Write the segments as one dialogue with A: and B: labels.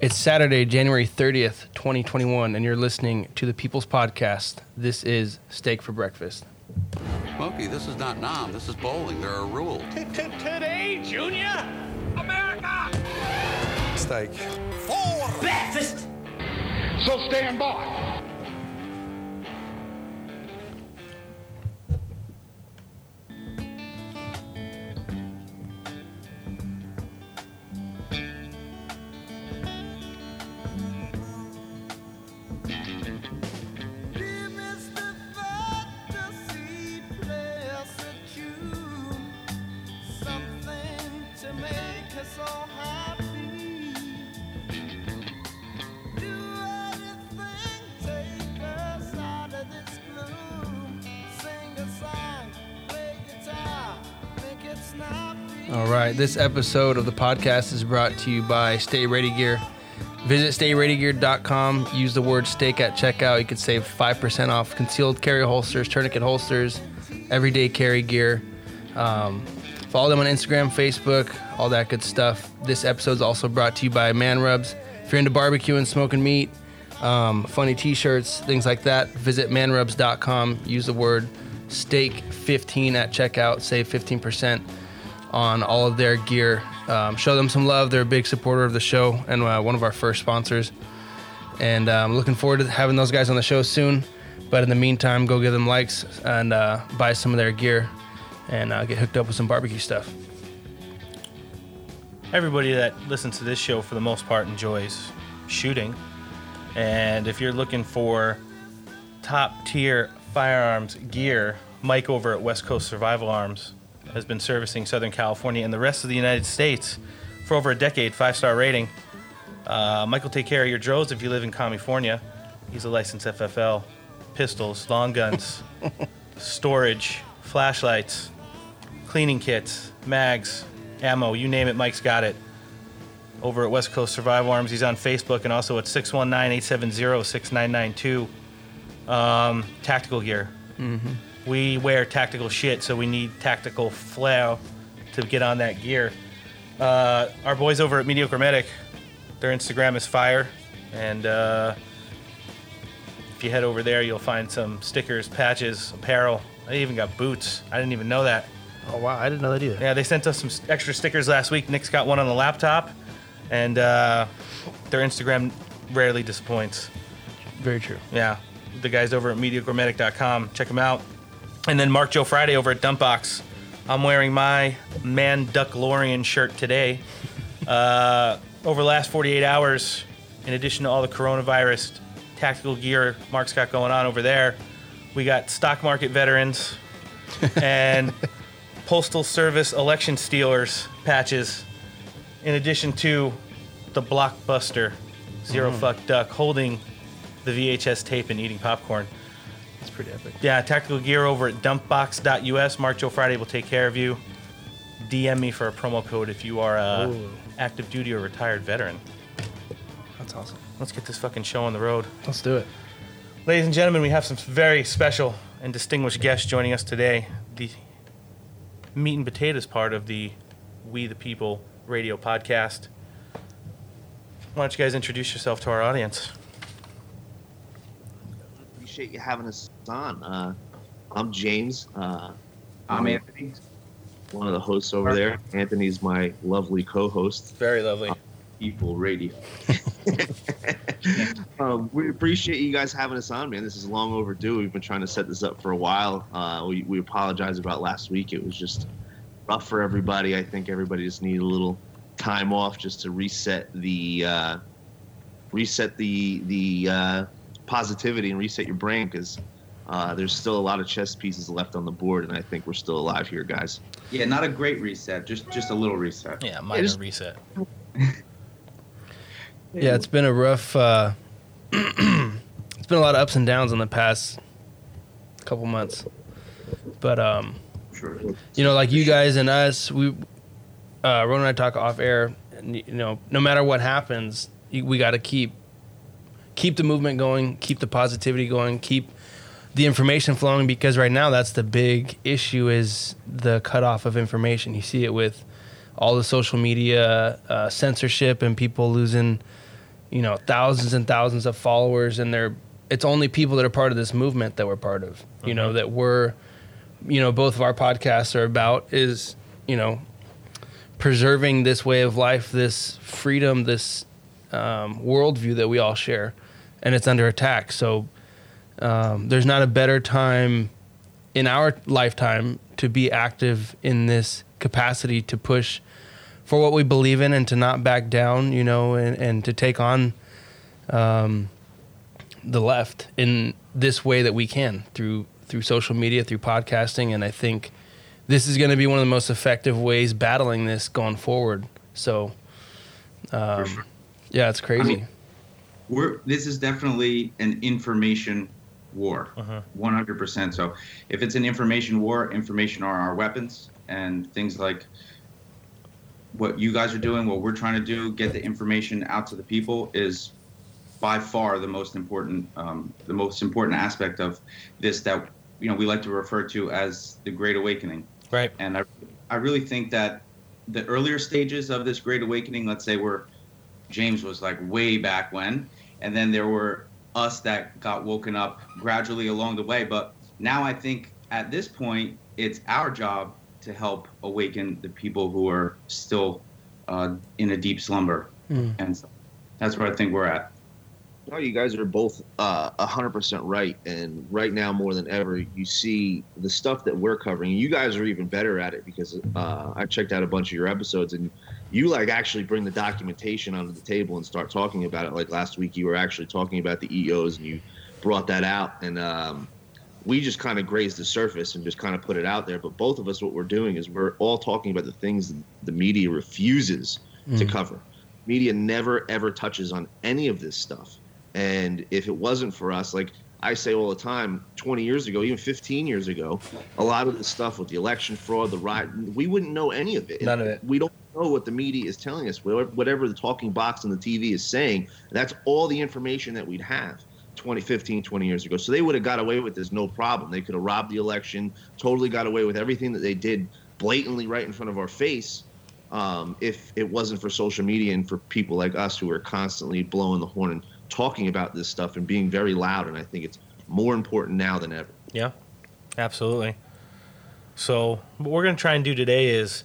A: It's Saturday, January 30th, 2021, and you're listening to the People's Podcast. This is Steak for Breakfast.
B: Smokey, this is not Nam. This is bowling. There are rules.
C: Today, Junior, America.
D: Steak.
C: Breakfast.
E: So stand by.
F: This
A: episode of the podcast is brought to you by Stay Ready Gear. Visit stayreadygear.com. Use the word steak at checkout. You can save 5% off concealed carry holsters, tourniquet holsters, everyday carry gear. Um, follow them on Instagram, Facebook, all that good stuff. This episode is also brought to you by Man Rubs. If you're into barbecue and smoking meat, um, funny t shirts, things like that, visit manrubs.com. Use the word steak15 at checkout. Save 15% on all of their gear. Um, show them some love. They're a big supporter of the show and uh, one of our first sponsors. And I'm looking forward to having those guys on the show soon. But in the meantime, go give them likes and uh, buy some of their gear and uh, get hooked up with some barbecue stuff.
G: everybody that listens to this show for the most part enjoys shooting and if you're looking for top tier firearms gear mike over at west coast survival arms has been servicing southern california and the rest of the united states for over a decade five star rating uh, will take care of your drones if you live in california he's a licensed ffl pistols long guns storage flashlights cleaning kits, mags, ammo, you name it, Mike's got it. Over at West Coast Survival Arms, he's on Facebook and also at 619-870-6992. Um, tactical gear. We wear tactical shit, so we need tactical flair to get on that gear. Uh, our boys over at Mediocre Medic, their Instagram is fire, and uh, if you head over there, you'll find some stickers, patches, apparel. They even got boots. I didn't even know that.
A: Oh, wow. I didn't know that either.
G: Yeah, they sent us some extra stickers last week. Nick's got one on the laptop, and uh, their Instagram rarely disappoints.
A: Very true.
G: Yeah, the guys over at MediocreMedic.com. Check them out. And then Mark Joe Friday over at Dumpbox. I'm wearing my Man Ducklorian shirt today. Uh, over the last 48 hours, in addition to all the coronavirus tactical gear Mark's got going on over there, we got stock market veterans and postal service election stealers patches, in addition to the blockbuster Zero Fuck Duck holding the VHS tape and eating popcorn.
A: That's pretty epic.
G: Yeah, tactical gear over at dumpbox.us. Mark Joe Friday will take care of you. DM me for a promo code if you are a
A: Ooh.
G: active duty or retired veteran.
A: That's awesome.
G: Let's get this fucking show on the road.
A: Let's do it.
G: Ladies and gentlemen, we have some very special and distinguished guests joining us today. The meat and potatoes part of the We the People radio podcast. Why don't you guys introduce yourself to our audience?
H: Appreciate you having us on. Uh, I'm James. Uh,
D: I'm Anthony.
H: one of the hosts over there. Anthony's my lovely co-host.
G: Very lovely.
D: People Radio.
H: Um, we appreciate you guys having us on, man. This is long overdue. We've been trying to set this up for a while. Uh, we, we apologize about last week. It was just rough for everybody. I think everybody just needed a little time off just to reset the uh, reset the the uh, positivity and reset your brain because uh, there's still a lot of chess pieces left on the board, and I think we're still alive here, guys.
D: Yeah, not a great reset, just just a little reset.
G: Yeah, minor
H: just-
G: reset.
A: Yeah, it's been a rough. Uh, it's been a lot of ups and downs in the past couple months, but um,
D: Sure.
A: you know, like you guys and us, we, uh, Ron and I talk off air. And, you know, no matter what happens, we got to keep keep the movement going, keep the positivity going, keep the information flowing because right now that's the big issue is the cutoff of information. You see it with all the social media uh, censorship and people losing you know, thousands and thousands of followers, and they're it's only people that are part of this movement that we're part of. You know, that we're, you know, both of our podcasts are about is, you know, preserving this way of life, this freedom, this um, worldview that we all share, and it's under attack. So um, there's not a better time in our lifetime to be active in this capacity to push for what we believe in and to not back down, you know, and, and to take on um, the left in this way that we can through through social media, through podcasting, and I think this is going to be one of the most effective ways battling this going forward. So, um,
D: sure.
A: yeah, it's crazy.
D: mean, we're this is definitely an information war,
G: Uh-huh.
D: 100%. So if it's an information war, information are our weapons, and things like what you guys are doing, what we're trying to do, get the information out to the people is by far the most important, um, the most important aspect of this that you know we like to refer to as the Great Awakening.
G: Right.
D: And I, I really think that the earlier stages of this Great Awakening, let's say where James was like way back when, and then there were us that got woken up gradually along the way. But now I think at this point, it's our job to help awaken the people who are still uh, in a deep slumber. And so that's where I think we're at.
H: No, you guys are both uh, a hundred percent right, and right now more than ever, you see the stuff that we're covering. You guys are even better at it because uh, I checked out a bunch of your episodes, and you like actually bring the documentation onto the table and start talking about it. Like last week, you were actually talking about the EOs, and you brought that out, and um, we just kind of grazed the surface and just kind of put it out there. But both of us, what we're doing is we're all talking about the things the media refuses to cover. Media never ever touches on any of this stuff. And if it wasn't for us, like I say all the time, 20 years ago, even 15 years ago, a lot of the stuff with the election fraud, the riot, we wouldn't know any of it.
A: None of it.
H: We don't know what the media is telling us. Whatever whatever the talking box on the TV is saying, that's all the information that we'd have 20, 15, 20 years ago. So they would have got away with this no problem. They could have robbed the election, totally got away with everything that they did blatantly right in front of our face um, if it wasn't for social media and for people like us who are constantly blowing the horn and talking about this stuff and being very loud. And I think it's more important now than ever.
G: Yeah, absolutely. So, what we're going to try and do today is,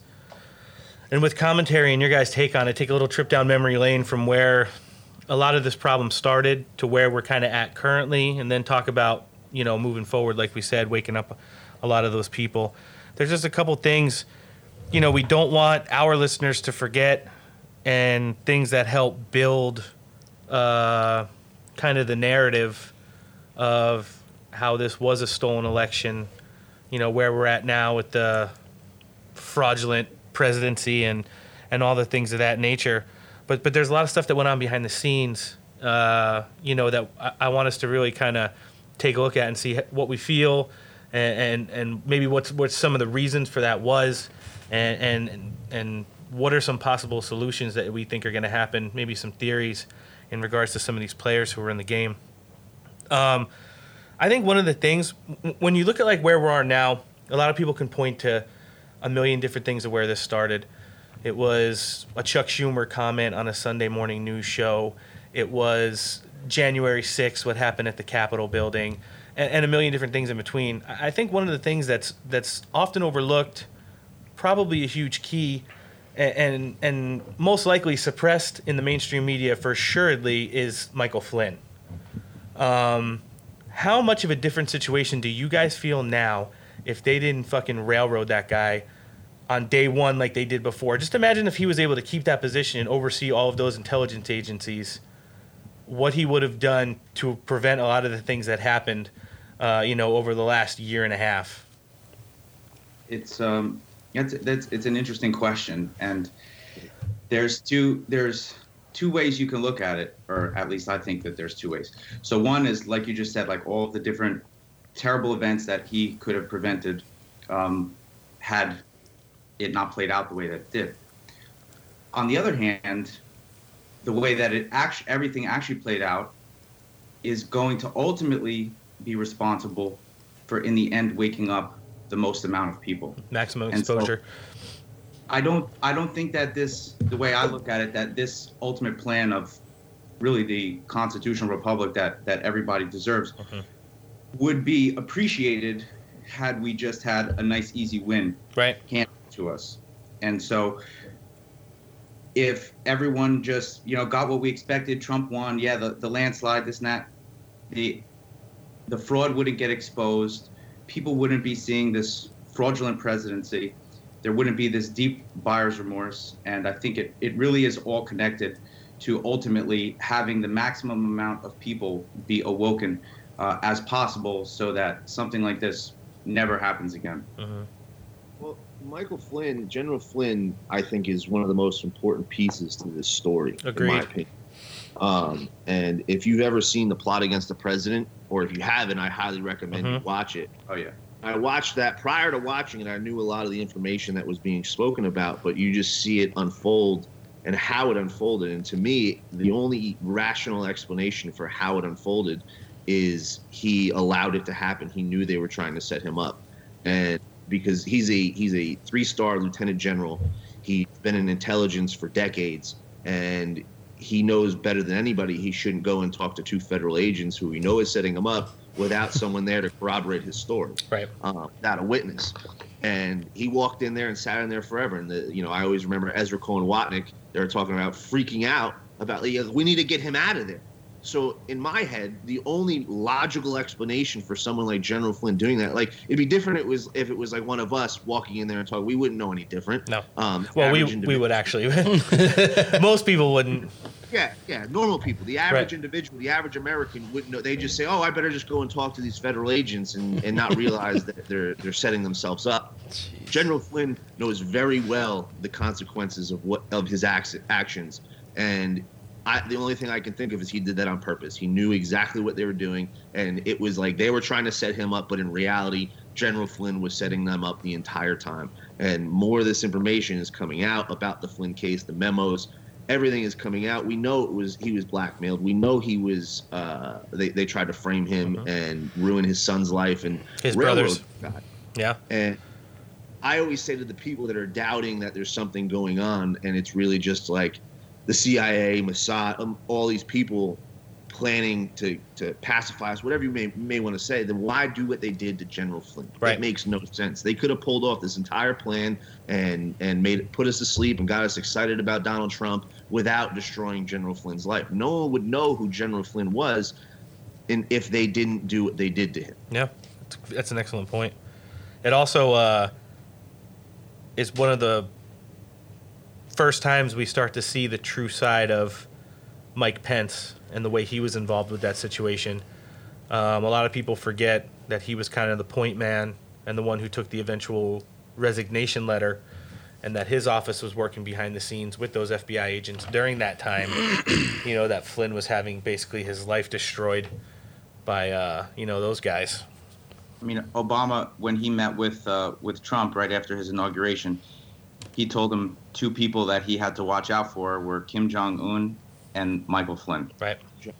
G: and with commentary and your guys' take on it, take a little trip down memory lane from where a lot of this problem started to where we're kind of at currently, and then talk about, you know, moving forward, like we said, waking up a lot of those people. There's just a couple things, you know, we don't want our listeners to forget and things that help build uh, kind of the narrative of how this was a stolen election, you know, where we're at now with the fraudulent presidency and, and all the things of that nature. But, but there's a lot of stuff that went on behind the scenes, uh, you know, that I, I want us to really kind of take a look at and see what we feel and, and, and maybe what's, what some of the reasons for that was and, and, and what are some possible solutions that we think are going to happen, maybe some theories in regards to some of these players who are in the game. Um, I think one of the things when you look at like where we are now, a lot of people can point to a million different things of where this started. It was a Chuck Schumer comment on a Sunday morning news show. It was January 6th, what happened at the Capitol building, and, and a million different things in between. I think one of the things that's that's often overlooked, probably a huge key, and and most likely suppressed in the mainstream media for assuredly is Michael Flynn. Um, how much of a different situation do you guys feel now if they didn't fucking railroad that guy on day one like they did before? Just imagine if he was able to keep that position and oversee all of those intelligence agencies, what he would have done to prevent a lot of the things that happened, uh, you know, over the last year and a half.
D: it's um that's it's an interesting question and there's two there's two ways you can look at it or at least i think that there's two ways. So one is like you just said like all the different terrible events that he could have prevented um, had it not played out the way that it did. On the other hand the way that it actually everything actually played out is going to ultimately be responsible for in the end waking up the most amount of people
G: Maximum
D: And so-
G: exposure.
D: I don't I don't think that this the way I look at it that this ultimate plan of really the constitutional republic that that everybody deserves, mm-hmm. would be appreciated had we just had a nice easy win
G: Right.
D: handed to us. And so if everyone just, you know, got what we expected, Trump won, yeah, the, the landslide, this and that, the the fraud wouldn't get exposed. People wouldn't be seeing this fraudulent presidency. There wouldn't be this deep buyer's remorse. And I think it, it really is all connected to ultimately having the maximum amount of people be awoken uh, as possible so that something like this never happens again.
H: Well, Michael Flynn, General Flynn, I think is one of the most important pieces to this story. In my opinion. Um, and if you've ever seen the plot against the president, or if you haven't, I highly recommend you
G: Mhm.
H: watch it.
D: Oh, yeah.
H: I watched that prior to watching it. I knew a lot of the information that was being spoken about, but you just see it unfold and how it unfolded. And to me, the only rational explanation for how it unfolded is he allowed it to happen. He knew they were trying to set him up, and because he's a he's a three star lieutenant general, he's been in intelligence for decades, and he knows better than anybody he shouldn't go and talk to two federal agents who we know is setting him up without someone there to corroborate his story
G: Right.
H: uh, without a witness. And he walked in there and sat in there forever. And the, you know, I always remember Ezra Cohen Watnick. They were talking about freaking out about like, we need to get him out of there. So in my head, the only logical explanation for someone like General Flynn doing that, like it'd be different. It was if it was like one of us walking in there and talking. We wouldn't know any different.
G: No.
H: Um,
G: Well, we we would actually. Most people wouldn't.
H: Yeah, yeah, normal people. The average
G: Right.
H: individual, the average American wouldn't know. They just say, "Oh, I better just go and talk to these federal agents," and, and not realize that they're they're setting themselves up. General Flynn knows very well the consequences of what of his ac- actions, and I, the only thing I can think of is he did that on purpose. He knew exactly what they were doing, and it was like they were trying to set him up, but in reality, General Flynn was setting them up the entire time. And more of this information is coming out about the Flynn case, the memos, everything is coming out. We know it was he was blackmailed. We know he was. Uh, they they tried to frame him and ruin his son's life and
G: His brothers.
H: God.
G: Yeah.
H: And I always say to the people that are doubting that there's something going on, and it's really just like the CIA, Mossad, um, all these people planning to, to pacify us, whatever you may may want to say, then why do what they did to General Flynn?
G: Right.
H: It makes no sense. They could have pulled off this entire plan and and made it put us to sleep and got us excited about Donald Trump without destroying General Flynn's life. No one would know who General Flynn was, in, if they didn't do what they did to him.
G: Yeah, that's- that's an excellent point. It also uh, is one of the first times we start to see the true side of Mike Pence and the way he was involved with that situation. Um, a lot of people forget that he was kind of the point man and the one who took the eventual resignation letter, and that his office was working behind the scenes with those FBI agents during that time. you know that Flynn was having basically his life destroyed by uh, you know those guys.
D: I mean, Obama, when he met with uh, with Trump right after his inauguration, he told him two people that he had to watch out for were Kim Jong Un and Michael Flynn.
G: Right.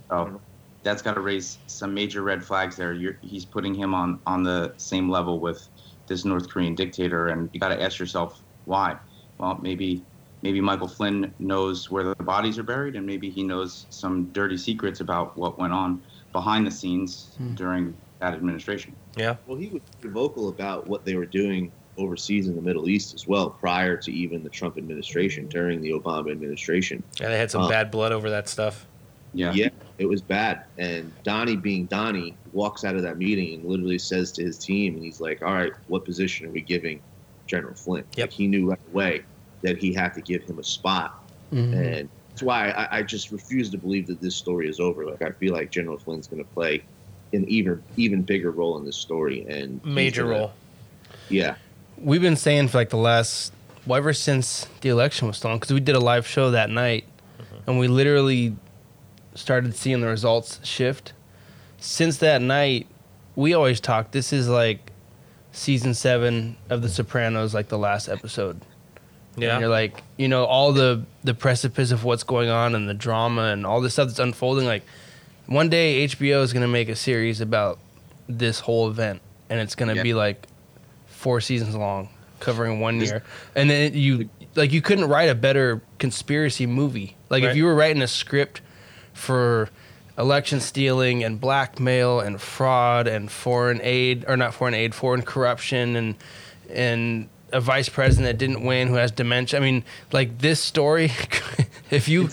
D: So that's got to raise some major red flags there. You're, he's putting him on on the same level with this North Korean dictator, and you got to ask yourself why. Well, maybe maybe Michael Flynn knows where the bodies are buried, and maybe he knows some dirty secrets about what went on behind the scenes hmm. during that administration.
G: Yeah.
H: Well, he was vocal about what they were doing overseas in the Middle East as well, prior to even the Trump administration, during the Obama administration.
G: Yeah, they had some
H: Uh,
G: bad blood over that stuff.
D: Yeah.
H: Yeah, it was bad. And Donnie, being Donnie, walks out of that meeting and literally says to his team, and he's like, "All right, what position are we giving General Flynn?"
G: Yep.
H: Like he knew right away that he had to give him a spot, and that's why I, I just refuse to believe that this story is over. Like I feel like General Flynn's going to play an even even bigger role in this story, and
G: Major
H: gonna-
G: role.
H: Yeah,
A: We've been saying for like the last, well, ever since the election was stolen, because we did a live show that night, mm-hmm. and we literally started seeing the results shift. Since that night, we always talk. This is like season seven of The Sopranos, like the last episode. Yeah. And you're like, you know, all the the precipice of what's going on and the drama and all this stuff that's unfolding. Like, one day HBO is gonna make a series about this whole event, and it's gonna
D: Yeah.
A: be like four seasons long, covering one year. And then you like you couldn't write a better conspiracy movie. Like
G: Right.
A: if you were writing a script for election stealing and blackmail and fraud and foreign aid or not foreign aid, foreign corruption and and a vice president that didn't win who has dementia. I mean, like this story, if you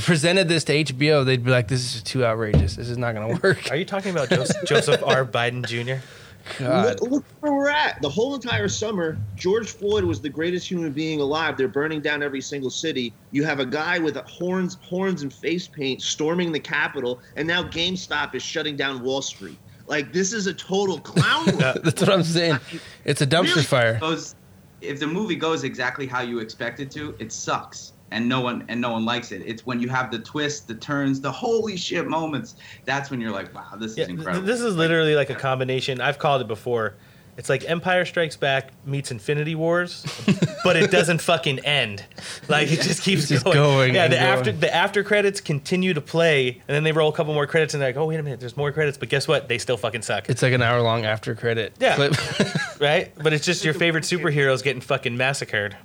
A: presented this to HBO, they'd be like, "This is too outrageous. This is not going to work."
G: Are you talking about Joseph, Joseph R. Biden Jr.?
A: God.
H: Look, look where we're at. The whole entire summer, George Floyd was the greatest human being alive. They're burning down every single city. You have a guy with horns, horns and face paint storming the Capitol, and now GameStop is shutting down Wall Street. Like this is a total clown.
A: That's what I'm saying. It's a dumpster
H: Really?
A: fire.
D: if the movie goes exactly how you expect it to, it sucks. And no one and no one likes it. It's when you have the twists, the turns, the holy shit moments. That's when you're like, wow, this
G: Yeah,
D: is
G: th-
D: incredible.
G: this is literally like a combination. I've called it before. It's like Empire Strikes Back meets Infinity Wars, but it doesn't fucking end. Like it just keeps
A: It's just
G: going.
A: going
G: Yeah, the
A: going.
G: after the after credits continue to play, and then they roll a couple more credits, and they're like, oh wait a minute, there's more credits, but guess what? They still fucking suck,
A: It's like an hour long after credit
G: Yeah.
A: clip.
G: right? But it's just your favorite superheroes getting fucking massacred.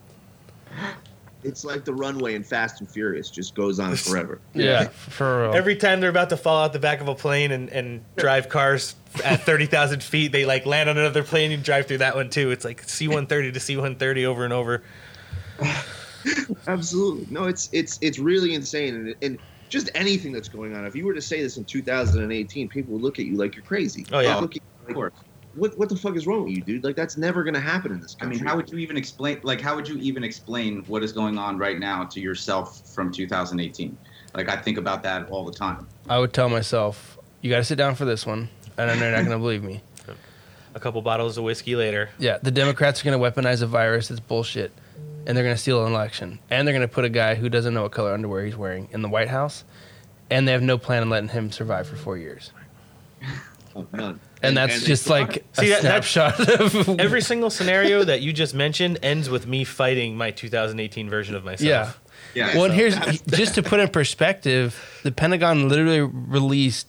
H: It's like the runway in Fast and Furious, just goes on forever.
A: yeah, for real.
G: Every time they're about to fall out the back of a plane and, and drive cars at 30,000 feet, they like land on another plane and drive through that one too. It's like C-130 to C-130 over and over.
H: Absolutely. No, it's it's it's really insane, and, and just anything that's going on. If you were to say this in 2018, people would look at you like you're crazy.
G: Oh, yeah.
H: They'd look at you
D: of
H: like,
D: course.
H: What what the fuck is wrong with you, dude? Like that's never gonna happen in this country.
D: I mean, how would you even explain like how would you even explain what is going on right now to yourself from 2018? Like I think about that all the time.
A: I would tell myself, you got to sit down for this one, and then they're not going to believe me.
G: A couple bottles of whiskey later.
A: Yeah, the Democrats are going to weaponize a virus that's bullshit, and they're going to steal an election, and they're going to put a guy who doesn't know what color underwear he's wearing in the White House, and they have no plan on letting him survive for four years.
H: Oh, none.
A: And, that's
H: they
A: just like
H: aren't.
A: a
G: See, that-
A: snapshot of
G: Every single scenario that you just mentioned ends with me fighting my 2018 version of myself.
A: yeah.
D: Yeah.
A: Well, and
H: so
A: here's just to put in perspective, the Pentagon literally released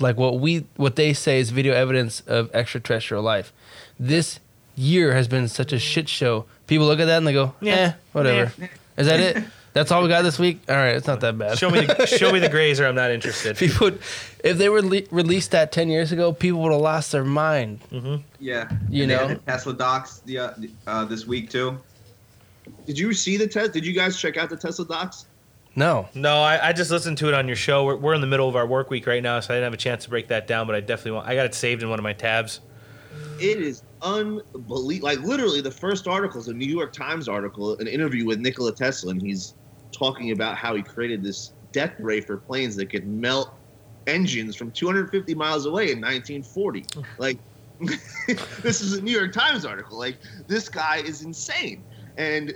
A: like what we what they say is video evidence of extraterrestrial life. This year has been such a shit show. People look at that and they go,
G: Yeah.
A: "Eh, whatever." Is that it? That's all we got this week. All right, it's not that bad.
G: Show me the, show me the grays or I'm not interested.
A: people, would- if they were le- released that ten years ago, people would have lost their mind.
D: Yeah.
A: You
D: And
A: know?
D: had Tesla docs the, uh, uh, this week too.
H: Did you see the test? Did you guys check out the Tesla docs?
A: No,
G: No, I, I just listened to it on your show. We're, we're in the middle of our work week right now, so I didn't have a chance to break that down, but I definitely want. I got it saved in one of my tabs.
H: It is unbelievable. Like literally, the first article is a New York Times article, an interview with Nikola Tesla, and he's talking about how he created this death ray for planes that could melt engines from 250 miles away in 1940. Like, this is a New York Times article. Like, this guy is insane. And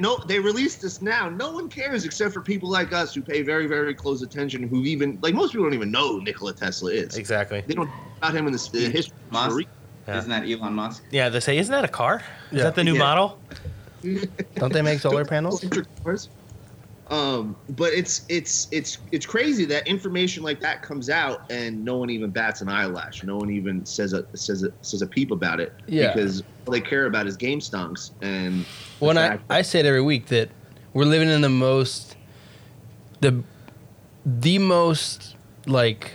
H: no, they released this now. No one cares except for people like us who pay very, very close attention. Who even like most people don't even know who Nikola Tesla is.
G: Exactly.
H: They don't know about him in the, the history.
D: Musk.
G: Yeah.
D: Isn't that Elon Musk?
G: Yeah, they say, isn't that a car? Is
A: Yeah.
G: that the new
H: Yeah.
G: model?
A: don't they make solar panels?
H: Electric cars. Um, but it's it's it's it's crazy that information like that comes out and no one even bats an eyelash. No one even says a says a says a peep about it.
A: Yeah.
H: Because all they care about is game stonks and
A: When I,
H: fact
A: I say it every week that we're living in the most the the most like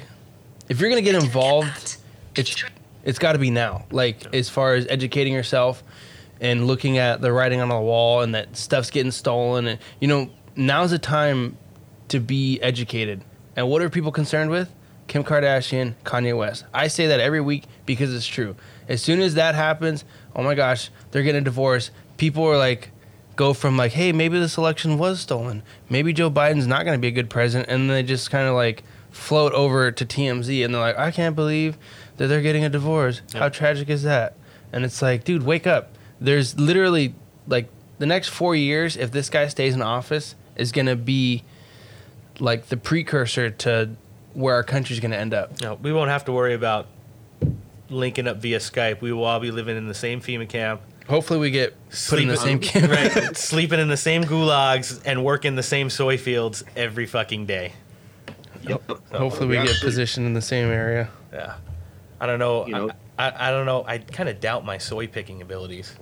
A: if you're gonna get involved it's it's got to be now like as far as educating yourself and looking at the writing on the wall and that stuff's getting stolen and you know now's the time to be educated. And what are people concerned with? Kim kardashian kanye west. I say that every week because it's true. As soon as that happens oh my gosh they're getting a divorce. People are like go from like hey maybe this election was stolen. Maybe joe biden's not going to be a good president. And then they just kind of like float over to tmz and they're like i can't believe that they're getting a divorce. How tragic is that? And it's like dude wake up. There's literally like the next four years if this guy stays in office is going to be like the precursor to where our country's going to end up
G: No, we won't have to worry about linking up via Skype. We will all be living in the same FEMA camp,
A: hopefully we get put in the same
G: sleeping-
A: camp
G: right? Sleeping in the same gulags and working the same soy fields every fucking day. Yep.
A: hopefully we get positioned in the same area
G: Yeah, I don't know.
H: You know-
G: I, I, I don't know. I kind of doubt my soy picking abilities.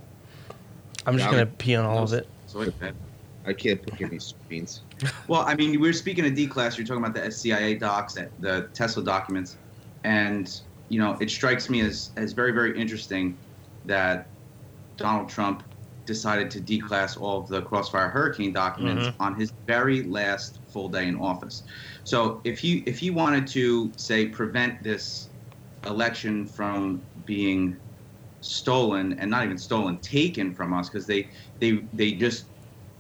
A: i'm just
D: Yeah,
A: going to pee on all of it
D: So wait, man.
H: I can't pick any me beans.
D: Well, I mean, we were speaking of D class. You're talking about the SCIA docs, the Tesla documents, and you know, it strikes me as as very very interesting that Donald Trump decided to declass all of the Crossfire Hurricane documents mm-hmm. on his very last full day in office. So if he if he wanted to say prevent this election from being stolen and not even stolen, taken from us because they they they just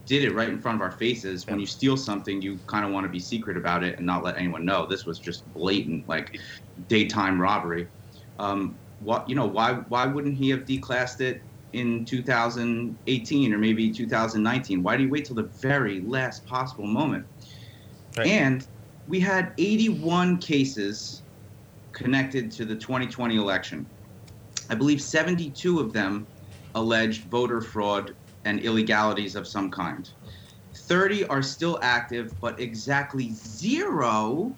D: did it right in front of our faces. When you steal something, you kind of want to be secret about it and not let anyone know. This was just blatant, like daytime robbery. Um, what you know? Why why wouldn't he have declassed it in 2018 or maybe 2019? Why do you wait till the very last possible moment?
G: Right.
D: And we had 81 cases connected to the 2020 election. I believe 72 of them alleged voter fraud and illegalities of some kind. 30 are still active, but exactly zero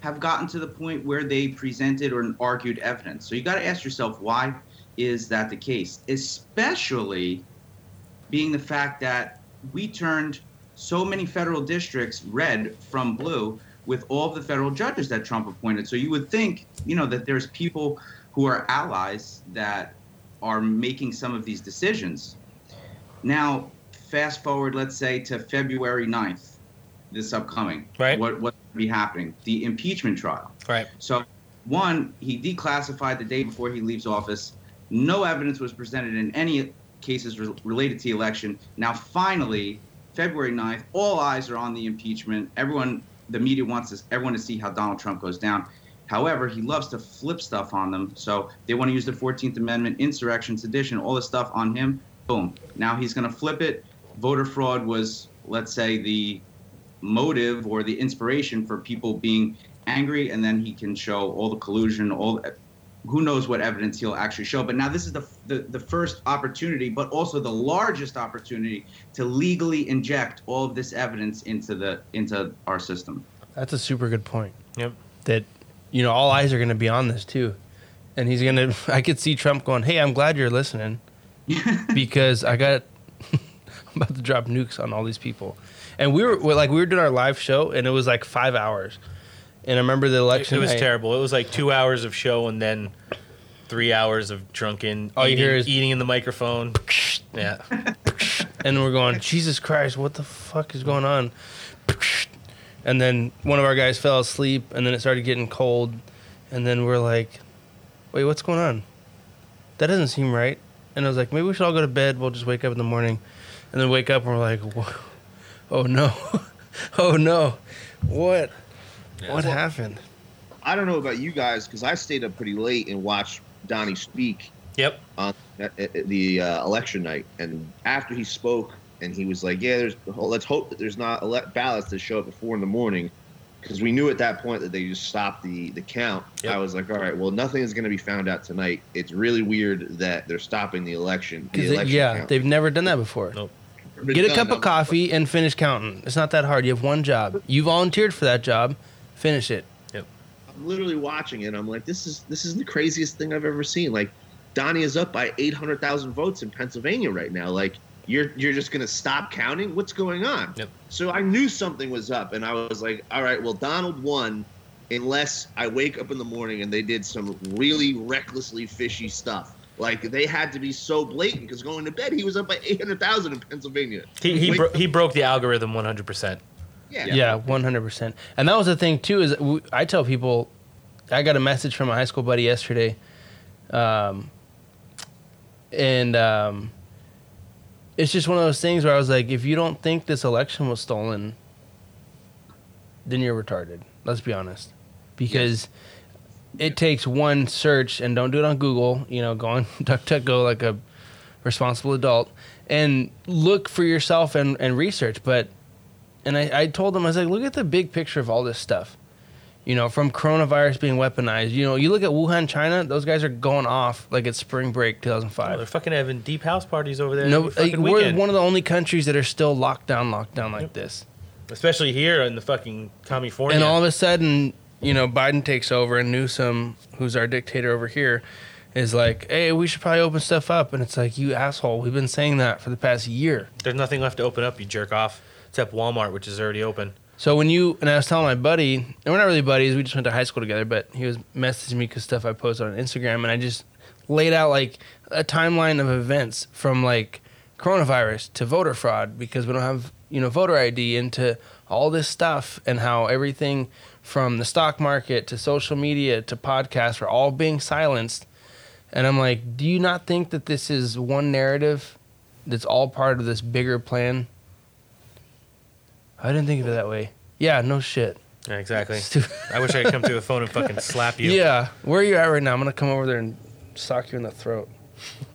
D: have gotten to the point where they presented or argued evidence. So you got to ask yourself why is that the case? Especially being the fact that we turned so many federal districts red from blue with all of the federal judges that Trump appointed. So you would think, you know, that there's people who are allies that are making some of these decisions. Now, fast forward, let's say, to February 9th, this upcoming.
G: Right.
D: What what be happening? The impeachment trial.
G: Right.
D: So, one, he declassified the day before he leaves office. No evidence was presented in any cases re- related to the election. Now, finally, February 9th, all eyes are on the impeachment. Everyone, the media wants this, everyone to see how Donald Trump goes down. However, he loves to flip stuff on them. So they want to use the 14th Amendment, insurrection, sedition, all this stuff on him. Boom. Now he's going to flip it. Voter fraud was, let's say, the motive or the inspiration for people being angry, and then he can show all the collusion, all who knows what evidence he'll actually show. But now this is the, the the first opportunity, but also the largest opportunity to legally inject all of this evidence into the into our system.
A: That's a super good point.
G: Yep.
A: That you know all eyes are going to be on this too, and he's going to. I could see Trump going, "Hey, I'm glad you're listening, because I got I'm about to drop nukes on all these people." And we were like we were doing our live show, and it was like five hours. And I remember the election.
G: it was
A: night-
G: terrible. It was like two hours of show and then three hours of drunken
A: All you
G: eating,
A: hear is-
G: eating in the microphone. Yeah.
A: and we're going, Jesus Christ, what the fuck is going on? And then one of our guys fell asleep, and then it started getting cold, and then we're like, wait, what's going on? That doesn't seem right. And I was like, maybe we should all go to bed. We'll just wake up in the morning, and then wake up and we're like, oh no, oh no, what, what happened?
H: I don't know about you guys because I stayed up pretty late and watched Donnie speak
G: Yep.
H: on at, at the uh, election night, and after he spoke, and he was like, "Yeah, there's let's hope that there's not ele- ballots that show up at four in the morning," because we knew at that point that they just stopped the the count.
G: Yep.
H: I was like, "All right, well, nothing is going to be found out tonight. It's really weird that they're stopping the election." The
A: Because
H: election
A: yeah,
H: count.
A: they've never done that before.
G: Nope.
A: Get a cup of
H: I'm-
A: coffee and finish counting. It's not that hard. You have one job. You volunteered for that job. Finish it. Yep.
H: I'm literally watching it. I'm like, this is this is the craziest thing I've ever seen. Like, Donnie is up by 800,000 votes in Pennsylvania right now. Like, you're you're just gonna stop counting? What's going on?
G: Yep.
H: So I knew something was up, and I was like, all right, well, Donald won, unless I wake up in the morning and they did some really recklessly fishy stuff. Like they had to be so blatant because going to bed he was up by 800,000 in Pennsylvania.
G: He he, bro- he broke the algorithm 100%.
H: yeah.
A: Yeah, one hundred percent. And that was the thing too. Is I tell people, I got a message from a high school buddy yesterday, um, and um, it's just one of those things where I was like, if you don't think this election was stolen, then you're retarded. Let's be honest, because it takes one search, and don't do it on Google. You know, go on DuckDuckGo like a responsible adult, and look for yourself and, and research. But and I, I told them, I was like, look at the big picture of all this stuff. You know, from coronavirus being weaponized. You know, you look at Wuhan, China, those guys are going off like it's spring break
G: Oh, they're fucking having deep house parties over there.
A: no, like, we're one of the only countries that are still locked down, locked down like this.
G: Especially here in the fucking California.
A: And all of a sudden, you know, Biden takes over and Newsom, who's our dictator over here, is like, hey, we should probably open stuff up, and it's like, you asshole, we've been saying that for the past year.
G: There's nothing left to open up, you jerk off, except Walmart, which is already open.
A: So when you and I was telling my buddy, and we're not really buddies, we just went to high school together, but he was messaging me because stuff I posted on Instagram, and I just laid out like a timeline of events from like coronavirus to voter fraud because we don't have you know voter ID into all this stuff and how everything from the stock market to social media to podcasts are all being silenced. And I'm like, do you not think that this is one narrative that's all part of this bigger plan? I didn't think of it that way. Yeah, no shit.
G: Yeah, exactly. I wish I could come through the phone and fucking slap you.
A: Yeah, where are you at right now? I'm gonna come over there and sock you in the throat.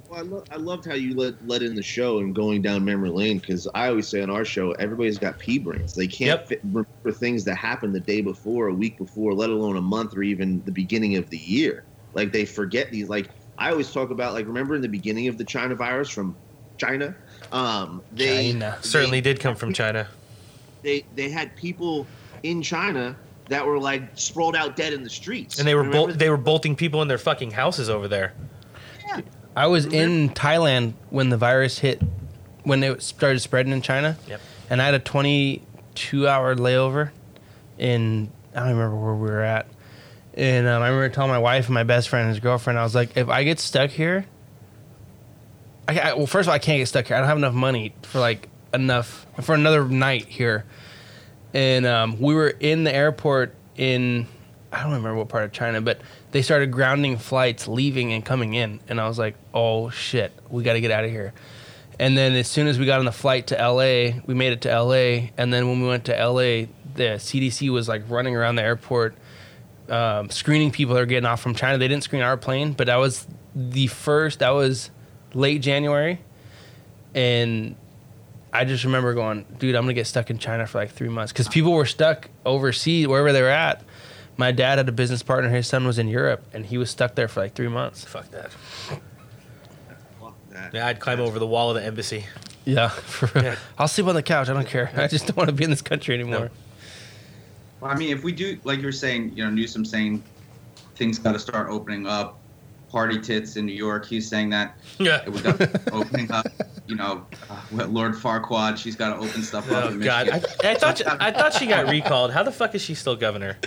H: Well, I, lo- I loved how you let let in the show and going down memory lane because I always say on our show everybody's got pea brains. They can't
G: Yep.
H: fit, remember things that happened the day before, a week before, let alone a month or even the beginning of the year. Like they forget these. Like I always talk about. Like remember in the beginning of the China virus from China. Um, they
A: China.
G: Certainly
H: they-
G: did come from China.
H: They they had people in China that were like sprawled out dead in the streets,
G: And they were
H: Remember
G: bol- they were bolting people in their fucking houses over there. Yeah.
A: I was in Thailand when the virus hit, when it started spreading in China.
G: Yep.
A: And I had a 22 hour layover in, I don't remember where we were at. And um, I remember telling my wife and my best friend and his girlfriend, I was like, if I get stuck here, I, I, well, first of all, I can't get stuck here. I don't have enough money for like enough, for another night here. And um, we were in the airport in, I don't remember what part of China, but they started grounding flights leaving and coming in. And I was like, oh shit, we got to get out of here. And then as soon as we got on the flight to LA, we made it to LA. And then when we went to LA, the CDC was like running around the airport, um, screening people that are getting off from China. They didn't screen our plane, but that was the first, that was late January. And I just remember going, dude, I'm gonna get stuck in China for like three months because people were stuck overseas wherever they were at. My dad had a business partner; his son was in Europe, and he was stuck there for like three months.
G: Fuck that.
H: Fuck that.
G: Yeah, I'd climb over the wall of the embassy.
A: Yeah, for,
G: Yeah.
A: I'll sleep on the couch. I don't care. I just don't want to be in this country anymore.
D: Well, I mean, if we do, like you were saying, you know, Newsom saying things got to start opening up, party tits in New York, he's saying that
G: Yeah.
D: we got opening up, you know, uh, Lord Farquaad, she's got to open stuff up
G: Oh God! I, I thought she, I thought she got recalled. How the fuck is she still governor?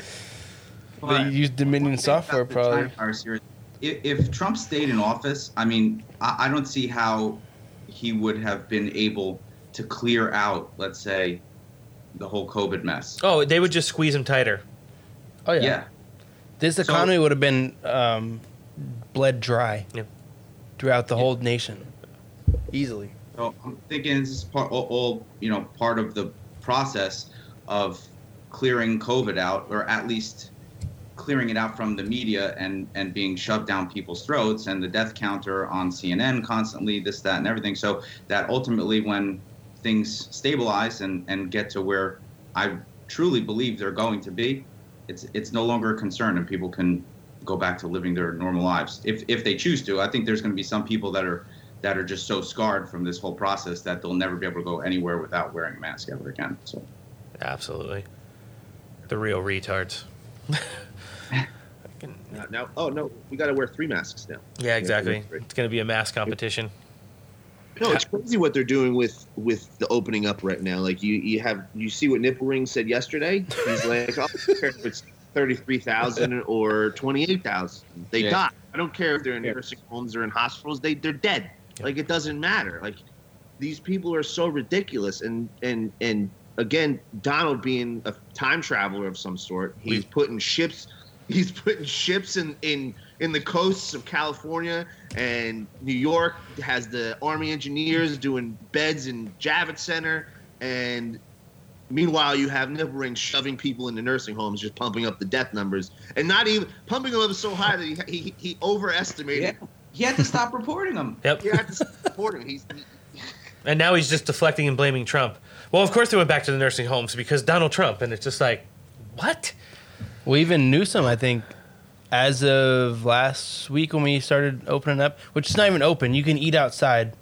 A: They use Dominion software, probably.
D: China If, if Trump stayed in office, I mean, I, I don't see how he would have been able to clear out, let's say, the whole COVID mess.
G: Oh, they would just squeeze him tighter.
A: Oh yeah.
D: yeah.
A: This
D: So-
A: economy would have been um, bled dry
G: Yep.
A: throughout the whole nation, easily.
D: So I'm thinking this is part, all, all you know, part of the process of clearing COVID out, or at least clearing it out from the media and and being shoved down people's throats, and the death counter on CNN constantly, this, that, and everything. So that ultimately, when things stabilize and and get to where I truly believe they're going to be, it's it's no longer a concern, and people can go back to living their normal lives if if they choose to. I think there's going to be some people that are that are just so scarred from this whole process that they'll never be able to go anywhere without wearing a mask ever again. So
G: Absolutely. The real retards.
H: Now, now, oh no, we got to wear three masks now.
G: Yeah, exactly. It's gonna be a mask competition.
H: No, it's crazy what they're doing with with the opening up right now. Like you, you have you see what Nipple Ring said yesterday. He's like, oh, I don't care if it's thirty three thousand or twenty eight thousand. They
D: Yeah.
H: die. I don't care if they're in nursing homes or in hospitals. They they're dead. Like it doesn't matter. Like these people are so ridiculous. And and and again, Donald being a time traveler of some sort, he's putting ships. He's putting ships in in in the coasts of California and New York has the Army engineers doing beds in Javits Center, and meanwhile you have Nipple Ring shoving people into nursing homes, just pumping up the death numbers, and not even pumping them up so high that he he, he overestimated.
D: yeah, he had to stop reporting them.
G: Yep.
H: He had to support him. He's he,
G: And now he's just deflecting and blaming Trump. Well, of course they went back to the nursing homes because Donald Trump, and it's just like, what?
A: Well, even Newsom, I think, as of last week when we started opening up, which is not even open, you can eat outside,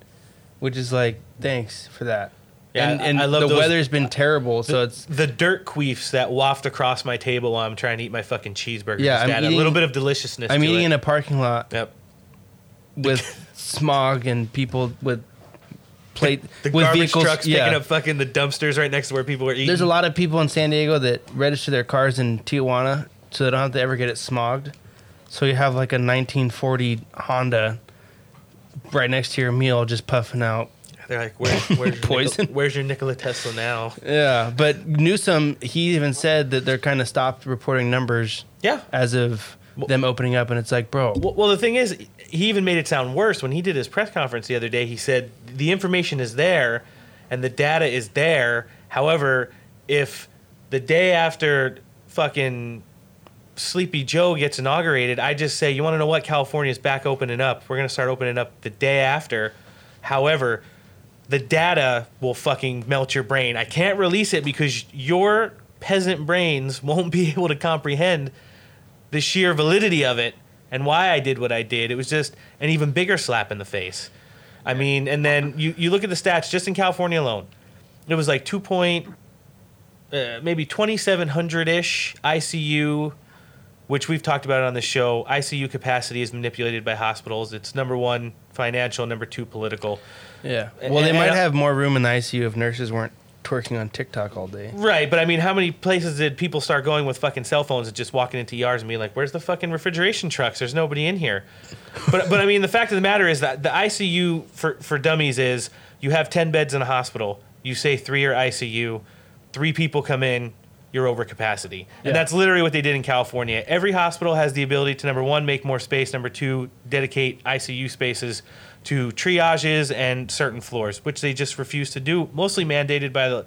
A: which is like, thanks for that.
G: Yeah,
A: and and
G: I love
A: the
G: those-
A: weather's been uh, terrible, so it's
G: The dirt queefs that waft across my table while I'm trying to eat my fucking cheeseburger.
A: Yeah,
G: Just
A: I'm
G: add a
A: eating-
G: little bit of deliciousness.
A: I'm
G: to
A: eating
G: it.
A: in a parking lot,
G: Yep.
A: with smog and people with plate
G: The
A: with
G: garbage
A: vehicles.
G: trucks
A: yeah.
G: picking up fucking the dumpsters right next to where people are eating.
A: There's a lot of people in San Diego that register their cars in Tijuana so they don't have to ever get it smogged. So you have like a 1940 Honda right next to your meal just puffing out.
G: They're like, where's, where's your
A: Poison.
G: Nikola, where's your Nikola Tesla now?
A: Yeah, but Newsom, he even said that they're kind of stopped reporting numbers
G: Yeah.
A: as of them opening up, and it's like, bro,
G: Well, well, the thing is, he even made it sound worse when he did his press conference the other day. He said the information is there, and the data is there. However, if the day after fucking Sleepy Joe gets inaugurated, I just say, you want to know what? California's back opening up. We're gonna start opening up the day after. However, the data will fucking melt your brain. I can't release it because your peasant brains won't be able to comprehend the sheer validity of it and why I did what I did. It was just an even bigger slap in the face. I mean, and then you, you look at the stats just in California alone. It was like two point, uh, maybe 2,700 ish ICU, which we've talked about on the show. ICU capacity is manipulated by hospitals. It's number one financial, number two political.
A: Yeah. Well, they
G: And-
A: might
G: and-
A: have more room in the ICU if nurses weren't twerking on TikTok all day.
G: Right, but I mean, how many places did people start going with fucking cell phones and just walking into ERs and being like, "Where's the fucking refrigeration trucks? There's nobody in here." But but I mean, the fact of the matter is that the ICU for for dummies is you have ten beds in a hospital. You say three are ICU, three people come in, you're over capacity,
A: Yeah.
G: and that's literally what they did in California. Every hospital has the ability to number one make more space, number two dedicate ICU spaces to triages and certain floors, which they just refuse to do, mostly mandated by the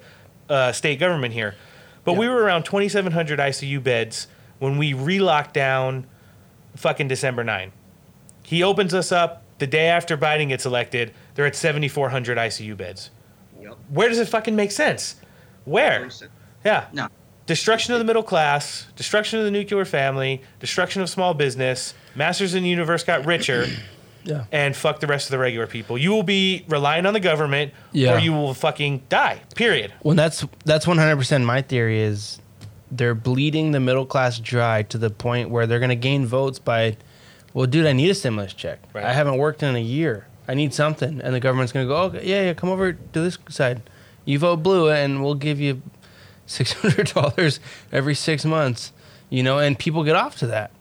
G: uh, state government here. But we were around 2,700 ICU beds when we re-locked down fucking December 9. He opens us up the day after Biden gets elected. They're at 7,400 ICU beds.
H: Yep.
G: Where does it fucking make sense? Where? Yeah.
D: No.
G: Destruction of the middle class, destruction of the nuclear family, destruction of small business. Masters in the universe got richer.
A: Yeah.
G: and fuck the rest of the regular people. You will be relying on the government,
A: Yeah.
G: or you will fucking die. Period.
A: Well, that's that's one hundred percent my theory is they're bleeding the middle class dry to the point where they're gonna gain votes by, well, dude, I need a stimulus check.
G: Right.
A: I haven't worked in a year. I need something, and the government's gonna go, okay, yeah, yeah, come over to this side. You vote blue, and we'll give you six hundred dollars every six months. You know, and people get off to that.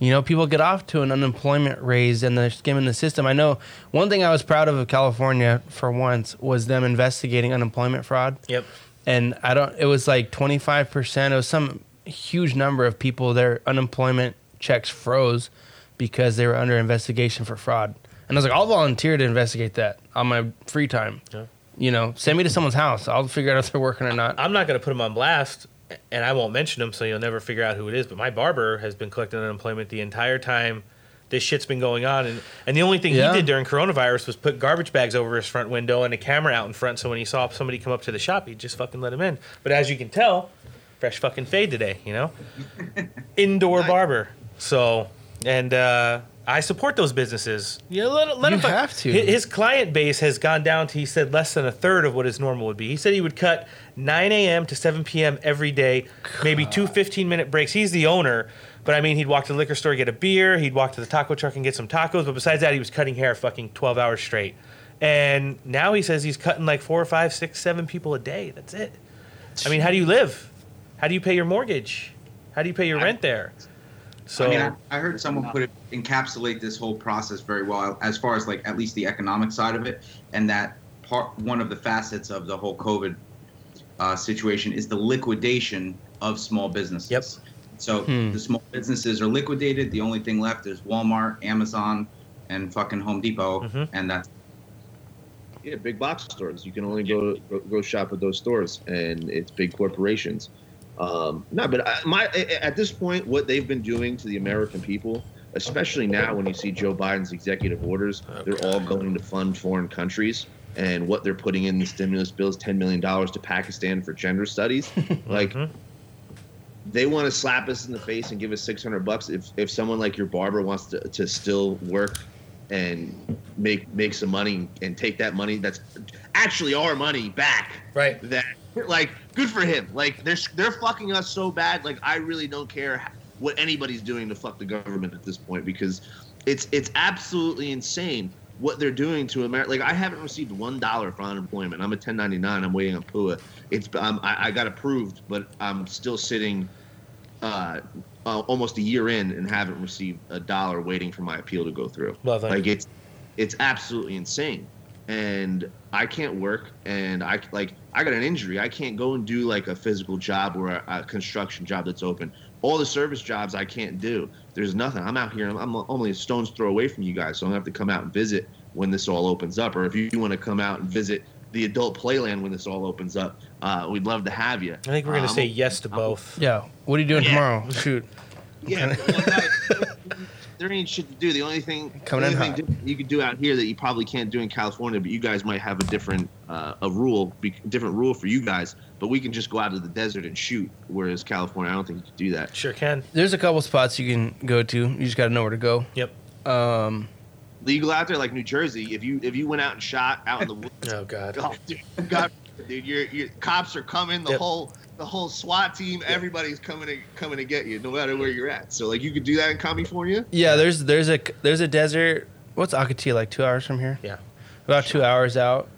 A: You know, people get off to an unemployment raise and they're skimming the system. I know one thing I was proud of of California for once was them investigating unemployment fraud
G: Yep.
A: and I don't. It was like twenty five percent. It was some huge number of people. Their unemployment checks froze because they were under investigation for fraud. And I was like, I'll volunteer to investigate that on my free time.
G: Yeah.
A: You know, send me to someone's house. I'll figure out if they're working or not.
G: I'm not going to put them on blast, and I won't mention him, so you'll never figure out who it is. But my barber has been collecting unemployment the entire time this shit's been going on, and and the only thing
A: Yeah.
G: he did during coronavirus was put garbage bags over his front window and a camera out in front, so when he saw somebody come up to the shop, he'd just fucking let him in. But as you can tell, fresh fucking fade today, you know, indoor barber. So and. uh I support those businesses. You know, let, let
A: You
G: him
A: have to.
G: Hi- His client base has gone down to, he said, less than a third of what his normal would be. He said he would cut 9 a.m. to 7 p.m. every day, maybe two 15 minute breaks. He's the owner, but I mean, he'd walk to the liquor store, get a beer, he'd walk to the taco truck and get some tacos, but besides that, he was cutting hair fucking 12 hours straight. And now he says he's cutting like four or five, six, seven people a day. That's it. I mean, how do you live? How do you pay your mortgage? How do you pay your rent there? So,
D: I mean, I, I heard someone put it encapsulate this whole process very well, as far as like at least the economic side of it, and that part one of the facets of the whole COVID uh, situation is the liquidation of small businesses.
G: Yep.
D: So
A: Hmm.
D: the small businesses are liquidated. The only thing left is Walmart, Amazon, and fucking Home Depot,
G: Mhm.
D: and that's
H: Yeah, big box stores. You can only go go, go shop at those stores, and it's big corporations. Um, no, but I, my at this point, what they've been doing to the American people, especially now when you see Joe Biden's executive orders, they're all going to fund foreign countries, and what they're putting in the stimulus bills, ten million dollars to Pakistan for gender studies, like.
G: Mhm.
H: They want to slap us in the face and give us six hundred bucks if, if someone like your barber wants to, to still work and make make some money and take that money that's actually our money back.
G: Right.
H: That like good for him. Like they're they're fucking us so bad. Like I really don't care what anybody's doing to fuck the government at this point because it's it's absolutely insane what they're doing to America. Like I haven't received one dollar for unemployment. I'm a 1099. I'm waiting on PUA. It's um, I, I got approved, but I'm still sitting uh, uh, almost a year in and haven't received a dollar, waiting for my appeal to go through.
G: Lovely.
H: Like it's it's absolutely insane, and I can't work, and I like I got an injury. I can't go and do like a physical job or a, a construction job that's open. All the service jobs I can't do. There's nothing. I'm out here. I'm, I'm only a stone's throw away from you guys, so I'm gonna have to come out and visit when this all opens up. Or if you want to come out and visit the adult playland when this all opens up, uh, we'd love to have you.
G: I think we're gonna
H: Um,
G: say yes to both.
A: Yeah. What are you doing
H: Yeah.
A: tomorrow? Shoot.
H: Yeah, well, there ain't shit to do. The only thing,
A: Coming
H: the
A: in
H: only thing you could do out here that you probably can't do in California, but you guys might have a different uh, a rule, be, different rule for you guys. But we can just go out to the desert and shoot. Whereas California, I don't think you can do that.
G: Sure can.
A: There's a couple spots you can go to. You just got to know where to go.
G: Yep.
A: Um,
H: Legal out there, like New Jersey, if you if you went out and shot out in the woods,
G: Oh God.
H: oh, dude, God, dude, your your cops are coming. The
G: Yep.
H: whole the whole SWAT team, everybody's coming to coming to get you, no matter where you're at. So like you could do that in California.
A: yeah, there's there's a there's a desert. What's Akatia like? Two hours from here.
G: Yeah.
A: About two hours out.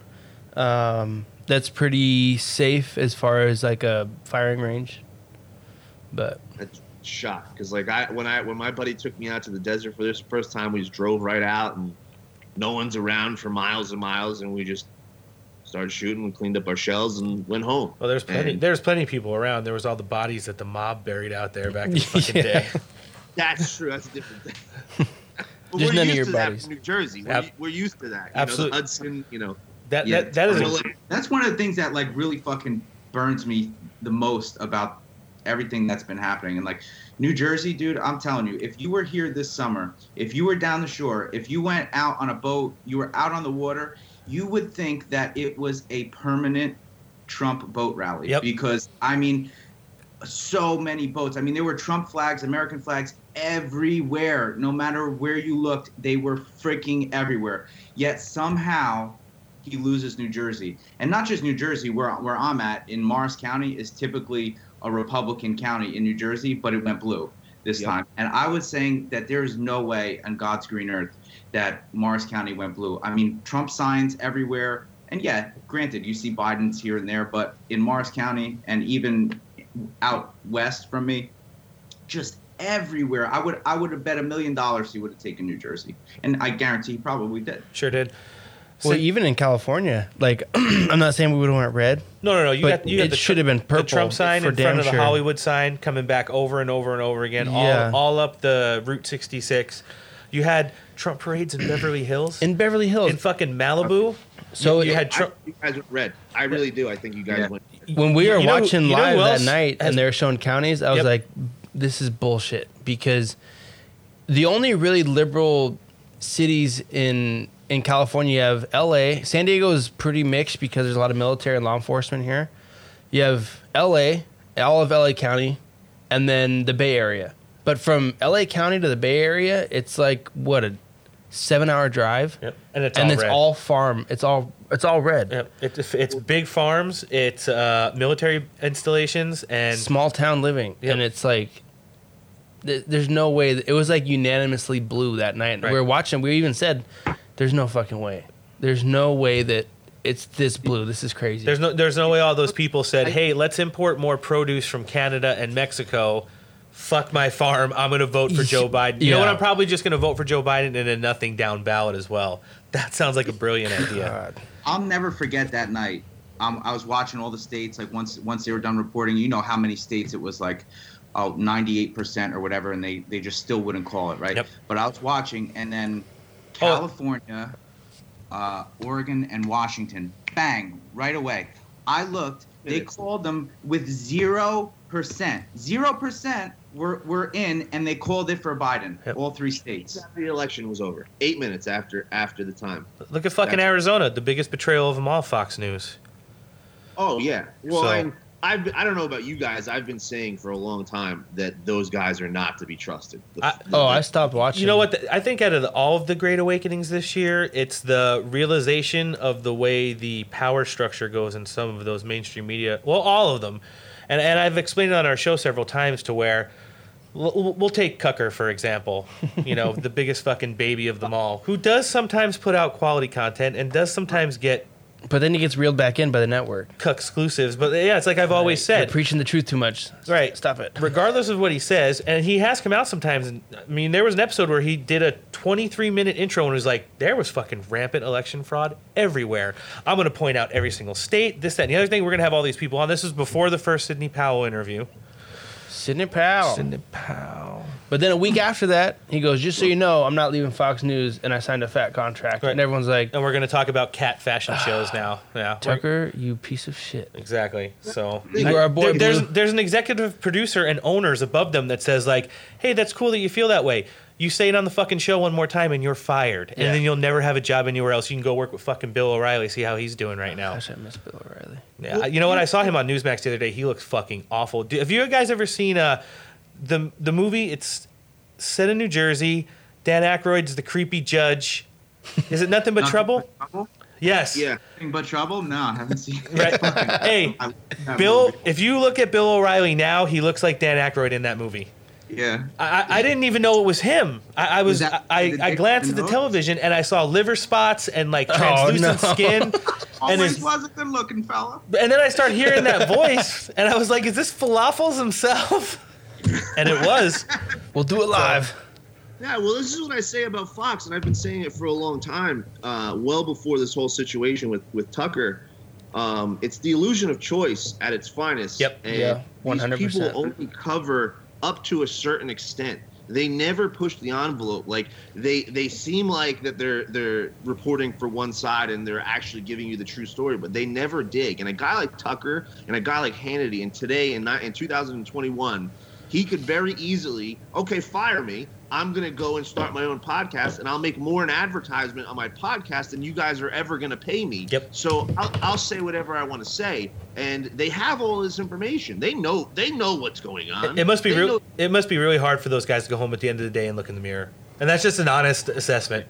A: Um, that's pretty safe as far as like a firing range. But
H: That's shot because like I when I when my buddy took me out to the desert for this first time, we just drove right out and no one's around for miles and miles, and we just started shooting. We cleaned up our shells and went home.
G: Well, there's plenty.
H: And
G: There's plenty of people around. There was all the bodies that the mob buried out there back in the fucking
A: Yeah.
G: day.
H: that's true. That's a different thing. But
A: Just
H: we're
A: none of
H: used
A: your
H: to that from New Jersey. We're,
G: Ab-
H: we're used to that. You
G: Absolute-
H: Know, the Hudson, you know.
G: That
D: Yeah.
G: that that is
H: You like,
D: That's one of the things that like really fucking burns me the most about everything that's been happening. And like New Jersey, dude, I'm telling you, if you were here this summer, if you were down the shore, if you went out on a boat, you were out on the water, you would think that it was a permanent Trump boat rally.
G: Yep.
D: Because I mean, so many boats. I mean, there were Trump flags, American flags everywhere. No matter where you looked, they were freaking everywhere. Yet somehow he loses New Jersey, and not just New Jersey. Where where I'm at in Morris County is typically a Republican county in New Jersey, but it went blue this
H: Yep.
D: time. And I was saying that there is no way on God's green earth that Morris County went blue. I mean, Trump signs everywhere. And yeah, granted, you see Biden's here and there, but in Morris County and even out west from me, just everywhere. I would I would have bet a million dollars he would have taken New Jersey, and I guarantee he probably did.
G: sure did.
A: Well,
G: So-
A: even in California, like I'm not saying we would have went red.
G: No, no, no. You
A: But
G: got you got
A: it
G: the
A: should have been
G: The
A: purple
G: Trump sign
A: for
G: in front
A: damn
G: of the
A: sure.
G: Hollywood sign coming back over and over and over again,
A: Yeah.
G: all all up the Route 66. You had Trump parades in Beverly Hills,
A: In Beverly Hills,
G: in fucking Malibu.
A: So
G: you, you
A: it-
G: had
H: I,
G: Trump.
H: you guys went red. I really do. I think you guys
D: Yeah.
H: went.
A: when we were
G: you know who-
A: watching
G: you know
A: live that night
G: has-
A: and they were showing counties, I was
G: Yep.
A: like, this is bullshit because the only really liberal cities in in California you have LA. San Diego is pretty mixed because there's a lot of military and law enforcement here. You have LA, all of LA County, and then the Bay Area. But from LA County to the Bay Area, it's like what a seven hour drive.
G: Yep. And it's
A: and
G: all
A: it's
G: red.
A: all farm. It's all it's all red.
G: Yep. It's it's big farms. It's uh, military installations and
A: small town living,
G: Yep.
A: and it's like th- there's no way. That, it was like unanimously blue that night.
G: Right.
A: We were watching. We even said, "There's no fucking way. There's no way that it's this blue. This is crazy."
G: There's no there's no way all those people said, "Hey, let's import more produce from Canada and Mexico." Fuck my farm. I'm gonna vote for Joe Biden. You know what? I'm probably just gonna vote for Joe Biden and a nothing down ballot as well. That sounds like a brilliant idea.
A: God.
D: I'll never forget that night. Um, I was watching all the states. Like once once they were done reporting, you know how many states it was like, oh, 98% or whatever, and they they just still wouldn't call it right.
G: Yep.
D: But I was watching, and then
G: Oh.
D: California, uh, Oregon, and Washington, bang, right away. I looked. They
H: Minutes.
D: called them with zero percent. Zero percent were were in, and they called it for Biden.
G: Yep.
D: All three states.
H: The election was over. Eight minutes after after the time.
G: Look at fucking
D: That's-
G: Arizona, the biggest betrayal of them all. Fox News.
H: Oh yeah. Well,
G: So-
H: I, I've I don't know about you guys. I've been saying for a long time that those guys are not to be trusted. The-
G: I-
H: the-
A: Oh, I stopped watching.
G: You know what? The, I think out of the, all of the great awakenings this year, it's the realization of the way the power structure goes in some of those mainstream media. Well, all of them, and and I've explained it on our show several times to where We'll, we'll take Cucker for example. You know, the biggest fucking baby of them all, who does sometimes put out quality content and does sometimes get
A: But then he gets reeled back in by the network.
G: cuck exclusives. But yeah, it's like I've always
A: You're
G: said.
A: preaching the truth too much.
G: Right.
A: Stop it.
G: regardless of what he says, and he has come out sometimes. And I mean, there was an episode where he did a 23 minute intro and was like, "There was fucking rampant election fraud everywhere. I'm going to point out every single state, this, that, and the other thing. We're going to have all these people on. This was before the first Sidney Powell interview.
A: Sidney Powell.
G: Sidney Powell.
A: But then a week after that, he goes, "Just so you know, I'm not leaving Fox News, and I signed a fat contract."
G: Right.
A: And everyone's like,
G: And we're going to talk about cat fashion ah, shows now. Yeah,
A: "Tucker, you piece of shit."
G: Exactly. So
A: You our boy,
G: there- there's
A: Blue.
G: there's an executive producer and owners above them that says like, "Hey, that's cool that you feel that way. You say it on the fucking show one more time and you're fired, and then you'll never have a job anywhere else. You can go work with fucking Bill O'Reilly, see how he's doing right now."
A: Gosh, I miss Bill O'Reilly.
G: Yeah, you know what? I saw him on Newsmax the other day. He looks fucking awful. Do- Have you guys ever seen uh, the the movie? It's set in New Jersey. Dan Aykroyd's the creepy judge. Is it nothing but trouble?
D: trouble?
G: Yes.
H: Yeah.
D: Nothing but trouble? No, I haven't seen it.
G: Right. hey, Bill.
D: movie.
G: If you look at Bill O'Reilly now, he looks like Dan Aykroyd in that movie.
D: Yeah.
G: I, I I didn't even know it was him. I, I was,
D: Was that
G: I,
D: the
G: I glanced at the
D: the
G: television and I saw liver spots and like
A: Oh,
G: translucent
A: no.
G: skin. and,
D: Always
G: his,
D: was a good looking fella.
G: and then I started hearing that voice and I was like, "Is this Falafels himself?" And it was.
A: We'll do it live.
H: Yeah, well, this is what I say about Fox, and I've been saying it for a long time, uh, well before this whole situation with with Tucker. Um, it's the illusion of choice at its finest.
G: Yep.
H: And
A: Yeah, 100%.
H: people only cover up to a certain extent. They never push the envelope. Like they they seem like that they're they're reporting for one side and they're actually giving you the true story, but they never dig. And a guy like Tucker and a guy like Hannity, and today in ni- in 2021, he could very easily okay fire me. I'm gonna go and start my own podcast, and I'll make more an advertisement on my podcast than you guys are ever gonna pay me.
G: Yep.
H: So I'll, I'll say whatever I want to say, and they have all this information. They know they know what's going on.
G: It must be
H: They
G: real.
H: know-
G: It must be really hard for those guys to go home at the end of the day and look in the mirror. And that's just an honest assessment.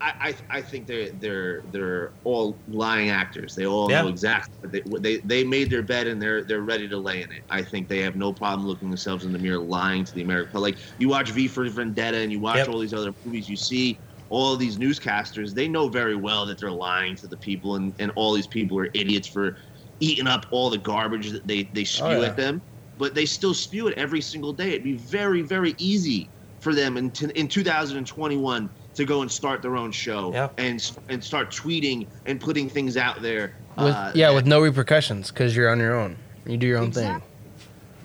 H: I, I, I think they're they're they're all lying actors. They all
G: Yeah.
H: know exactly. What they, they they made their bed and they're they're ready to lay in it. I think they have no problem looking themselves in the mirror, lying to the American. Like you watch V for Vendetta and you watch
G: Yep.
H: all these other movies, you see all these newscasters. They know very well that they're lying to the people, and, and all these people are idiots for eating up all the garbage that they they spew
A: Oh, yeah.
H: at them. But they still spew it every single day. It'd be very very easy for them in, t- in 2021 to go and start their own show
G: Yeah.
H: and and start tweeting and putting things out there.
A: With,
H: uh,
A: yeah, with no repercussions because you're on your own. You do your own thing.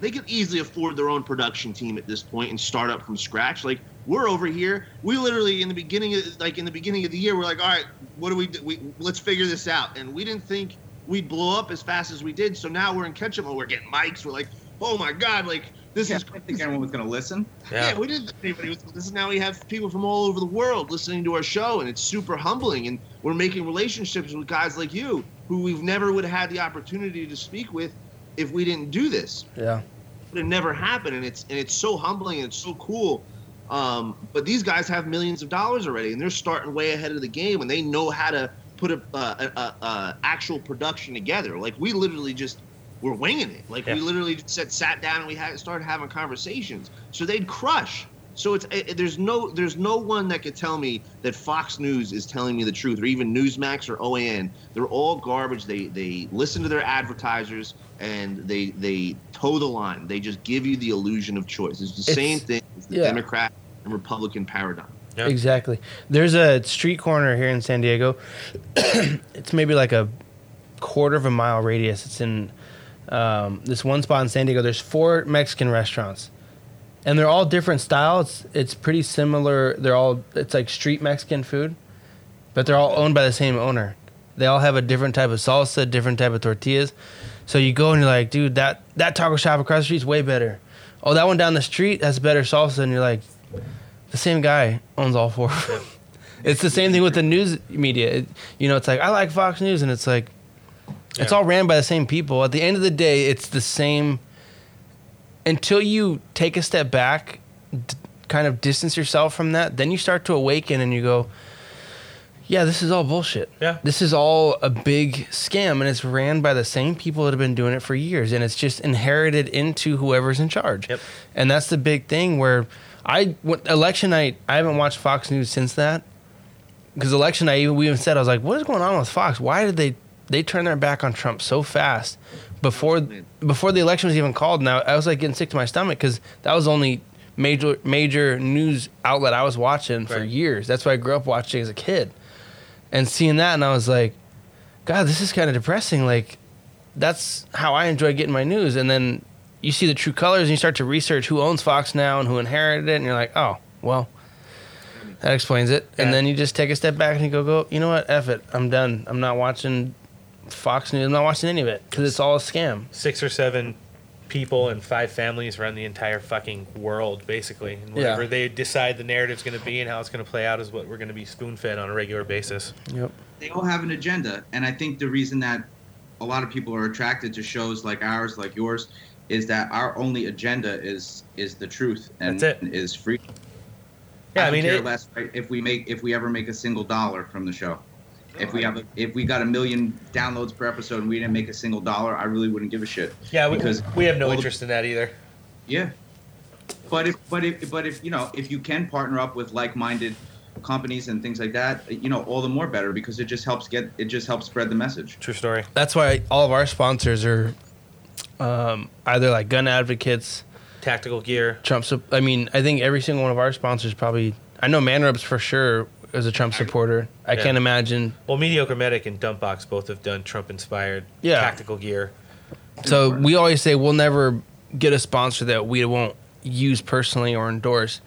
H: They could easily afford their own production team at this point and start up from scratch. Like we're over here, we literally in the beginning of like in the beginning of the year, we're like, all right, what do we do? We let's figure this out, and we didn't think we'd blow up as fast as we did. So now we're in catch up mode. We're getting mics. We're like, oh my god, like this
D: Yeah,
H: is
D: I think everyone was going to listen.
H: Yeah, we didn't think anybody was this is now we have people from all over the world listening to our show and it's super humbling and we're making relationships with guys like you who we've never would have had the opportunity to speak with if we didn't do this.
A: Yeah.
H: But it never happened and it's and it's so humbling and it's so cool. Um, but these guys have millions of dollars already and they're starting way ahead of the game and they know how to put a, a, a, a actual production together. Like we literally just were winging it. Like
G: Yeah.
H: we literally just sat, sat down and we had started having conversations. So they'd crush. So it's it, there's no there's no one that could tell me that Fox News is telling me the truth, or even Newsmax or OAN. They're all garbage. They they listen to their advertisers and they they toe the line. They just give you the illusion of choice. It's the
A: It's-
H: same thing as the
A: yeah.
H: Democrat and Republican paradigm.
G: Yeah.
A: Exactly. There's a street corner here in San Diego. it's maybe like a quarter of a mile radius. It's in um, this one spot in San Diego. There's four Mexican restaurants, and they're all different styles. It's, pretty similar. They're all it's like street Mexican food, but they're all owned by the same owner. They all have a different type of salsa, different type of tortillas. So you go and you're like, dude, that that taco shop across the street is way better. Oh, that one down the street has better salsa, and you're like, the same guy owns all four. it's the same thing with the news media. It, you know, it's like I like Fox News, and it's like it's all ran by the same people. At the end of the day, it's the same. Until you take a step back, d- kind of distance yourself from that, then you start to awaken, and you go, yeah, this is all bullshit.
G: Yeah.
A: This is all a big scam and it's ran by the same people that have been doing it for years and it's just inherited into whoever's in charge.
G: Yep.
A: And that's the big thing where I election night I haven't watched Fox News since that. Because election night we even said I was like, what is going on with Fox? Why did they they turned their back on Trump so fast before before the election was even called? Now I was like getting sick to my stomach because that was the only major major news outlet I was watching for
G: Right.
A: years. That's why I grew up watching as a kid. And seeing that and i was like god this is kind of depressing. Like that's how i enjoy getting my news. And then you see the true colors and you start to research who owns fox now and who inherited it and you're like oh well that explains it. And then you just take a step back and you go go you know what? F it. I'm done. I'm not watching fox news i'm not watching any of it because it's all a scam
G: Six or seven people and five families run the entire fucking world, basically. And whatever
A: Yeah.
G: they decide the narrative's going to be and how it's going to play out is what we're going to be spoon fed on a regular basis.
A: yep
D: they all have an agenda and i think the reason that a lot of people are attracted to shows like ours like yours is that our only agenda is is the truth and
G: That's it.
D: is free
G: Yeah, I,
D: don't
G: mean,
D: care
G: it,
D: less right, if we make if we ever make a single dollar from the show if we have a, if we got a million downloads per episode and we didn't make a single dollar i really wouldn't give a shit
G: yeah, we,
D: because
G: we have no
D: all the-
G: interest in that either.
D: yeah but if but if but if you know if you can partner up with like-minded companies and things like that you know all the more better because it just helps get it just helps spread the message
G: True story.
A: that's why all of our sponsors are um, either like gun advocates
G: Tactical gear.
A: Trump. I mean, I think every single one of our sponsors probably. I know Manrubs for sure is a Trump supporter. I
G: Yeah.
A: can't imagine.
G: Well, Mediocre Medic and Dumpbox both have done Trump inspired
A: Yeah.
G: tactical gear.
A: So we always say we'll never get a sponsor that we won't use personally or endorse,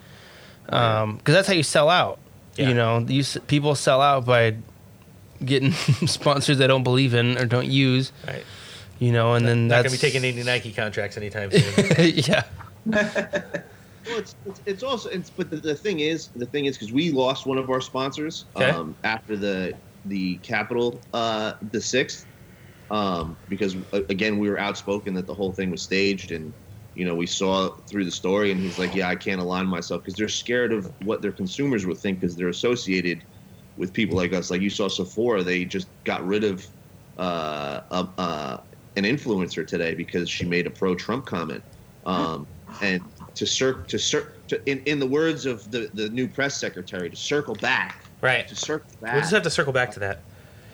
A: um, because that's how you sell out.
G: Yeah.
A: You know, you people sell out by getting sponsors they don't believe in or don't use.
G: Right.
A: You know, and then that's Not
G: going to be taking any Nike contracts anytime soon.
A: yeah.
H: Well, it's, it's, it's also, it's, but the, the thing is, the thing is, because we lost one of our sponsors
G: Okay.
H: um, after the the Capitol uh, the sixth, um, because uh, again we were outspoken that the whole thing was staged, and you know we saw through the story, and he's like, yeah, I can't align myself because they're scared of what their consumers would think because they're associated with people like us. Like you saw Sephora, they just got rid of uh, uh, uh, an influencer today because she made a pro-Trump comment. Um, and to cir- to cir- to in, in the words of the, the new press secretary, to circle back,
G: right.
H: to circle back
G: We'll just have to circle back to that.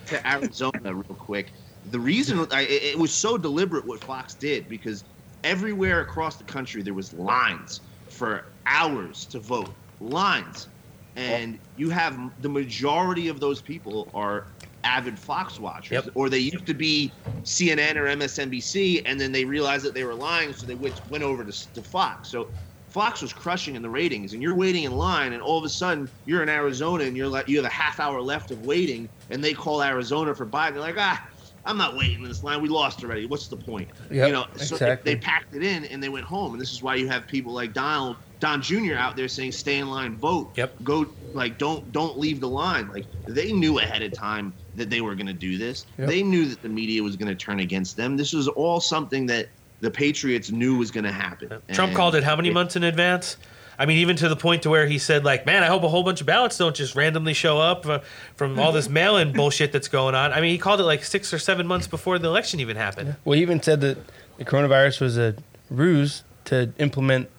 H: to Arizona real quick. The reason I, it it was so deliberate what Fox did because everywhere across the country there was lines for hours to vote, lines, and you have the majority of those people are avid Fox watchers,
G: Yep.
H: or they used to be CNN or MSNBC, and then they realized that they were lying, so they went, went over to, to Fox. So Fox was crushing in the ratings, and you're waiting in line, and all of a sudden you're in Arizona, and you're like you have a half hour left of waiting, and they call Arizona for Biden. They're like, ah, I'm not waiting in this line. We lost already. What's the point?
A: Yep,
H: you know, so
A: exactly.
H: they packed it in and they went home, and this is why you have people like Donald Don Jr. out there saying, "Stay in line, vote."
G: Yep.
H: Go like don't don't leave the line. Like they knew ahead of time that they were going to do this.
A: Yep.
H: They knew that the media was going to turn against them. This was all something that the Patriots knew was going to happen.
G: Trump
H: And
G: called it how many months in advance? I mean, even to the point to where he said, like, man, I hope a whole bunch of ballots don't just randomly show up uh, from all this mail-in bullshit that's going on. I mean, he called it like six or seven months before the election even happened.
A: Well, he even said that the coronavirus was a ruse to implement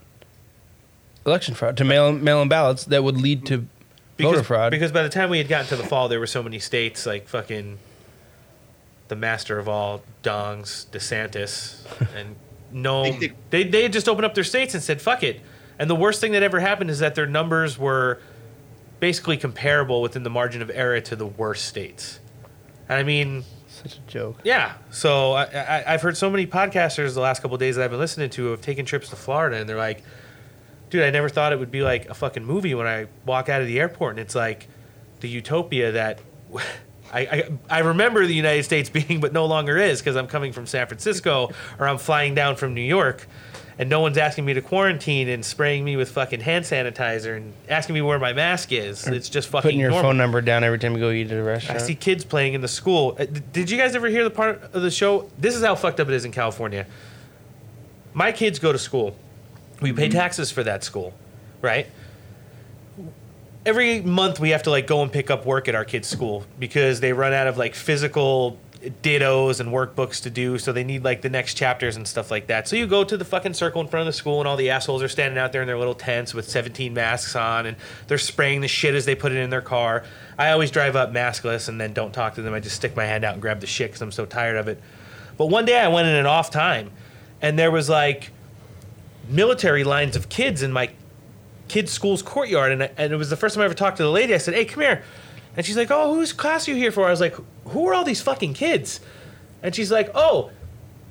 A: election fraud, to mail mail in ballots that would lead to
G: Because,
A: voter fraud.
G: Because by the time we had gotten to the fall, there were so many states like fucking the master of all dongs, DeSantis, and no,
H: They- they-
G: they they had just opened up their states and said fuck it. And the worst thing that ever happened is that their numbers were basically comparable within the margin of error to the worst states. And I mean,
A: Such a joke.
G: yeah. So I, I, I've heard so many podcasters the last couple of days that I've been listening to have taken trips to Florida, and they're like, "Dude, I never thought it would be like a fucking movie when I walk out of the airport, and it's like the utopia that." I, I, I remember the United States being, but no longer is because I'm coming from San Francisco or I'm flying down from New York, and no one's asking me to quarantine and spraying me with fucking hand sanitizer and asking me where my mask is. It's just fucking
A: Putting your
G: normal.
A: phone number down every time you go eat at a restaurant.
G: I see kids playing in the school. Uh, Did you guys ever hear the part of the show? This is how fucked up it is in California. My kids go to school. We pay mm-hmm. taxes for that school, right? every month we have to like go and pick up work at our kids' school because they run out of like physical dittos and workbooks to do, so they need like the next chapters and stuff like that. So you go to the fucking circle in front of the school, and all the assholes are standing out there in their little tents with 17 masks on, and they're spraying the shit as they put it in their car. I always drive up maskless and then don't talk to them. I just stick my hand out and grab the shit because I'm so tired of it. But one day I went in an off time, and there was like military lines of kids in my kids' school's courtyard, and, I- and it was the first time I ever talked to the lady. I said, "Hey, come here," and she's like, "Oh, whose class are you here for?" I was like, "Who are all these fucking kids?" And she's like, "Oh."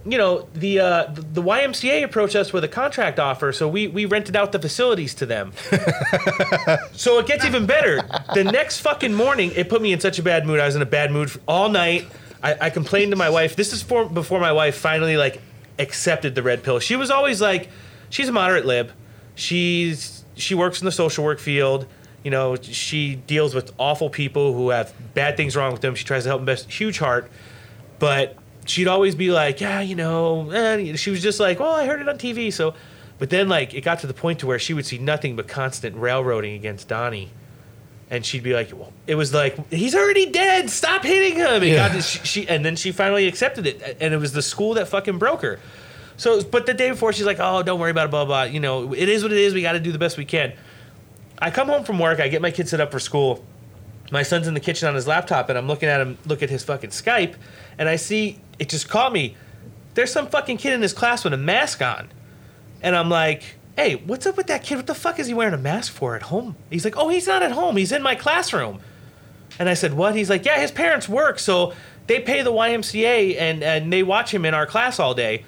G: You know the uh, the the YMCA approached us with a contract offer, so we, we rented out the facilities to them. so it gets even better. The next fucking morning, it put me in such a bad mood. I was in a bad mood all night. I, I complained to my wife. This is for, before my wife finally like accepted the red pill. She was always like, she's a moderate lib. She's she works in the social work field. You know, she deals with awful people who have bad things wrong with them. She tries to help them best. Huge heart, but she'd always be like, yeah, you know. eh," she was just like, well, I heard it on TV, so. But then, like, it got to the point to where she would see nothing but constant railroading against Donnie and she'd be like, well, "It was like he's already dead. Stop hitting him." Got
A: Yeah.
G: to, she, she and then she finally accepted it, and it was the school that fucking broke her. So, but the day before, she's like, "Oh, don't worry about it." Blah blah. You know, it is what it is. We got to do the best we can. I come home from work. I get my kid set up for school. My son's in the kitchen on his laptop, and I'm looking at him look at his fucking Skype, and I see it just caught me. There's some fucking kid in his class with a mask on. And I'm like, hey, what's up with that kid? What the fuck is he wearing a mask for at home? He's like, oh, he's not at home. He's in my classroom. And I said, what? He's like, yeah, his parents work, so they pay the YMCA and, and they watch him in our class all day.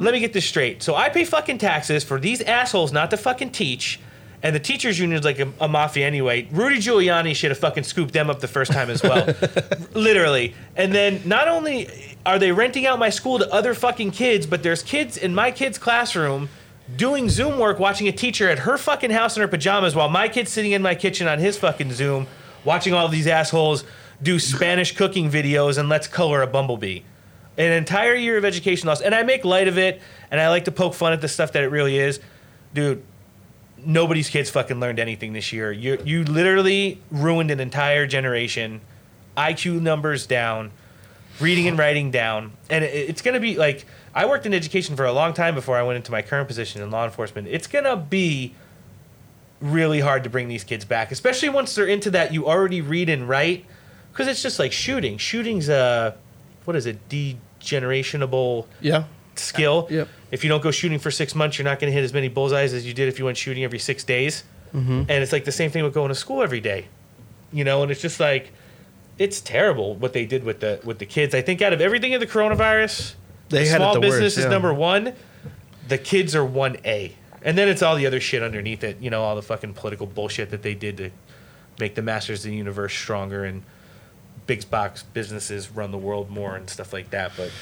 G: Let me get this straight. So I pay fucking taxes for these assholes not to fucking teach. And the teachers union's like a, a mafia anyway. Rudy Giuliani should have fucking scooped them up the first time as well. Literally. And then not only are they renting out my school to other fucking kids, but there's kids in my kid's classroom doing Zoom work watching a teacher at her fucking house in her pajamas while my kid's sitting in my kitchen on his fucking Zoom watching all these assholes do Spanish cooking videos and let's color a bumblebee. An entire year of education loss. And I make light of it and I like to poke fun at the stuff that it really is. Dude, nobody's kids fucking learned anything this year. You you literally ruined an entire generation. IQ numbers down, reading and writing down, and it, it's gonna be like I worked in education for a long time before I went into my current position in law enforcement. It's gonna be really hard to bring these kids back, especially once they're into that you already read and write, because it's just like shooting. Shooting's a what is it degenerationable
A: Yeah.
G: skill.
A: Yep.
G: If you don't go shooting for six months, you're not going to hit as many bullseyes as you did if you went shooting every six days.
A: Mm-hmm.
G: And it's like the same thing with going to school every day, you know. And it's just like, it's terrible what they did with the with the kids. I think out of everything in the coronavirus,
A: They
G: the
A: had
G: small
A: the
G: business
A: worst,
G: is number one. The kids are one A, and then it's all the other shit underneath it. You know, all the fucking political bullshit that they did to make the masters of the universe stronger and big box businesses run the world more and stuff like that. But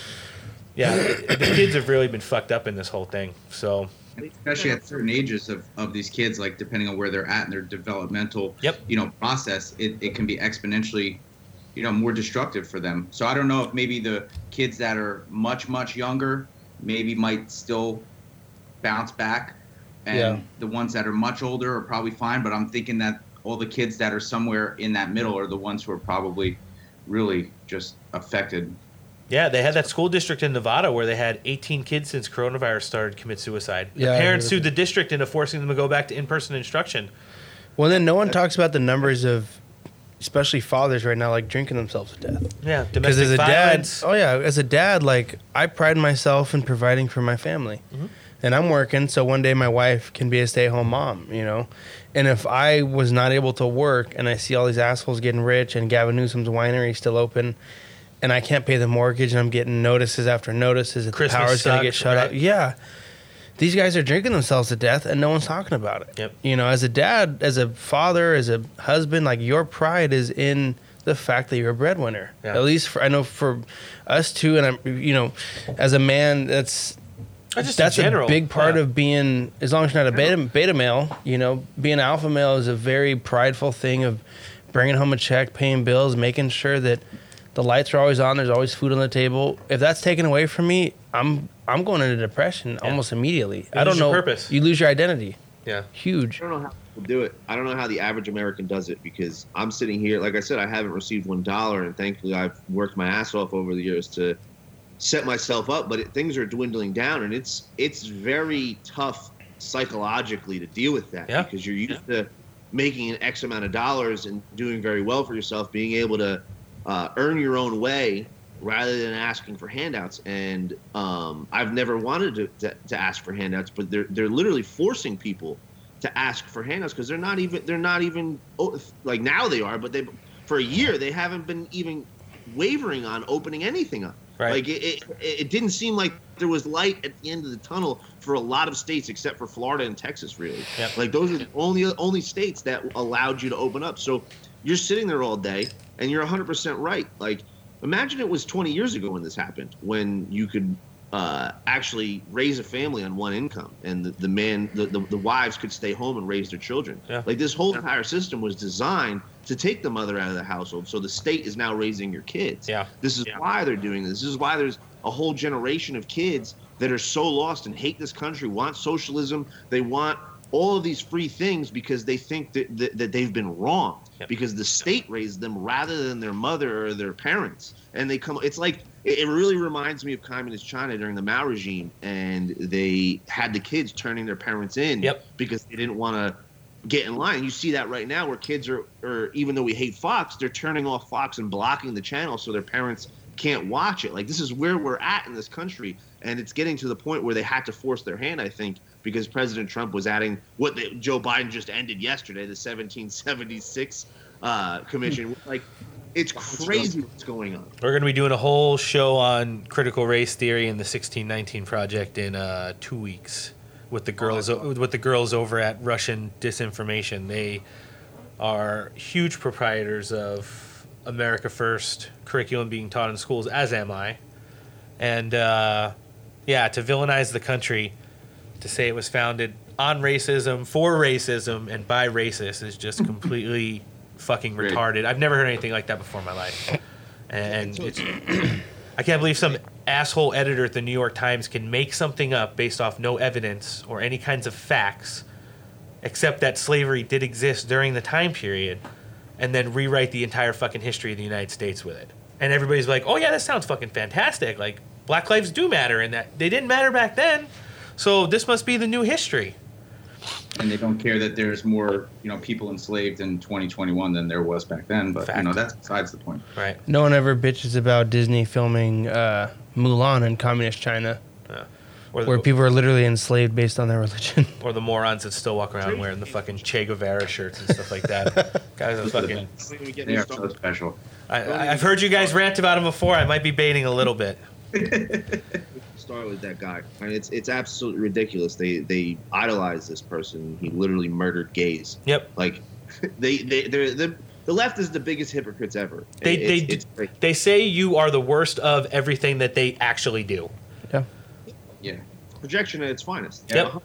G: yeah, the kids have really been fucked up in this whole thing. So
D: especially at certain ages of, of these kids like depending on where they're at in their developmental
G: Yep.
D: you know process it, it can be exponentially you know more destructive for them so i don't know if maybe the kids that are much much younger maybe might still bounce back and
A: Yeah.
D: the ones that are much older are probably fine but i'm thinking that all the kids that are somewhere in that middle are the ones who are probably really just affected
G: yeah, they had that school district in Nevada where they had 18 kids since coronavirus started commit suicide. The
A: Yeah, I
G: parents sued the district into forcing them to go back to in-person instruction.
A: Well, then no one talks about the numbers of, especially fathers right now, like drinking themselves to death.
G: Yeah,
A: Because
G: domestic
A: as a
G: violence.
A: dad, oh yeah, as a dad, like I pride myself in providing for my family, mm-hmm. And I'm working so one day my wife can be a stay-at-home mom, you know. And if I was not able to work, and I see all these assholes getting rich, and Gavin Newsom's winery still open, and I can't pay the mortgage, and I'm getting notices after notices that
G: Christmas
A: the power's gonna get shut
G: right?
A: out. Yeah, these guys are drinking themselves to death, and no one's talking about it.
G: Yep.
A: You know, as a dad, as a father, as a husband, like your pride is in the fact that you're a breadwinner.
G: Yeah.
A: At least for I know for us too, and I'm you know, as a man, that's
G: just in
A: that's
G: general,
A: a big part
G: yeah.
A: of being. As long as you're not a beta beta male, you know, being alpha male is a very prideful thing of bringing home a check, paying bills, making sure that the lights are always on. There's always food on the table. If that's taken away from me, I'm I'm going into depression almost immediately. I don't know.
G: purpose.
A: You lose your identity.
G: Yeah.
A: Huge.
H: I don't know how people do it. I don't know how the average American does it because I'm sitting here, like I said, I haven't received one dollar, and thankfully I've worked my ass off over the years to set myself up. But it, things are dwindling down, and it's it's very tough psychologically to deal with that
G: Yeah.
H: because you're used to making an X amount of dollars and doing very well for yourself, being able to uh, earn your own way rather than asking for handouts. And um, I've never wanted to, to, to ask for handouts, but they're they're literally forcing people to ask for handouts because they're not even they're not even oh, like now they are, but they for a year they haven't been even wavering on opening anything up.
G: Right.
H: Like it, it, it didn't seem like there was light at the end of the tunnel for a lot of states except for Florida and Texas, really.
G: Yep.
H: Like those are the only only states that allowed you to open up. So you're sitting there all day, and you're 100% right. Like imagine it was 20 years ago when this happened, when you could uh, actually raise a family on one income, and the, the man, the, the the wives could stay home and raise their children.
G: Yeah.
H: Like this whole entire system was designed to take the mother out of the household, so the state is now raising your kids.
G: Yeah.
H: This is why they're doing this. This is why there's a whole generation of kids that are so lost and hate this country, want socialism. They want all of these free things because they think that, that, that they've been wrong
G: Yep.
H: because the state raised them rather than their mother or their parents. And they come, it's like, it, it really reminds me of communist China during the Mao regime. And they had the kids turning their parents in
G: Yep.
H: because they didn't want to get in line. You see that right now where kids are, or even though we hate Fox, they're turning off Fox and blocking the channel so their parents can't watch it. Like this is where we're at in this country, and it's getting to the point where they had to force their hand. I think because President Trump was adding what the, Joe Biden just ended yesterday, the 1776 uh, commission. like it's crazy what's going on.
G: We're going to be doing a whole show on critical race theory and the 1619 project in uh, two weeks with the girls with the girls over at Russian Disinformation. They are huge proprietors of America First curriculum being taught in schools, as am I. And uh, yeah, to villainize the country, to say it was founded on racism, for racism, and by racists is just completely fucking retarded. I've never heard anything like that before in my life. And it's, I can't believe some asshole editor at the New York Times can make something up based off no evidence or any kinds of facts, except that slavery did exist during the time period, and then rewrite the entire fucking history of the United States with it. And everybody's like, "Oh yeah, that sounds fucking fantastic! Like black lives do matter, and that they didn't matter back then, so this must be the new history."
D: and they don't care that there's more, you know, people enslaved in 2021 than there was back then. But
G: Fact.
D: you know, that's besides the point.
G: Right?
A: No one ever bitches about Disney filming uh, Mulan in communist China,
G: Or the,
A: where people are literally enslaved based on their religion.
G: or the morons that still walk around wearing the fucking Che Guevara shirts and stuff like that. Guys are fucking.
H: Don't
D: They
H: me
D: are
H: started.
D: so special.
G: I, I- I've heard you guys rant about him before. I might be baiting a little bit.
H: start with that guy. I mean, it's it's absolutely ridiculous. They they idolize this person. He literally murdered gays.
G: Yep.
H: Like they they they're, the the left is the biggest hypocrites ever.
G: They
H: It's-
G: they
H: it's
G: they say you are the worst of everything that they actually do.
A: Yeah.
D: Yeah.
H: projection at its finest.
G: Yep.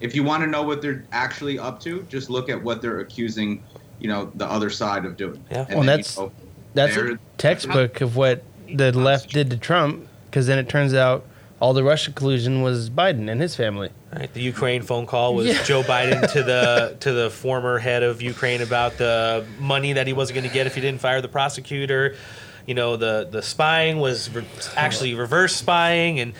D: If you want to know what they're actually up to, just look at what they're accusing, you know, the other side of doing.
G: Yeah.
D: And
A: Well,
D: then you
A: that's-
D: know,
A: That's a textbook of what the left did to Trump, because then it turns out all the Russia collusion was Biden and his family.
G: Right. The Ukraine phone call was
A: Yeah.
G: Joe Biden to the to the former head of Ukraine about the money that he wasn't going to get if he didn't fire the prosecutor. You know, the the spying was re- actually reverse spying, and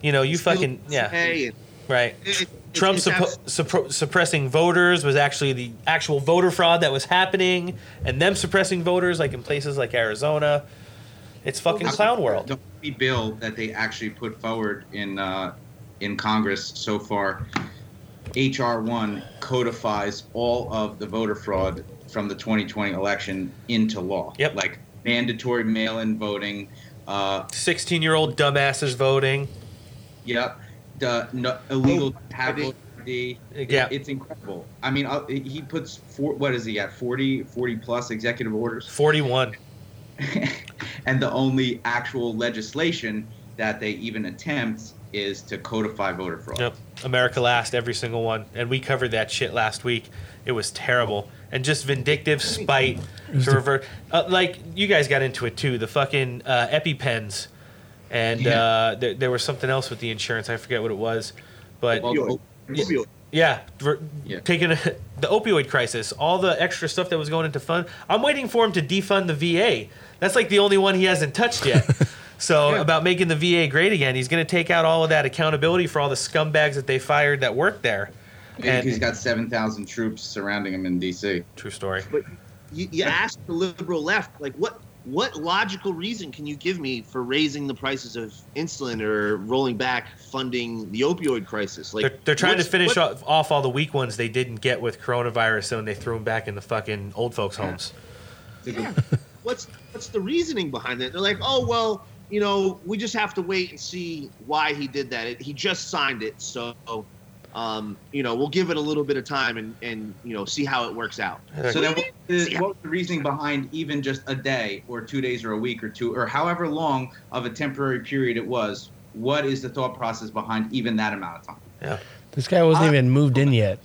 G: you know, you fucking yeah,
H: Hey, and
G: right.
H: it- it-
G: Trump
H: it's
G: suppo- suppressing voters was actually the actual voter fraud that was happening, and them suppressing voters, like in places like Arizona. It's fucking clown world.
D: The only bill that they actually put forward in uh, in Congress so far, HR one codifies all of the voter fraud from the 2020 election into law.
G: Yep.
D: Like mandatory mail-in voting. Uh,
G: 16 year old dumbasses voting.
D: Yep. The no, illegal
H: Oh,
D: have
H: I.
D: It-
G: Yeah.
D: It's incredible. I mean, uh, he puts four, what is he at? 40, 40 plus executive orders.
G: 41.
D: and the only actual legislation that they even attempt is to codify voter fraud.
G: Yep. America last, every single one. And we covered that shit last week. It was terrible. And just vindictive spite to revert. Uh, like, you guys got into it too. The fucking uh, EpiPens. And
D: Yeah.
G: uh, there, there was something else with the insurance. I forget what it was. But
H: Opioid.
D: Yeah.
G: Yeah,
D: Yeah.
G: taking a, the opioid crisis, all the extra stuff that was going into fund. I'm waiting for him to defund the VA. That's like the only one he hasn't touched yet. so about making the VA great again, he's going to take out all of that accountability for all the scumbags that they fired that worked there. And-
D: he's got seven thousand troops surrounding him in D.C.
G: True story.
H: But you, you ask the liberal left, like, what what logical reason can you give me for raising the prices of insulin or rolling back funding the opioid crisis? Like,
G: They're, they're trying to finish
H: what-
G: off, off all the weak ones they didn't get with coronavirus, so and they threw them back in the fucking old folks' homes.
H: what's what's the reasoning behind it? They're like, oh well, you know, we just have to wait and see why he did that. It, he just signed it, so um, you know, we'll give it a little bit of time and and you know, see how it works out.
D: So then, what was, the, what was the reasoning behind even just a day or two days or a week or two or however long of a temporary period it was? What is the thought process behind even that amount of time?
G: Yeah,
A: This guy wasn't
D: Uh,
A: even moved in yet.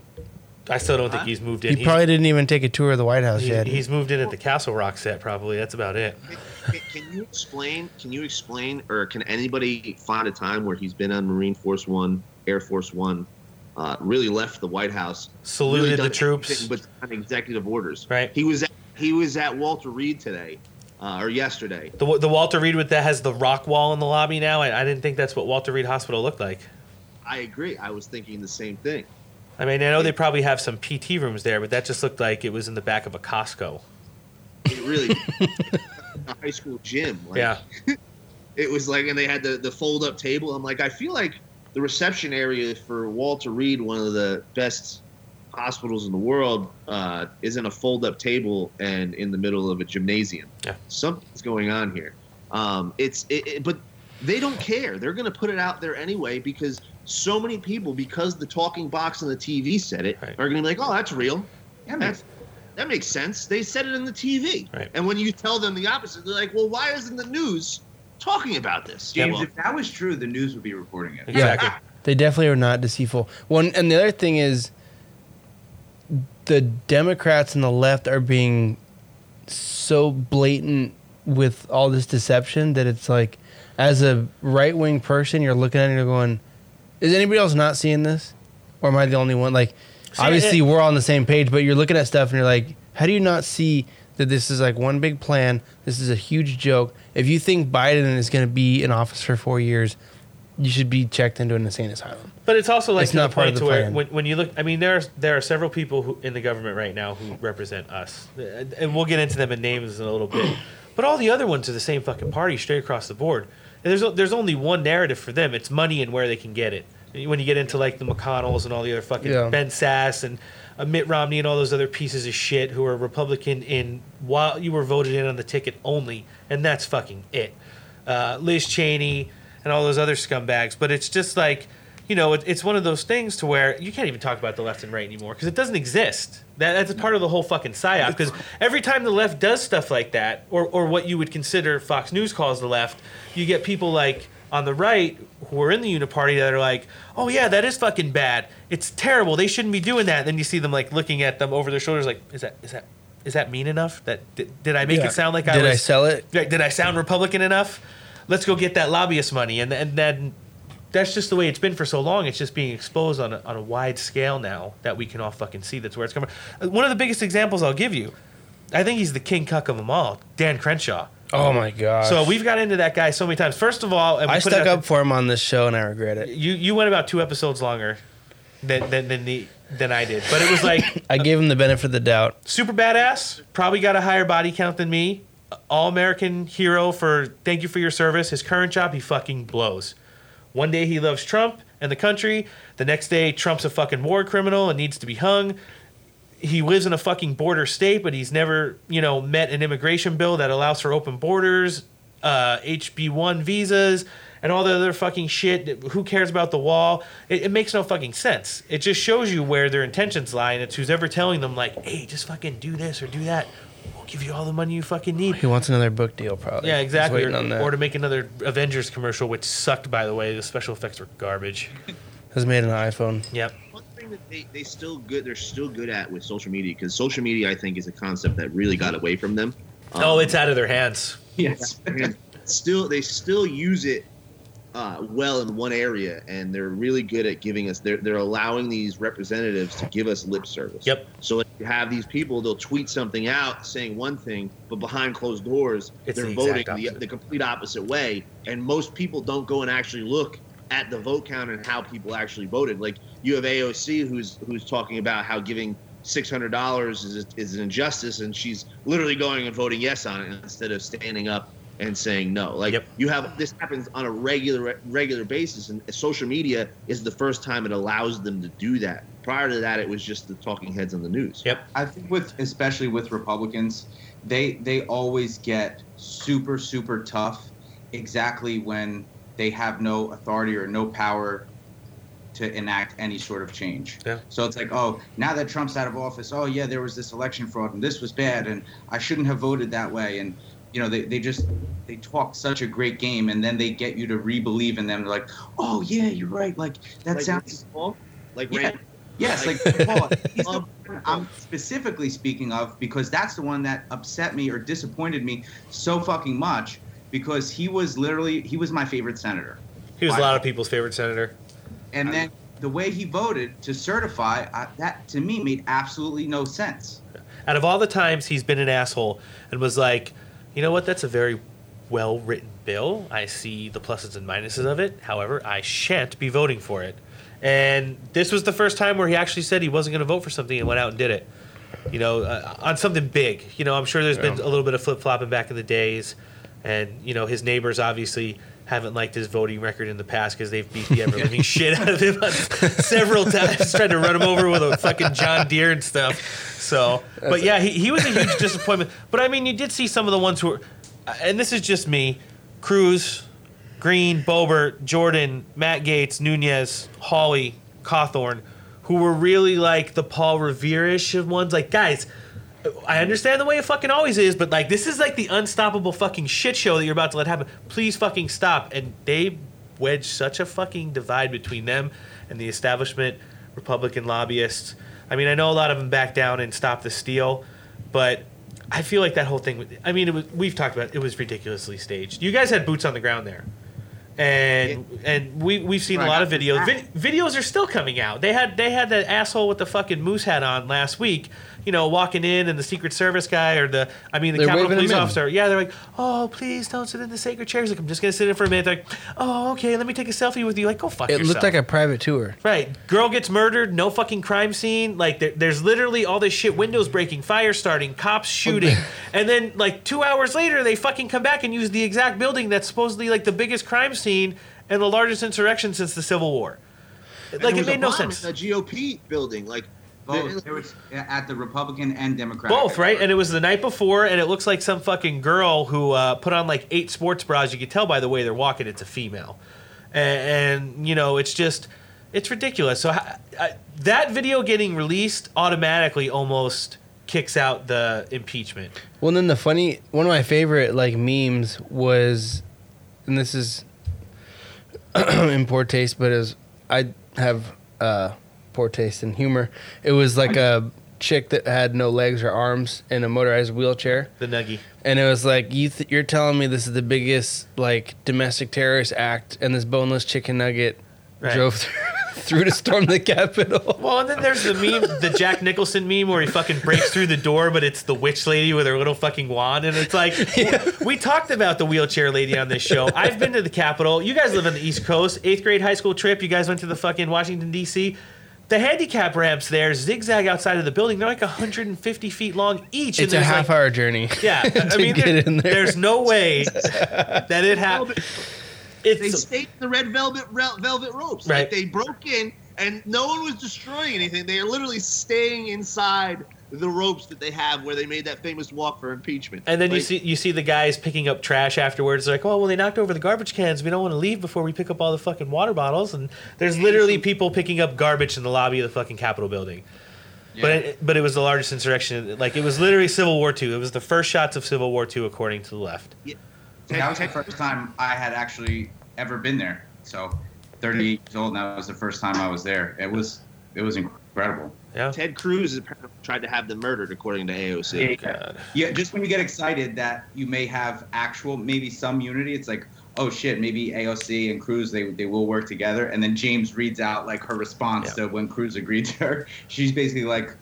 G: I still don't think he's moved in.
A: He
G: He's-
A: probably didn't even take a tour of the White House
G: he-
A: yet.
G: he's moved in at the Castle Rock set, probably. That's about it.
H: Can, can you explain? Can you explain, or can anybody find a time where he's been on Marine Force One, Air Force One, uh, really left the White House,
G: Saluted
H: really
G: the troops.
H: but on executive orders?
G: Right.
H: He was at, he was at Walter Reed today, uh, or yesterday.
G: The, the Walter Reed with that has the rock wall in the lobby now. I, I didn't think that's what Walter Reed Hospital looked like.
H: I agree. I was thinking the same thing.
G: I mean, I know they probably have some PT rooms there, but that just looked like it was in the back of a Costco.
H: It really, a high school gym. Like,
G: Yeah.
H: it was like, and they had the the fold up table. I'm like, I feel like the reception area for Walter Reed, one of the best hospitals in the world, uh, is in a fold up table and in the middle of a gymnasium.
G: Yeah.
H: Something's going on here. Um, it's it, it- but they don't care. They're going to put it out there anyway because so many people, because the talking box on the TV said it,
G: Right.
H: are going to be like, oh, that's real.
D: Yeah,
H: That's, that makes sense. They said it in the TV.
G: Right.
H: And when you tell them the opposite, they're like, well, why isn't the news talking about this?
D: James,
H: Well,
D: if that was true, the news would be reporting it.
G: Exactly.
A: They definitely are not deceitful. One and the other thing is the Democrats and the left are being so blatant with all this deception that it's like as a right wing person you're looking at it and you're going, Is anybody else not seeing this? Or am I the only one? Like obviously
G: it-
A: we're all on the same page, but you're looking at stuff and you're like, How do you not see that this is like one big plan? This is a huge joke. If you think Biden is gonna be in office for four years, you should be checked into an insane asylum.
G: But it's also like
A: It's
G: to
A: not
G: the
A: part
G: point
A: of
G: to
A: the
G: where when, when you look, I mean, there are, there are several people who in the government right now who represent us, and we'll get into them in names in a little bit. But all the other ones are the same fucking party straight across the board. And there's there's only one narrative for them. It's money and where they can get it. When you get into like the McConnells and all the other fucking
A: Yeah.
G: Ben Sasse and uh, Mitt Romney and all those other pieces of shit who are Republican in while you were voted in on the ticket only, and that's fucking it. Uh, Liz Cheney and all those other scumbags. But it's just like, you know, it, it's one of those things to where you can't even talk about the left and right anymore because it doesn't exist. That, that's a part of the whole fucking psyop. Because every time the left does stuff like that, or, or what you would consider Fox News calls the left, you get people like on the right who are in the uniparty that are like, oh yeah, that is fucking bad. It's terrible. They shouldn't be doing that. And then you see them like looking at them over their shoulders, like, is that is that is that mean enough? That did, did I make
A: Yeah.
G: it sound like I
A: Did
G: was?
A: I sell it?
G: Right, Did I sound Republican enough? Let's go get that lobbyist money, and and then that's just the way it's been for so long. It's just being exposed on a, on a wide scale now that we can all fucking see that's where it's coming. from. Uh, one of the biggest examples I'll give you, I think he's the king cuck of them all, Dan Crenshaw.
A: Oh my god.
G: So we've got into that guy so many times. First of all, and
A: I stuck up for him on this show and I regret it.
G: You you went about two episodes longer than than than, the, than I did, but it was like
A: I gave him the benefit of the doubt.
G: super badass. Probably got a higher body count than me. All American hero for thank you for your service. His current job, he fucking blows. One day he loves Trump and the country. The next day, Trump's a fucking war criminal and needs to be hung. He lives in a fucking border state, but he's never, you know, met an immigration bill that allows for open borders, uh, HB1 visas, and all the other fucking shit. Who cares about the wall? It, it makes no fucking sense. It just shows you where their intentions lie, and it's who's ever telling them, like, hey, just fucking do this or do that. We'll give you all the money you fucking need.
A: He wants another book deal, probably.
G: Yeah, exactly. Or, or to make another Avengers commercial, which sucked, by the way. The special effects were garbage.
A: Has made an iPhone.
G: Yep.
H: Thing that they, they still good they're still good at with social media because social media I think is a concept that really got away from them.
G: oh,
H: Um,
G: it's out of their hands.
D: Yes.
H: still they still use it uh, well in one area, and they're really good at giving us. They're they're allowing these representatives to give us lip service.
G: Yep.
H: So like, you have these people, they'll tweet something out saying one thing, but behind closed doors,
G: It's
H: they're
G: the
H: voting the, the complete opposite way. And most people don't go and actually look at the vote count and how people actually voted. Like you have AOC who's who's talking about how giving six hundred dollars is is an injustice, and she's literally going and voting yes on it instead of standing up and saying no. Like
G: Yep.
H: you have this happens on a regular regular basis, and social media is the first time it allows them to do that. Prior to that, it was just the talking heads on the news.
G: Yep.
D: I think with especially with Republicans, they they always get super super tough exactly when they have no authority or no power to enact any sort of change.
G: Yeah.
D: So it's like, oh, now that Trump's out of office, oh yeah, there was this election fraud and this was bad and I shouldn't have voted that way and you know, they, they just they talk such a great game and then they get you to re-believe in them. They're like, oh yeah, you're right. Like that
H: Like
D: sounds
H: Rand Paul, like
D: Yeah.
H: Rand-
D: Yes, like Paul, he's the one I'm specifically speaking of because that's the one that upset me or disappointed me so fucking much because he was literally he was my favorite senator.
G: He was a lot of people's favorite senator.
D: And then the way he voted to certify uh, that to me made absolutely no sense.
G: Out of all the times he's been an asshole and was like, you know what, that's a very well written bill. I see the pluses and minuses of it. However, I shan't be voting for it. And this was the first time where he actually said he wasn't going to vote for something and went out and did it. You know, uh, on something big. You know, I'm sure there's been a little bit of flip flopping back in the days. And, you know, his neighbors obviously haven't liked his voting record in the past because they've beat the ever living shit out of him several times, tried to run him over with a fucking John Deere and stuff. So, but yeah, he, he was a huge disappointment. But I mean, you did see some of the ones who were, uh, and this is just me Cruz, Greene, Boebert, Jordan, Matt Gaetz, Nunes, Hawley, Cawthorn, who were really like the Paul Revere ish of ones. Like, guys, I understand the way it fucking always is, but like, this is like the unstoppable fucking shit show that you're about to let happen. Please fucking stop. And they wedged such a fucking divide between them and the establishment Republican lobbyists. I mean, I know a lot of them backed down and stopped the steal, but I feel like that whole thing. I mean, it was, we've talked about it, it was ridiculously staged. You guys had boots on the ground there, and and we we've seen a lot of videos.
D: Ah.
G: Vid- videos are still coming out. They had they had that asshole with the fucking moose hat on last week. You know, walking in and the Secret Service guy or the I mean the
A: They're
G: Capitol Police officer. Yeah, they're like, oh please don't sit in the sacred chairs. Like I'm just gonna sit in for a minute. They're like, oh okay, let me take a selfie with you. Like go fuck
A: It
G: yourself.
A: looked like a private tour.
G: Right. Girl gets murdered, no fucking crime scene. Like, there, there's literally all this shit windows breaking, fire starting, cops oh, shooting. and then, like, two hours later, they fucking come back and use the exact building that's supposedly, like, the biggest crime scene and the largest insurrection since the Civil War.
H: And
G: Like,
H: there
G: it made no
H: bomb
G: sense.
H: in The GOP building, like
D: Both. There was at the Republican and Democratic.
G: Both, right? And it was the night before, and it looks like some fucking girl who uh, put on like eight sports bras. You can tell by the way they're walking, it's a female. And, and you know, it's just, it's ridiculous. So I, I, that video getting released automatically almost kicks out the impeachment.
A: Well, then the funny one of my favorite like memes was, and this is in poor taste, but as I have uh, poor taste in humor. It was like a chick that had no legs or arms in a motorized wheelchair,
G: The nuggy.
A: and it was like you th- you're telling me this is the biggest like domestic terrorist act, and this boneless chicken nugget
G: Right.
A: drove through, through to storm the Capitol.
G: Well, and then there's the meme, the Jack Nicholson meme, where he fucking breaks through the door, but it's the witch lady with her little fucking wand, and it's like we talked about the wheelchair lady on this show. I've been to the Capitol. You guys live on the East Coast. Eighth grade high school trip. You guys went to the fucking Washington D.C. The handicap ramps there zigzag outside of the building. They're like 150 feet long each.
A: It's
G: and
A: a half
G: like,
A: hour journey.
G: Yeah, I
A: to
G: mean,
A: get
G: there-
A: in there.
G: there's no way that it happened.
H: They
G: It's
H: stayed in the red velvet velvet ropes.
G: Right.
H: Like they broke in, and no one was destroying anything. They are literally staying inside the ropes that they have, where they made that famous walk for impeachment.
G: And then you see you see the guys picking up trash afterwards. They're like, oh well, they knocked over the garbage cans. We don't want to leave before we pick up all the fucking water bottles. And there's literally people picking up garbage in the lobby of the fucking Capitol building. But it, but it was the largest insurrection. Like it was literally Civil War II. It was the first shots of Civil War II, according to the left. Yeah.
D: that was the first time I had actually ever been there. So, 38 years old, and that was the first time I was there. It was it was incredible.
G: Yeah.
H: Ted Cruz apparently tried to have them murdered, according to AOC.
G: God.
D: Yeah, just when you get excited that you may have actual, maybe some unity, it's like, oh shit, maybe AOC and Cruz they they will work together. And then James reads out like her response
G: Yeah.
D: to when Cruz agreed to her. She's basically like,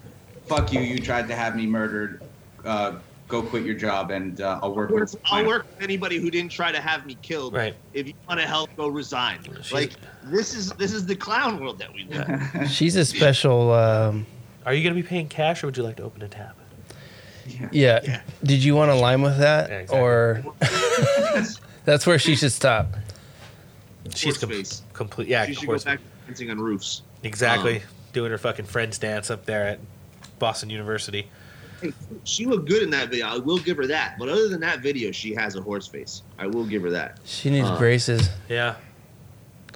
D: "Fuck you, you tried to have me murdered. Uh, go quit your job and uh, I'll work with."
H: I'll work with anybody who didn't try to have me killed.
G: Right.
H: If you want to help, go resign.
G: She's-
H: Like this is this is the clown world that we live. in.
A: She's a special. Um,
G: Are you going to be paying cash or would you like to open a tab?
A: yeah.
H: Yeah.
A: Did you want to line with that,
G: Yeah, exactly.
A: or that's where she should stop?
G: She's com- complete. Yeah,
H: she should
G: course.
H: go back to dancing on roofs.
G: Exactly.
H: Um,
G: Doing her fucking friends dance up there at Boston University.
H: Hey, she looked good in that video. I will give her that. But other than that video, she has a horse face. I will give her that.
A: She needs
H: Uh,
A: braces.
G: Yeah.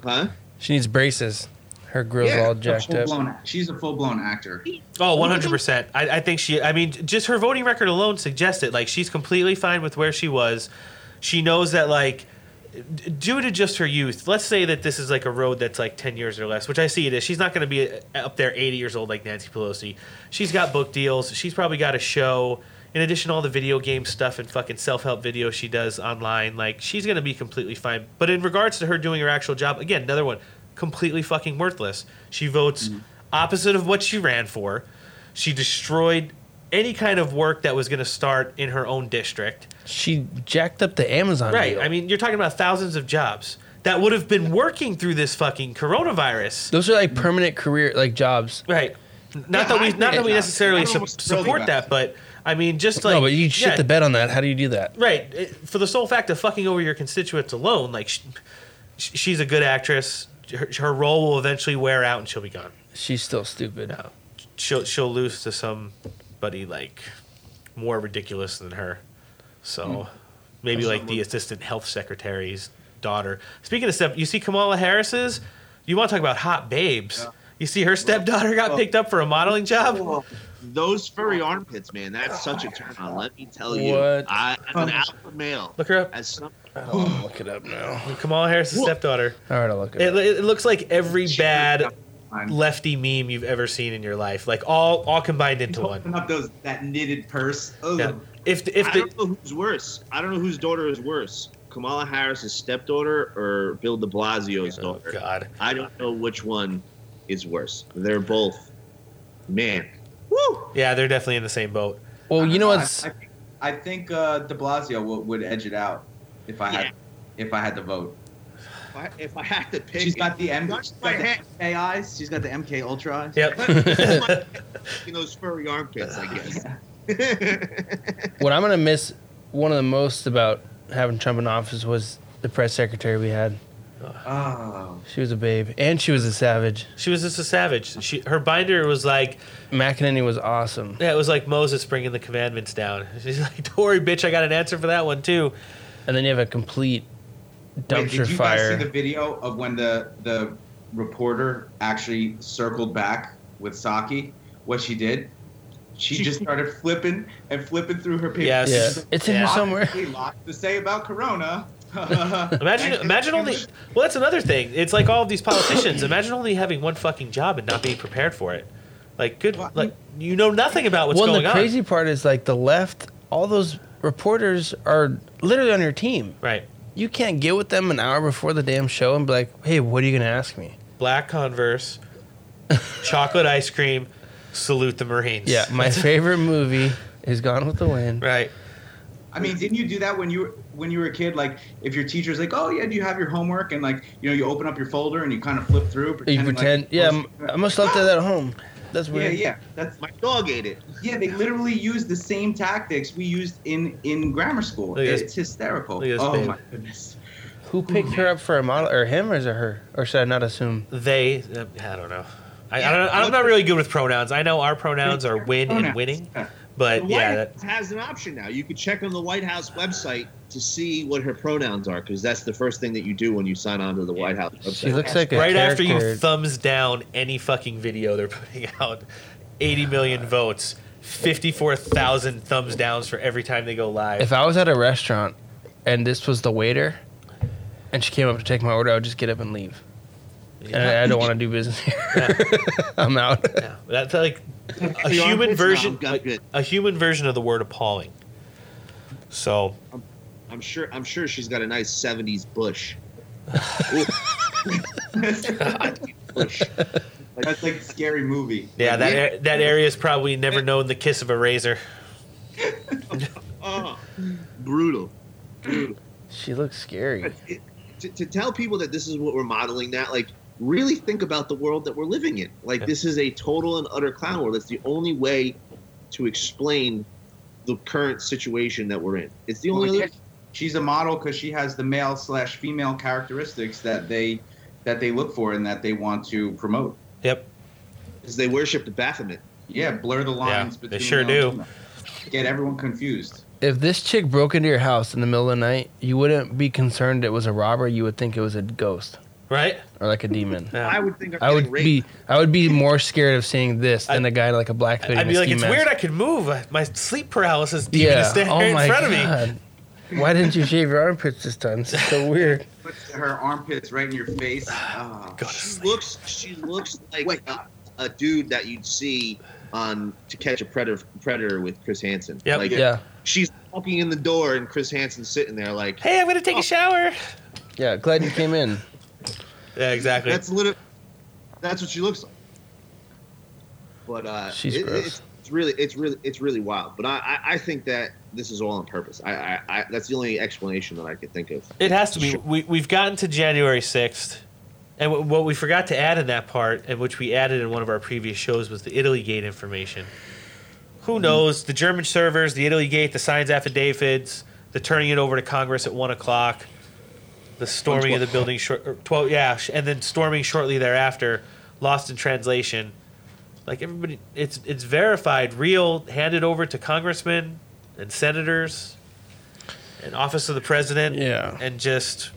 H: Huh?
A: She needs braces. Her grill's
H: Yeah,
A: all jacked up.
D: full-blown- she's a full blown actor.
G: Oh, 100%. I, I think she, I mean, just her voting record alone suggests it. Like, she's completely fine with where she was. She knows that, like, d- due to just her youth, let's say that this is like a road that's like 10 years or less, which I see it is. She's not going to be uh, up there 80 years old like Nancy Pelosi. She's got book deals. She's probably got a show. In addition to all the video game stuff and fucking self help videos she does online, like, she's going to be completely fine. But in regards to her doing her actual job, again, another one, completely fucking worthless. She votes opposite of what she ran for. She destroyed any kind of work that was going to start in her own district.
A: She jacked up the Amazon.
G: Right.
A: deal.
G: I mean, you're talking about thousands of jobs that would have been working through this fucking coronavirus.
A: those are like permanent career like jobs.
G: Right. Not
H: Yeah,
G: that we
H: I
G: not that we necessarily su- support that, but I mean, just like
A: no, but you shit
G: yeah,
A: the bed on that. How do you do that?
G: Right. It- For the sole fact of fucking over your constituents alone, like sh- sh- she's a good actress. Her, her role will eventually wear out and she'll be gone.
A: She's still stupid.
G: No. She'll she'll lose to somebody like more ridiculous than her. So hmm. maybe like the assistant health secretary's daughter. Speaking of step, you see Kamala Harris's. You want to talk about hot babes? You see her stepdaughter got picked up for a modeling job.
H: Those furry armpits, man, that's such a turn on. Let me tell you.
A: What?
H: I, as an um, alpha male,
G: Look her up.
H: as some,
A: I'll look it up now.
G: Kamala Harris's stepdaughter.
A: All right, I'll look it
G: It,
A: up.
G: it looks like every bad
D: I'm
G: lefty meme you've ever seen in your life, like all all combined into
D: open
G: one.
D: up those that knitted purse. Ugh.
G: Yeah. If if
H: I
G: the
H: don't know who's worse. I don't know whose daughter is worse. Kamala Harris's stepdaughter or Bill De Blasio's
G: oh
H: daughter.
G: god,
H: I don't know which one is worse. They're both, man. Woo!
G: yeah, they're definitely in the same boat.
A: Well, you know
D: I-
A: what's
D: I, think- I think uh, De Blasio would, would edge it out if I
H: Yeah.
D: had if I had to vote.
H: If I, if I had to pick,
D: She's got the M.
H: That's my
D: got the. MK eyes. She's got the MK Ultra eyes.
G: Yep.
H: in those furry armpits, I guess.
A: what I'm gonna miss. One of the most about having Trump in office was the press secretary we had. Ah.
D: Oh.
A: She was a babe, and she was a savage.
G: She was just a savage. She her binder was like
A: McEnany was awesome.
G: yeah, it was like Moses bringing the commandments down. She's like, "Don't worry, bitch, I got an answer for that one too."
A: And then you have a complete
D: Wait, did you
A: fire.
D: guys see the video of when the the reporter actually circled back with Psaki? What she did? She just started flipping and flipping through her papers.
G: Yes.
A: yeah, it's in
G: Yeah.
A: here somewhere.
D: Hey, lots to say about Corona.
G: Imagine, imagine only. Well, that's another thing. It's like all of these politicians. Imagine only having one fucking job and not being prepared for it. Like, good.
D: Well,
G: Like, you know nothing about what's
A: well, and
G: going
A: the
G: on.
A: crazy part is like the left. All those reporters are literally on your team.
G: Right.
A: You can't get with them an hour before the damn show and be like, "Hey, what are you gonna ask me?"
G: Black Converse, chocolate ice cream. Salute the Marines.
A: Yeah, my favorite movie is Gone with the Wind.
G: Right.
D: I mean, didn't you do that when you were when you were a kid? Like, if your teacher's like, "Oh yeah, do you have your homework?" and like, you know, you open up your folder and you kind of flip through,
A: You pretend,
D: like,
A: yeah,
D: I
A: m- I must left that at home. That's
D: yeah,
A: weird.
D: yeah. That's
H: My dog ate it.
D: yeah. They literally use the same tactics we used in in grammar school.
G: Look at this-
D: It's hysterical.
G: look at this
D: oh
G: babe.
D: my goodness.
A: Who picked her up for a model, or him, or is it her, or should I not assume?
G: They. Uh, I don't know. I, I
D: Yeah,
G: don't, I'm not really good with pronouns. I know our pronouns are win and winning,
D: Yeah.
H: The
G: but
H: White
G: yeah,
H: House
G: that,
H: has an option now. You could check on the White House website to see what her pronouns are, because that's the first thing that you do when you sign on to the White House website.
A: She looks like a
G: right after you thumbs down any fucking video they're putting out, 80 million votes, 54,000 thumbs downs for every time they go live.
A: If I was at a restaurant and this was the waiter, and she came up to take my order, I would just get up and leave. And I, I don't want to do business here. I'm out.
G: Yeah, that's like a
H: The
G: human
H: armpits?
G: version,
H: No, I'm good.
G: a human version of the word appalling. So,
H: I'm sure. I'm sure she's got a nice '70s bush. bush.
D: That's like a scary movie.
G: Yeah, that ar- that area is probably never known the kiss of a razor.
H: Oh, brutal. Brutal.
A: She looks scary.
H: It- to, to tell people that this is what we're modeling that like really think about the world that we're living in. Like this is a total and utter clown world. It's the only way to explain the current situation that we're in. It's the only
D: Well,
H: other.
D: she's a model because she has the male slash female characteristics that they that they look for and that they want to promote.
G: Yep.
H: Because they worship the Baphomet.
D: Yeah, blur the lines
G: they
D: between
G: sure do.
D: Get everyone confused.
A: If this chick broke into your house in the middle of the night, you wouldn't be concerned it was a robber. You would think it was a ghost
G: Right?
A: or like a demon.
G: Yeah.
H: I would think I'm
A: I would
H: raped.
A: be I would be more scared of seeing this than a guy like a black hoodie.
G: I'd be like, it's
A: mask."
G: weird I could move. My sleep paralysis demon
A: Yeah.
G: is standing
A: Oh my
G: in front of me.
A: god. Why didn't you shave your armpits this time? It's so weird.
D: Puts her armpits right in your face. Ah.
H: She looks. She looks like a, a dude that you'd see on To Catch a Predator, Predator with Chris Hansen.
G: Yep.
H: Like
A: Yeah.
H: she's walking in the door and Chris Hansen's sitting there like.
G: Hey, I'm gonna take a shower.
A: Yeah. Glad you came in.
G: Yeah, exactly.
H: That's literally. That's what she looks like. But uh,
A: She's
H: it-
A: gross.
H: it's, it's really, it's really, it's really wild. But I, I, I think that this is all on purpose. I, I, I, that's the only explanation that I could think of.
G: It has to be.
H: Sure.
G: We, we've gotten to January 6th. And wh- what we forgot to add in that part, and which we added in one of our previous shows, was the Italy Gate information. Who knows? The German servers, the Italy Gate, the signs affidavits, the turning it over to Congress at 1 o'clock, the storming of the building, short, or 12, yeah, sh- and then storming shortly thereafter, lost in translation. Like everybody, it's it's verified, real, handed over to congressmen and senators and office of the president
A: Yeah.
G: and just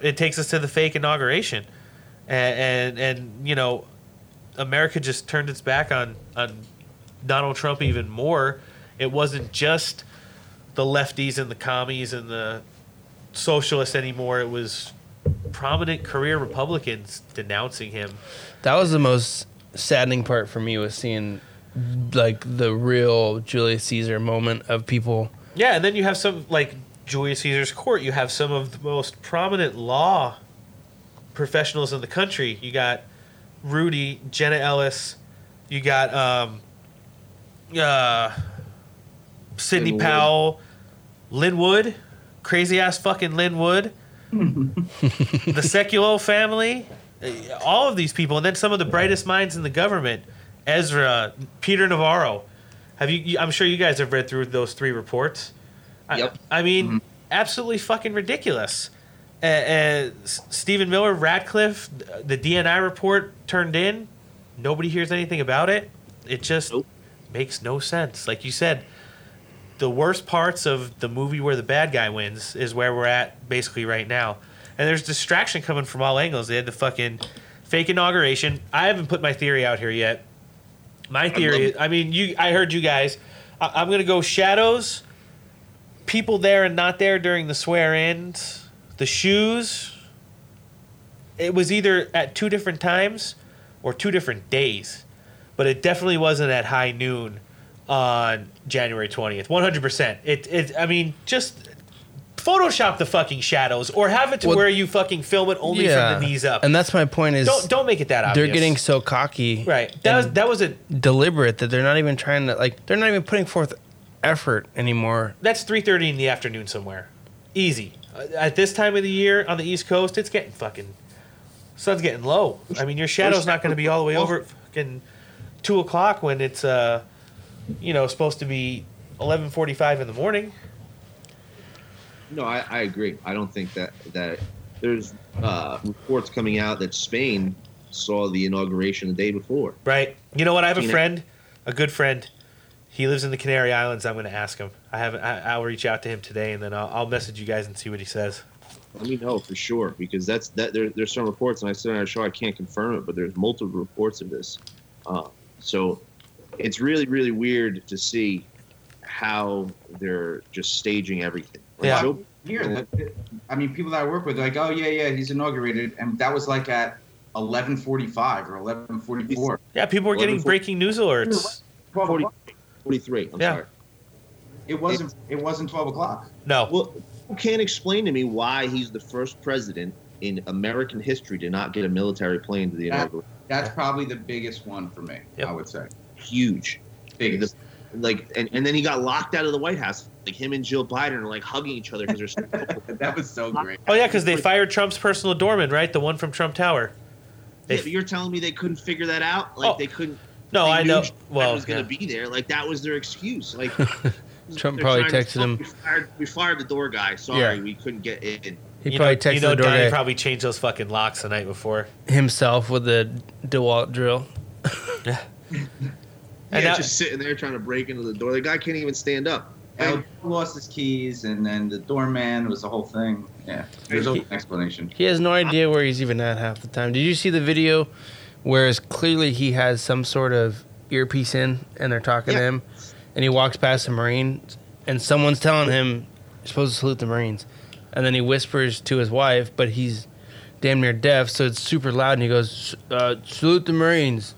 G: it takes us to the fake inauguration and and, and you know america just turned its back on on donald trump even more it wasn't just the lefties and the commies and the socialists anymore it was prominent career republicans denouncing him
A: That was the most saddening part for me was seeing like the real Julius Caesar moment of people.
G: Yeah, and then you have some like Julius Caesar's court. You have some of the most prominent law professionals in the country. You got Rudy, Jenna Ellis. You got um, uh, Sidney Powell, Lin Wood, crazy ass fucking Lin Wood, the Sekulow family, uh, all of these people, and then some of the brightest minds in the government, Ezra, Peter Navarro. Have you? you- I'm sure you guys have read through those three reports. I-
H: Yep.
G: I, mean, absolutely fucking ridiculous. Uh, uh, Stephen Miller, Ratcliffe, the DNI report turned in. Nobody hears anything about it. It just
H: Nope.
G: makes no sense. Like you said, the worst parts of the movie where the bad guy wins is where we're at basically right now. And there's distraction coming from all angles. They had the fucking fake inauguration. I haven't put my theory out here yet. My theory, I mean, you. I heard you guys. I, I'm gonna go shadows, people there and not there during the swear-ins, the shoes. It was either at two different times or two different days, but it definitely wasn't at high noon on January 20th. 100%. It, it I mean, just Photoshop the fucking shadows or have it to
A: Well,
G: where you fucking film it only
A: yeah,
G: from the knees up.
A: and that's my point. Is
G: don't don't make it that obvious.
A: they're getting so cocky,
G: right. That was that was a
A: deliberate that they're not even trying to like. They're not even putting forth effort anymore.
G: that's 3:30 in the afternoon somewhere. Easy. Uh, At this time of the year on the East Coast, it's getting fucking sun's getting low. I mean, your shadow's not going to be all the way over at fucking two o'clock when it's uh, you know, supposed to be 11:45 in the morning.
H: No, I, I agree. I don't think that that there's uh, reports coming out that Spain saw the inauguration the day before.
G: Right. You know what? I have a friend, a good friend. He lives in the Canary Islands. I'm going to ask him. I have. I, I'll reach out to him today, and then I'll, I'll message you guys and see what he says.
H: Let me know for sure because that's that. There, there's some reports, and I said on our show I can't confirm it, but there's multiple reports of this. Uh, so it's really, really weird to see how they're just staging everything. Like,
G: Yeah.
H: Joe-
D: Here, the- I mean, people that I work with, are like, oh yeah, yeah, he's inaugurated, and that was like at 11:45 or 11:44.
G: Yeah, people were getting breaking news alerts.
D: 12
H: 40, 43. I'm
G: Yeah.
H: sorry.
D: It wasn't. It wasn't twelve o'clock.
G: No.
H: Well, you can't explain to me why he's the first president in American history to not get a military plane to the
D: That-
H: inauguration.
D: That's probably the biggest one for me.
G: Yep.
D: I would say
H: Huge.
D: biggest.
H: Like, and, and then he got locked out of the White House. Like him and Jill Biden are like hugging each other because they're so
D: that was so great.
G: oh yeah, because they fired Trump's personal doorman, right? The one from Trump Tower. They-
H: Yeah, but you're telling me they couldn't figure that out? Like
G: Oh,
H: they couldn't.
G: No,
H: they
G: I know.
H: Joe Biden
G: Well,
H: was going
G: yeah.
H: to be there. Like that was their excuse. Like
A: Trump probably
H: trying to-
A: texted him.
H: We fired, we fired the door guy. Sorry,
A: Yeah.
H: we couldn't get in.
A: He
G: you
A: probably
G: know,
A: texted
G: you know
A: the door
G: Donnie
A: guy
G: probably changed those fucking locks the night before.
A: himself with the DeWalt drill.
G: And
H: yeah,
G: now-
H: just sitting there trying to break into the door. The guy can't even stand up.
D: And lost his keys, and then the doorman was the whole thing. Yeah, there's no explanation.
A: He has no idea where he's even at half the time. Did you see the video? Whereas clearly he has some sort of earpiece in, and they're talking to
H: Yeah.
A: him, and he walks past a marine, and someone's telling him you're supposed to salute the marines, and then he whispers to his wife, but he's damn near deaf, so it's super loud, and he goes, uh, "Salute the marines,"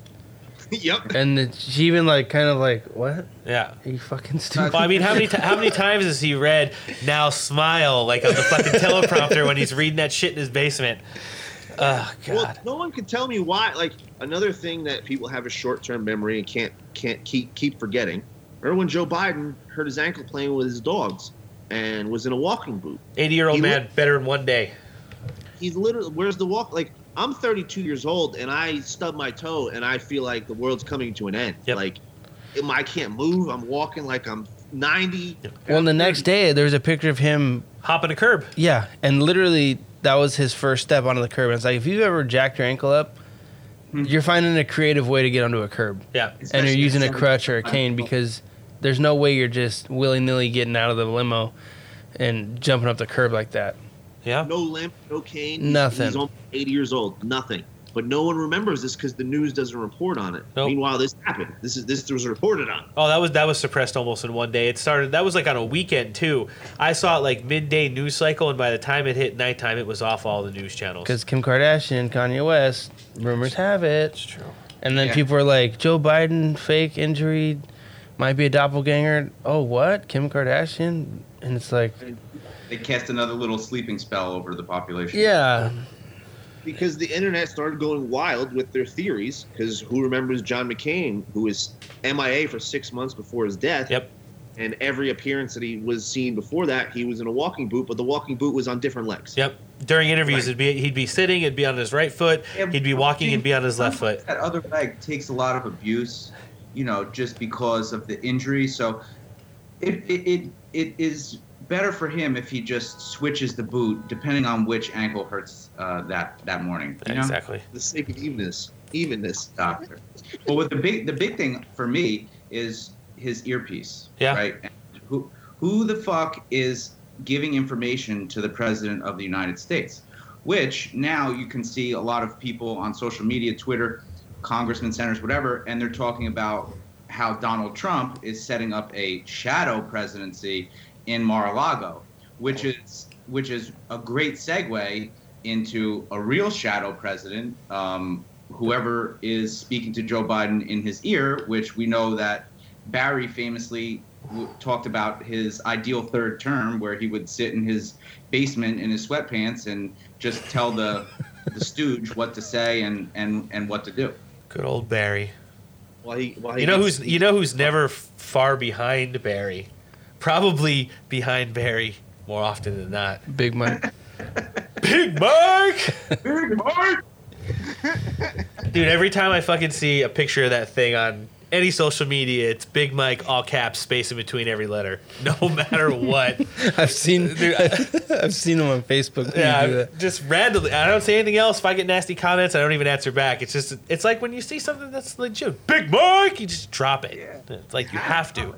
H: yep.
A: and then she even like kind of like, "What?
G: Yeah.
A: Are you fucking stupid?"
G: Well, I mean, how many ti how many times has he read "Now smile" like on the fucking teleprompter when he's reading that shit in his basement? Oh god.
H: Well,
G: God.
H: no one can tell me why. Like another thing that people have a short-term memory and can't can't keep keep forgetting. Remember when Joe Biden hurt his ankle playing with his dogs and was in a walking boot?
G: Eighty-year-old
H: He
G: man, better in one day.
H: He's literally where's the walk? Like I'm 32 years old and I stub my toe and I feel like the world's coming to an end.
G: Yep.
H: Like um, I can't move. I'm walking like I'm 90.
A: well, the next day there's a picture of him
G: Hopping a curb.
A: Yeah, and literally that was his first step onto the curb. And it's like if you've ever jacked your ankle up, hmm. you're finding a creative way to get onto a curb,
G: Yeah.
A: and you're using a crutch or a cane because there's no way you're just willy nilly getting out of the limo and jumping up the curb like that.
G: Yeah.
H: No limp, no cane. He's-
A: Nothing.
H: He's almost 80 years old. Nothing. But no one remembers this because the news doesn't report on it.
G: Nope.
H: Meanwhile, this happened. This is this was reported on.
G: Oh, that was that was suppressed almost in one day. It started. That was like on a weekend too. I saw it like midday news cycle, and by the time it hit nighttime, it was off all the news channels.
A: Because Kim Kardashian, Kanye West, rumors have it,
G: it's true.
A: and then
D: Yeah.
A: people are like, Joe Biden fake injury, might be a doppelganger. Oh, what? Kim Kardashian? And it's like,
D: They cast another little sleeping spell over the population.
A: yeah,
H: Because the internet started going wild with their theories. Because who remembers John McCain, who was MIA for six months before his death?
G: Yep.
H: And every appearance that he was seen before that, he was in a walking boot, but the walking boot was on different legs.
G: Yep. During interviews,
D: Right.
G: it'd be he'd be sitting, it'd be on his right foot,
D: Yeah,
G: he'd be walking,
D: dude,
G: and be on his left foot.
D: That other leg takes a lot of abuse, you know, just because of the injury. So it it, it, it is better for him if he just switches the boot depending on which ankle hurts uh, that that morning. You know?
G: Exactly.
H: The sake of evenness. Evenness.
D: doctor. Well, with the big the big thing for me is his earpiece.
G: Yeah.
D: Right. And who who the fuck is giving information to the president of the United States? Which now you can see a lot of people on social media, Twitter, congressmen, senators, whatever, and they're talking about how Donald Trump is setting up a shadow presidency in Mar-a-Lago, which is which is a great segue into a real shadow president, um, whoever is speaking to Joe Biden in his ear, which we know that Barry famously w- talked about his ideal third term, where he would sit in his basement in his sweatpants and just tell the the stooge what to say and and and what to do.
G: Good old Barry.
H: While he, while he
G: You know who's you know who's never far behind Barry? Probably behind Barry more often than not.
A: Big Mike.
G: Big Mike.
D: Big Mark!
G: Dude, every time I fucking see a picture of that thing on any social media, it's Big Mike, all caps, space in between every letter. No matter what.
A: I've seen, I've seen him on Facebook. when you do
G: yeah, just randomly. I don't say anything else. If I get nasty comments, I don't even answer back. It's just, it's like when you see something that's legit. Big Mike, you just drop it. Yeah. It's like you have to.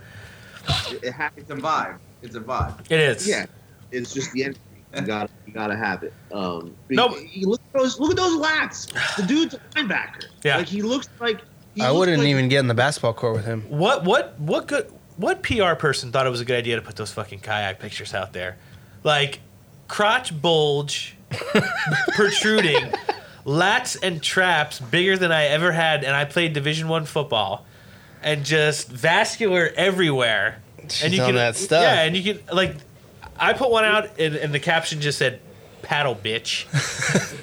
H: It ha-
D: It's a vibe. It's a vibe.
G: It is.
H: Yeah, it's just the energy. You gotta, you gotta have it. Um,
G: No,
H: no, look at those, look at those lats. The dude's a linebacker.
G: Yeah.
H: like he looks like. He
A: I
H: looks
A: wouldn't
H: like-
A: even get in the basketball court with him.
G: What what what good what PR person thought it was a good idea to put those fucking kayak pictures out there? Like crotch bulge protruding, lats and traps bigger than I ever had and I played division 1 football and just vascular everywhere.
A: She's on that stuff.
G: Yeah, and you can like, I put one out, and, and the caption just said, "Paddle, bitch."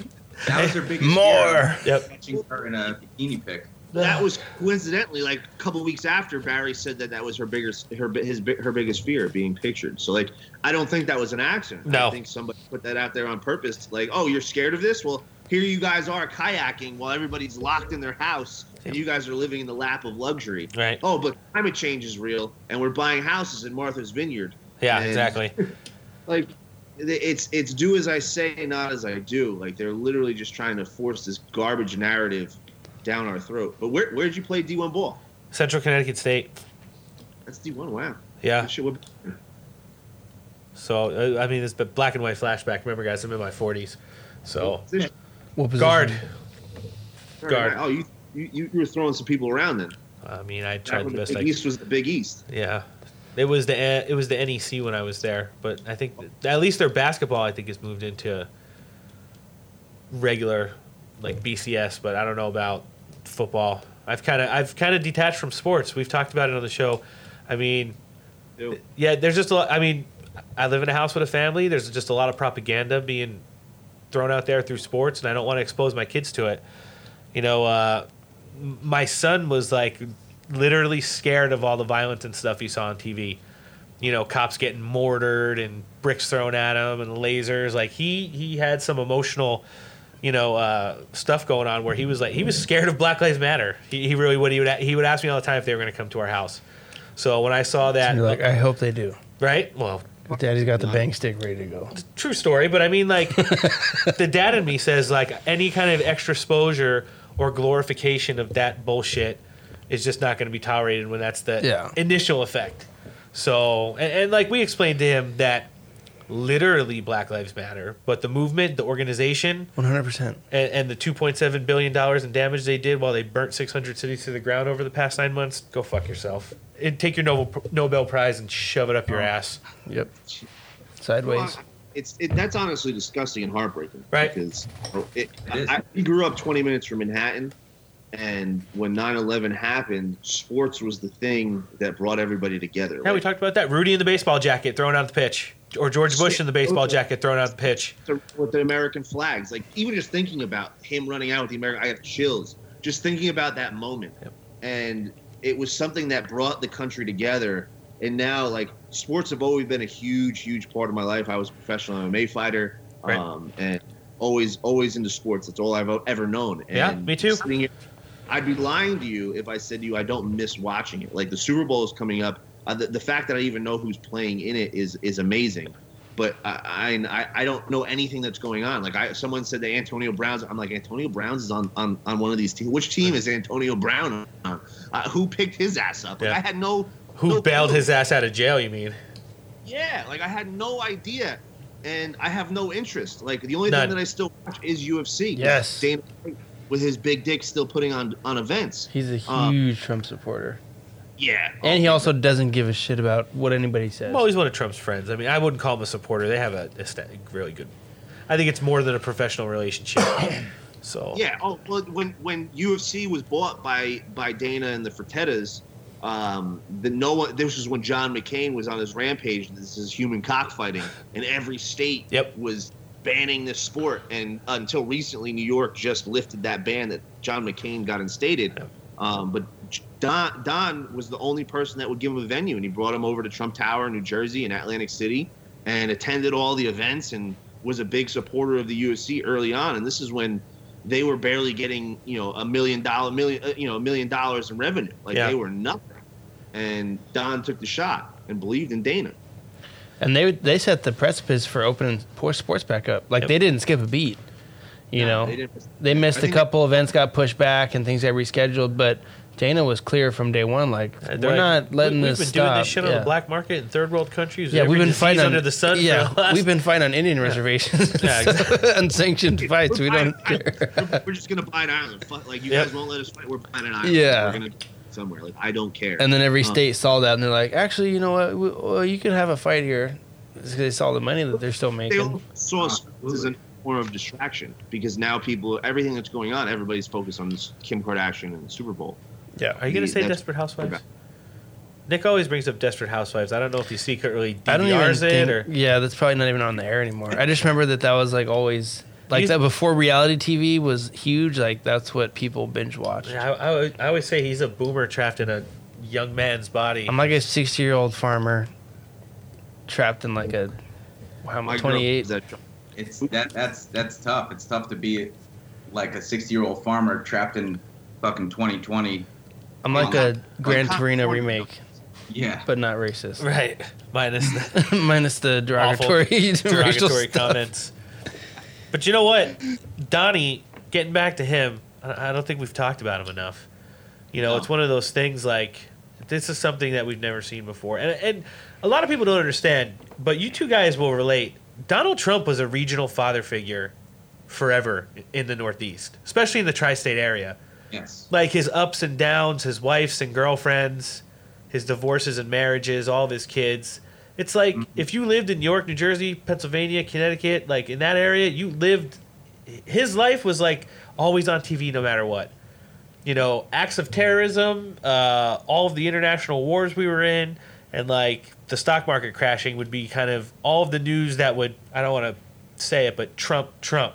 D: That was her biggest
A: More.
D: fear.
G: Yep.
D: Catching her in a bikini pic.
H: That was coincidentally like a couple weeks after Barry said that that was her biggest her his her biggest fear being pictured. So like I don't think that was an accident.
G: No.
H: I think somebody put that out there on purpose. Like, oh, you're scared of this? Well, here you guys are kayaking while everybody's locked in their house and you guys are living in the lap of luxury.
G: Right.
H: Oh, but climate change is real and we're buying houses in Martha's Vineyard.
G: Yeah,
H: And-
G: exactly.
H: Like it's it's do as I say, not as I do. Like they're literally just trying to force this garbage narrative down our throat. But where where did you play D1 ball?
G: Central Connecticut State.
H: That's D1. Wow.
G: Yeah.
H: Shit would-
G: So uh, I mean, it's the black and white flashback. Remember, guys, I'm in my 40s. So
A: What position?
G: guard. Guard.
H: Oh, you, you you were throwing some people around then.
G: I mean, I tried the
H: the
G: best
H: Big
G: I
H: East was the Big East.
G: Yeah, it was the uh, it was the NEC when I was there, but I think at least their basketball I think has moved into regular like BCS, but I don't know about football. I've kind of I've kind of detached from sports. We've talked about it on the show. I mean,
H: Ew.
G: yeah, there's just a lot. I mean, I live in a house with a family. There's just a lot of propaganda being thrown out there through sports, and I don't want to expose my kids to it. You know, uh, my son was like literally scared of all the violence and stuff he saw on TV. You know, cops getting mortared and bricks thrown at him and lasers. Like he he had some emotional, you know, uh, stuff going on where he was like he was scared of Black Lives Matter. He, he really would. He would he would ask me all the time if they were going to come to our house. So when I saw that,
A: You're like, I hope they do.
G: right? Well,
A: Daddy's got the bang stick ready to go.
G: true story, but I mean, like, the dad in me says, like, any kind of extra exposure or glorification of that bullshit is just not going to be tolerated when that's the
A: Yeah.
G: initial effect. So, and, and like we explained to him that literally Black Lives Matter, but the movement, the organization,
A: 100%.
G: and, and the 2.7 billion dollars in damage they did while they burnt 600 cities to the ground over the past nine months, go fuck yourself. And take your Nobel Nobel Prize and shove it up your ass.
A: Yep. Sideways.
H: It's it, that's honestly disgusting and heartbreaking.
G: Right.
H: Because it,
D: It.
H: I, I grew up 20 minutes from Manhattan, and when 9/11 happened, sports was the thing that brought everybody together.
G: Yeah, we talked about that. Rudy in the baseball jacket thrown out the pitch, or George Bush in the baseball jacket thrown out the pitch.
H: with the American flags. Like even just thinking about him running out with the American, I got chills just thinking about that moment.
G: Yep.
H: And it was something that brought the country together. And now, like sports have always been a huge, huge part of my life. I was a professional MMA fighter,
G: Right.
H: um, and always, always into sports. That's all I've ever known. And
G: Yeah, me too.
H: here- I'd be lying to you if I said to you I don't miss watching it. Like the Super Bowl is coming up. Uh, the, the fact that I even know who's playing in it is is amazing. But I, I I don't know anything that's going on. Like I, someone said that Antonio Brown's. I'm like Antonio Brown's is on on, on one of these teams. Which team is Antonio Brown on? Uh, who picked his ass up? Like,
G: Yeah.
H: I had no.
G: Who
H: no
G: bailed
H: clue.
G: his ass out of jail? You mean?
H: Yeah, like I had no idea, and I have no interest. Like the only
G: None.
H: thing that I still watch is UFC.
A: Yes.
H: Dana with his big dick still putting on on events.
A: He's a
H: Um,
A: huge Trump supporter.
H: Yeah,
A: And he also doesn't give a shit about what anybody says.
G: Well, he's one of Trump's friends. I mean, I wouldn't call him a supporter. They have a, a really good. I think it's more than a professional relationship. so
H: Yeah. Oh, well, when when UFC was bought by by Dana and the Fertittas, um, the no one. This was when John McCain was on his rampage. This is human cockfighting, and every state
G: Yep.
H: was banning this sport. And until recently, New York just lifted that ban that John McCain got instated.
G: Yep.
H: Um, but Don Don was the only person that would give him a venue, and he brought him over to Trump Tower in New Jersey and Atlantic City, and attended all the events and was a big supporter of the UFC early on. And this is when they were barely getting you know a million dollar million uh, you know a million dollars in revenue like
G: Yeah.
H: they were nothing and don took the shot and believed in dana
A: And they they set the precipice for opening poor sports back up. Like
G: Yep.
A: they didn't skip a beat. You know,
H: they
A: they,
H: didn't-
A: missed
H: I
A: a
H: think-
A: couple events, got pushed back, and things got rescheduled. But Dana was clear from day one. Like
G: Uh,
A: we're
G: like,
A: not letting
G: we,
A: this
G: We've been
A: stop.
G: doing this shit on the black market in third world countries.
A: Yeah, we've been fighting on,
G: under the sun.
A: Yeah,
G: for the last,
A: we've been fighting on Indian reservations,
G: Yeah,
A: unsanctioned fights. We
H: We're
A: don't
H: buying-
A: care.
H: we're, we're just gonna buy an island Fuck, like you
G: Yep.
H: guys won't let us fight we're buying an island
A: Yeah.
H: We're gonna somewhere like i don't care
A: And then every
H: Um,
A: state saw that, and they're like, actually, you know what? We, well, you could have a fight here. It's 'cause they saw the money that they're still making.
H: all saw sports as a form of distraction because now people everything that's going on everybody's focused on this kim kardashian and the super bowl
A: Yeah.
G: Are you gonna say Desperate Housewives? Nick always brings up Desperate Housewives. I don't know if he secretly
A: I don't even
G: it
A: think.
G: or
A: Yeah, that's probably not even on the air anymore. I just remember that that was like always like
G: He's-
A: that before reality TV was huge. Like that's what people binge watch.
G: Yeah, I, I, always- I always say he's a boomer trapped in a young man's body.
A: I'm like a 60 year old farmer trapped in like a how am I
H: My
A: 28?
H: is
D: It's that that's that's tough. It's tough to be like a 60 year old farmer trapped in fucking 2020.
A: I'm like a
D: not-
A: Gran
D: like
A: Torino remake,
D: Yeah.
A: but not racist.
G: right, minus the
A: Minus the derogatory, racial
G: derogatory
A: stuff.
G: comments. But you know what, Donnie, getting back to him, I don't think we've talked about him enough. You know,
D: No.
G: it's one of those things like this is something that we've never seen before, and and a lot of people don't understand, but you two guys will relate. Donald Trump was a regional father figure forever in the Northeast, especially in the tri-state area.
D: Yes.
G: like his ups and downs, his wives and girlfriends, his divorces and marriages, all of his kids. It's like if you lived in New York, New Jersey, Pennsylvania, Connecticut, like in that area, you lived. His life was like always on TV, no matter what. You know, acts of terrorism, uh, all of the international wars we were in, and like the stock market crashing would be kind of all of the news that would. I don't want to say it, but Trump, Trump.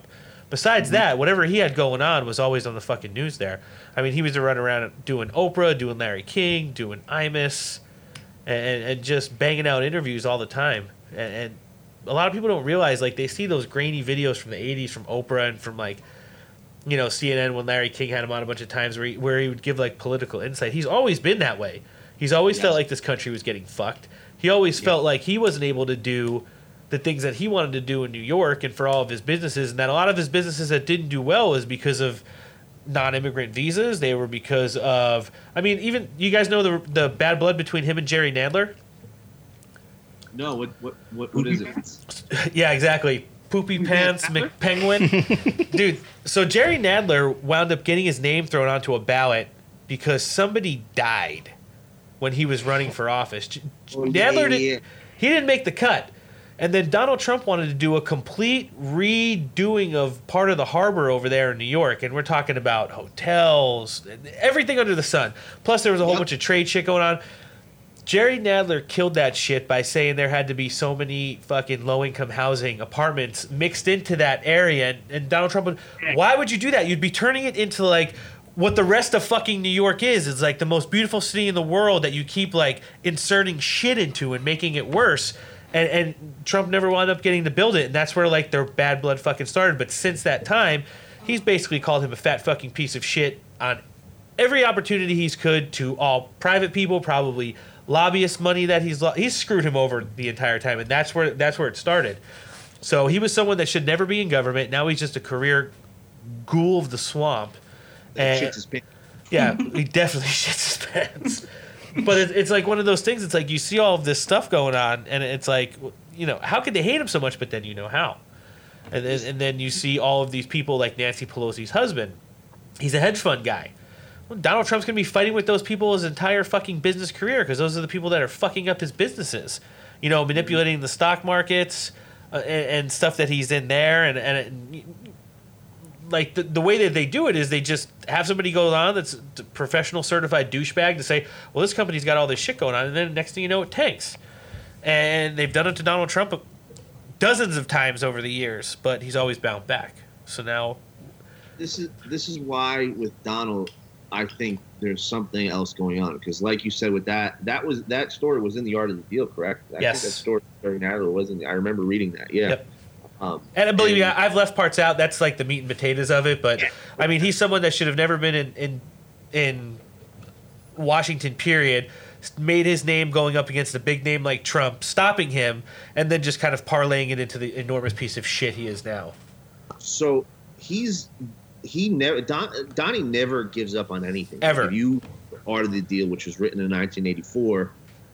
G: Besides that, whatever he had going on was always on the fucking news there. I mean, he was running around doing Oprah, doing Larry King, doing Imus, and, and just banging out interviews all the time. And, and a lot of people don't realize, like, they see those grainy videos from the 80s from Oprah and from, like, you know, CNN when Larry King had him on a bunch of times where he, where he would give, like, political insight. He's always been that way. He's always felt like this country was getting fucked. He always felt like he wasn't able to do the things that he wanted to do in New York and for all of his businesses, and that a lot of his businesses that didn't do well was because of non-immigrant visas. They were because of, I mean, even you guys know the the bad blood between him and Jerry Nadler.
H: No, what what what, what is it?
G: yeah, exactly. Poopy Pants McPenguin. Dude, so Jerry Nadler wound up getting his name thrown onto a ballot because somebody died when he was running for office. J-
H: Oh,
G: Nadler
H: yeah,
G: did,
H: yeah.
G: he didn't make the cut. And then Donald Trump wanted to do a complete redoing of part of the harbor over there in New York. And we're talking about hotels, everything under the sun. Plus, there was a whole
H: Yep.
G: bunch of trade shit going on. Jerry Nadler killed that shit by saying there had to be so many fucking low income housing apartments mixed into that area. And, and Donald Trump would, why would you do that? You'd be turning it into like what the rest of fucking New York is. It's like the most beautiful city in the world that you keep like inserting shit into and making it worse. And, and Trump never wound up getting to build it. And that's where like their bad blood fucking started. But since that time, he's basically called him a fat fucking piece of shit on every opportunity he's could to all private people, probably lobbyist money that he's lo- he's screwed him over the entire time, and that's where that's where it started. So he was someone that should never be in government. Now he's just a career ghoul of the swamp.
H: That
G: And-
H: shit's his pants.
G: yeah, he definitely shits his pants. But it, it's like one of those things. It's like you see all of this stuff going on, and it's like, you know, how could they hate him so much? But then you know how, and then and then you see all of these people like Nancy Pelosi's husband. He's a hedge fund guy. Well, Donald Trump's gonna be fighting with those people his entire fucking business career because those are the people that are fucking up his businesses. You know, manipulating the stock markets uh, and, and stuff that he's in there, and and it, like the, the way that they do it is they just have somebody go on that's a professional certified douchebag to say, well, this company's got all this shit going on, and then next thing you know, it tanks. And they've done it to Donald Trump dozens of times over the years, but he's always bound back. So now,
H: this is this is why with Donald, I think there's something else going on because, like you said, with that that was that story was in the art of the deal, correct? I
G: Yes.
H: think that story Jerry Nadler was in. The, I remember reading that. Yeah.
G: Yep.
H: Um,
G: and believe me, I- I've left parts out. That's like the meat and potatoes of it. But I mean, he's someone that should have never been in in, in Washington. Period. Made his name going up against a big name like Trump, stopping him, and then just kind of parlaying it into the enormous piece of shit he is now.
H: so he's he never Don, Donnie never gives up on anything
G: Ever.
H: If you art of the deal, which was written in 1984,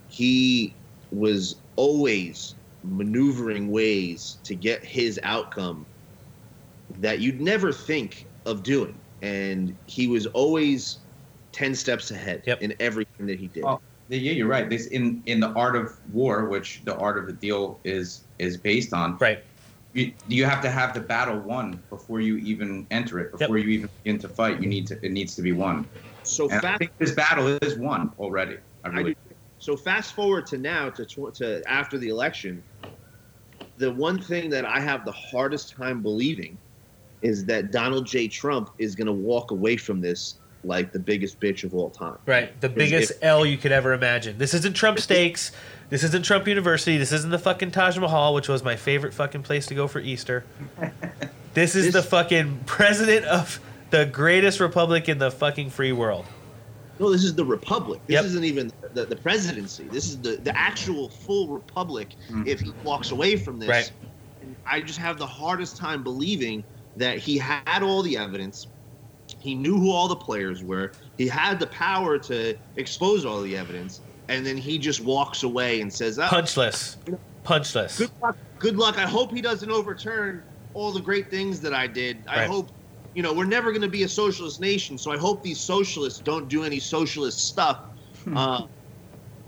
H: he was always maneuvering ways to get his outcome that you'd never think of doing, and he was always ten steps ahead
G: Yep.
H: in everything that he did.
D: Well, yeah, you're right. This in in the art of war, which the art of the deal is is based on.
G: Right.
D: You, you have to have the battle won before you even enter it. Before you even begin to fight, you need to it needs to be won.
H: so
D: fast, I think this battle is won already. I
H: I
D: really.
H: do. So fast forward to now to tw- to after the election, the one thing that I have the hardest time believing is that Donald J. Trump is going to walk away from this like the biggest bitch of all time.
G: Right. The biggest
H: if-
G: L you could ever imagine. This isn't Trump Steaks. This isn't Trump University. This isn't the fucking Taj Mahal, which was my favorite fucking place to go for Easter. This is
H: This-
G: the fucking president of the greatest republic in the fucking free world.
H: No, this is the republic. This
G: Yep.
H: isn't even the, the presidency. This is the, the actual full republic mm. if he walks away from this.
G: Right.
H: And I just have the hardest time believing that he had all the evidence. He knew who all the players were. He had the power to expose all the evidence. And then he just walks away and says, oh,
G: Punchless. Punchless.
H: good luck. Good luck. I hope he doesn't overturn all the great things that I did. I
G: Right.
H: hope, you know, we're never going to be a socialist nation, so I hope these socialists don't do any socialist stuff. uh,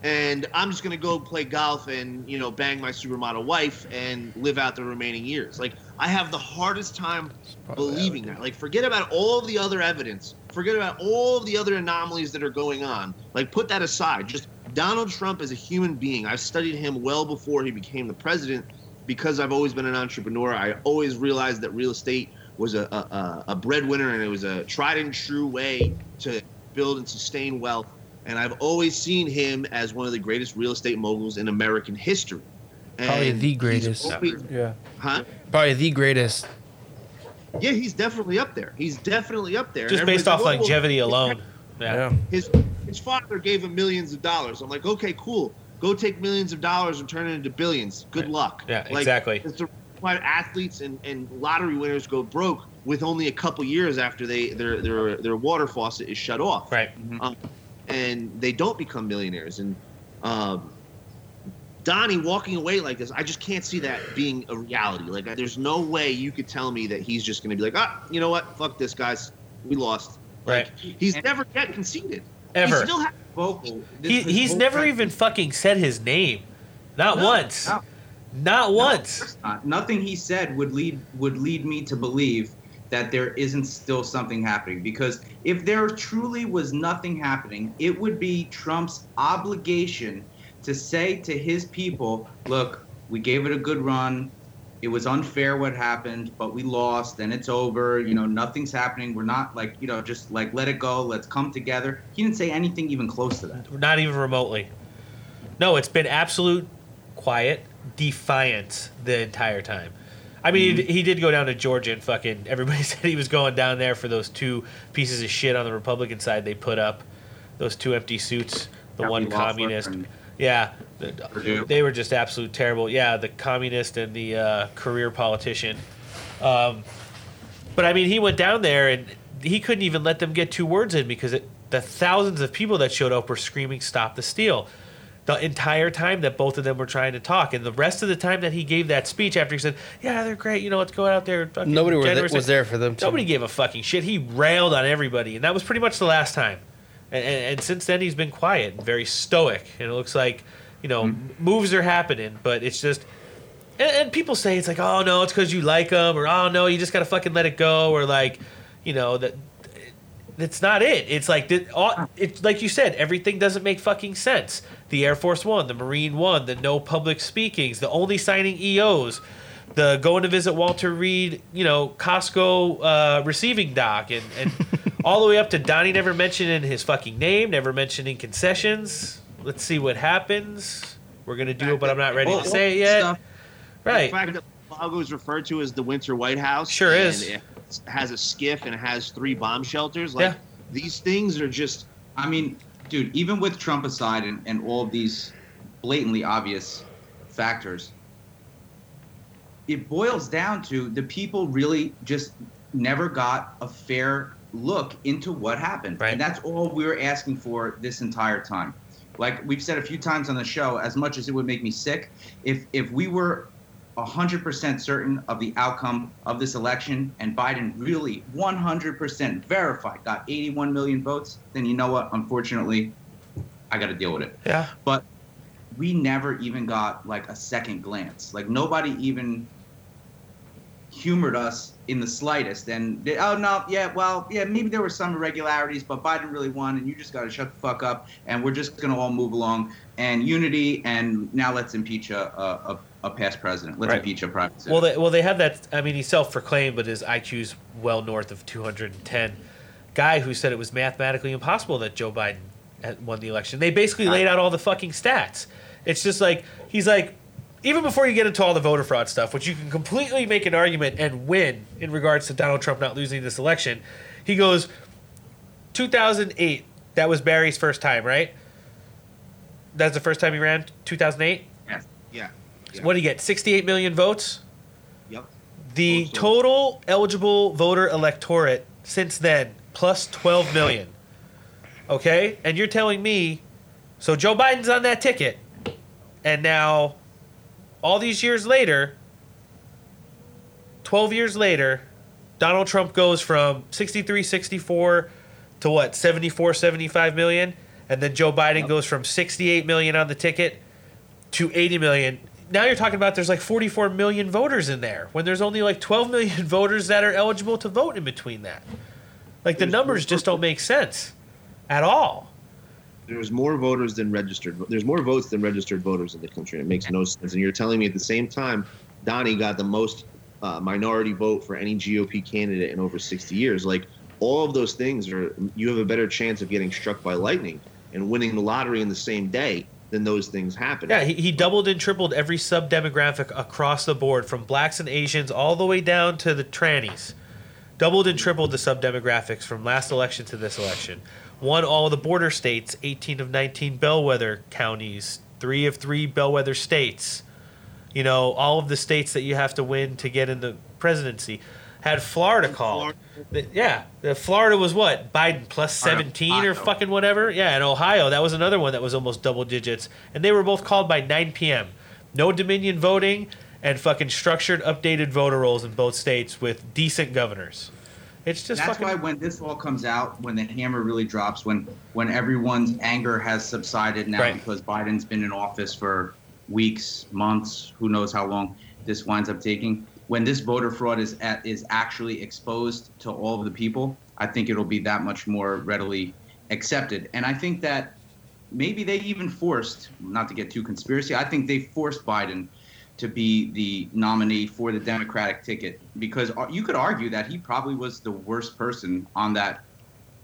H: and I'm just to go play golf and, you know, bang my supermodel wife and live out the remaining years. Like, I have the hardest time believing that. Like, forget about all the other evidence. Forget about all the other anomalies that are going on. Like, put that aside. Just Donald Trump as a human being. I've studied him well before he became the president because I've always been an entrepreneur. I always realized that real estate was a, a- a breadwinner and it was a tried and true way to build and sustain wealth. And I've always seen him as one of the greatest real estate moguls in American history.
A: Probably the greatest.
H: always-
A: Yeah.
H: huh?
A: Probably the greatest.
H: Yeah, he's definitely up there. He's definitely up there.
G: Just based off
H: like,
G: longevity alone. Yeah.
A: Yeah.
H: His his father gave him millions of dollars. I'm like, okay, cool. Go take millions of dollars and turn it into billions. Good
G: Right.
H: luck.
G: Yeah,
H: Like,
G: exactly.
H: It's the why athletes and, and lottery winners go broke with only a couple years after they their their their water faucet is shut off.
G: Right.
H: Um, and they don't become millionaires. And um, Donnie walking away like this, I just can't see that being a reality. Like, there's no way you could tell me that he's just going to be like, ah, you know what? Fuck this, guys. We lost.
G: Right.
H: Like, he's never yet conceded.
G: Ever.
H: He still has
D: Vocal.
G: He, he's never
D: thing-
G: even fucking said his name. Not
D: No,
G: once.
D: no.
G: Not once.
D: course not. Nothing he said would lead would lead me to believe that there isn't still something happening. Because if there truly was nothing happening, it would be Trump's obligation to say to his people, "Look, we gave it a good run. It was unfair what happened, but we lost, and it's over. You know, nothing's happening. We're not like you know, just like let it go. Let's come together." He didn't say anything even close to that.
G: Not even remotely. No, it's been absolute quiet defiance the entire time. I mean, he, he did go down to Georgia and fucking everybody said he was going down there for those two pieces of shit on the Republican side they put up, those two empty suits, the
D: Kathy
G: one communist. Yeah, the- they were just absolute terrible. Yeah, the communist and the uh, career politician. Um, but I mean, he went down there and he couldn't even let them get two words in because it, the thousands of people that showed up were screaming, "Stop the steal!" The entire time that both of them were trying to talk, and the rest of the time that he gave that speech after he said, "Yeah, they're great," you know, let's go out there.
A: Nobody were was
G: 6th."
A: there for them. To,
G: Nobody gave a fucking shit. He railed on everybody, and that was pretty much the last time. And, and, and since then, he's been quiet and very stoic. And it looks like, you know,
A: Mm-hmm.
G: moves are happening, but it's just. And, people say it's like, oh no, it's because you like him, or oh no, you just gotta fucking let it go, or like, you know that. That's not it. It's like all, it's like you said. Everything doesn't make fucking sense. The Air Force One, the Marine One, the no public speakings, the only signing EOs, the going to visit Walter Reed, you know, Costco uh, receiving dock, and, and all the way up to Donnie never mentioning his fucking name, never mentioning concessions. Let's see what happens. We're gonna do it, but I'm not ready to say it yet.
D: stuff-
G: Right.
H: The fact that Lago is referred to as the Winter White House.
G: Sure
H: and
G: is.
H: It has a SCIF and it has three bomb shelters. Like
G: Yeah.
H: these things are just
D: I mean, dude, even with Trump aside and, and all of these blatantly obvious factors, it boils down to the people really just never got a fair look into what happened.
G: Right.
D: And that's all we were asking for this entire time. Like we've said a few times on the show, as much as it would make me sick, if if we were 100% certain of the outcome of this election and Biden really 100% verified got 81 million votes, then you know what? Unfortunately, I got to deal with it.
G: Yeah.
D: But we never even got like a second glance. Like nobody even humored us in the slightest. And they, oh no, yeah, well, yeah, maybe there were some irregularities, but Biden really won, and you just got to shut the fuck up, and we're just gonna all move along and unity. And now let's impeach a a, a, a past president. Let's
G: Right.
D: impeach a private citizen.
G: Well, they, well, they have that. I mean, he's self-proclaimed, but his IQ's well north of 210. Guy who said it was mathematically impossible that Joe Biden had won the election. They basically laid out all the fucking stats. It's just like he's like, even before you get into all the voter fraud stuff, which you can completely make an argument and win in regards to Donald Trump not losing this election, he goes, 2008. That was Barry's first time, right? That's the first time he ran. 2008.
H: Yeah.
G: What did he get? 68 million votes.
H: Yep.
G: The
H: so-
G: total eligible voter electorate since then plus 12 million. Okay? And you're telling me so Joe Biden's on that ticket. And now all these years later 12 years later Donald Trump goes from 63 64 to what? 74 75 million and then Joe Biden goes from 68 million on the ticket to 80 million. Now you're talking about there's like 44 million voters in there when there's only like 12 million voters that are eligible to vote in between that. Like the
H: There's-
G: numbers just don't make sense at all.
H: There's more voters than registered. There's more votes than registered voters in the country. It makes no sense. And you're telling me at the same time, Donnie got the most uh, minority vote for any GOP candidate in over 60 years. Like all of those things are, you have a better chance of getting struck by lightning and winning the lottery in the same day than those things happen.
G: Yeah, he, he doubled and tripled every sub demographic across the board from blacks and Asians all the way down to the trannies. Doubled and tripled the sub demographics from last election to this election. Won all the border states, 18 of 19 bellwether counties, three of three bellwether states. You know, all of the states that you have to win to get in the presidency. Had Florida called. The- Yeah, the Florida was what Biden seventeen or fucking whatever. Yeah, and Ohio that was another one that was almost double digits, and they were both called by 9 p.m. No Dominion voting and fucking structured, updated voter rolls in both states with decent governors. It's just
D: That's
G: fucking.
D: why when this all comes out, when the hammer really drops, when when everyone's anger has subsided now
G: Right.
D: because Biden's been in office for weeks, months, who knows how long this winds up taking. When this voter fraud is at, is actually exposed to all of the people, I think it'll be that much more readily accepted. And I think that maybe they even forced, not to get too conspiracy, I think they forced Biden to be the nominee for the Democratic ticket because you could argue that he probably was the worst person on that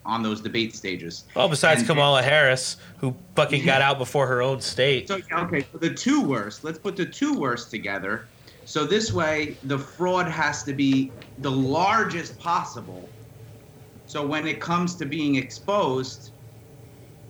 D: on those debate stages.
G: well, besides
D: And-
G: Kamala Harris, who fucking got out before her own state.
D: So okay, so the two worst. Let's put the two worst together. So this way, the fraud has to be the largest possible. So when it comes to being exposed,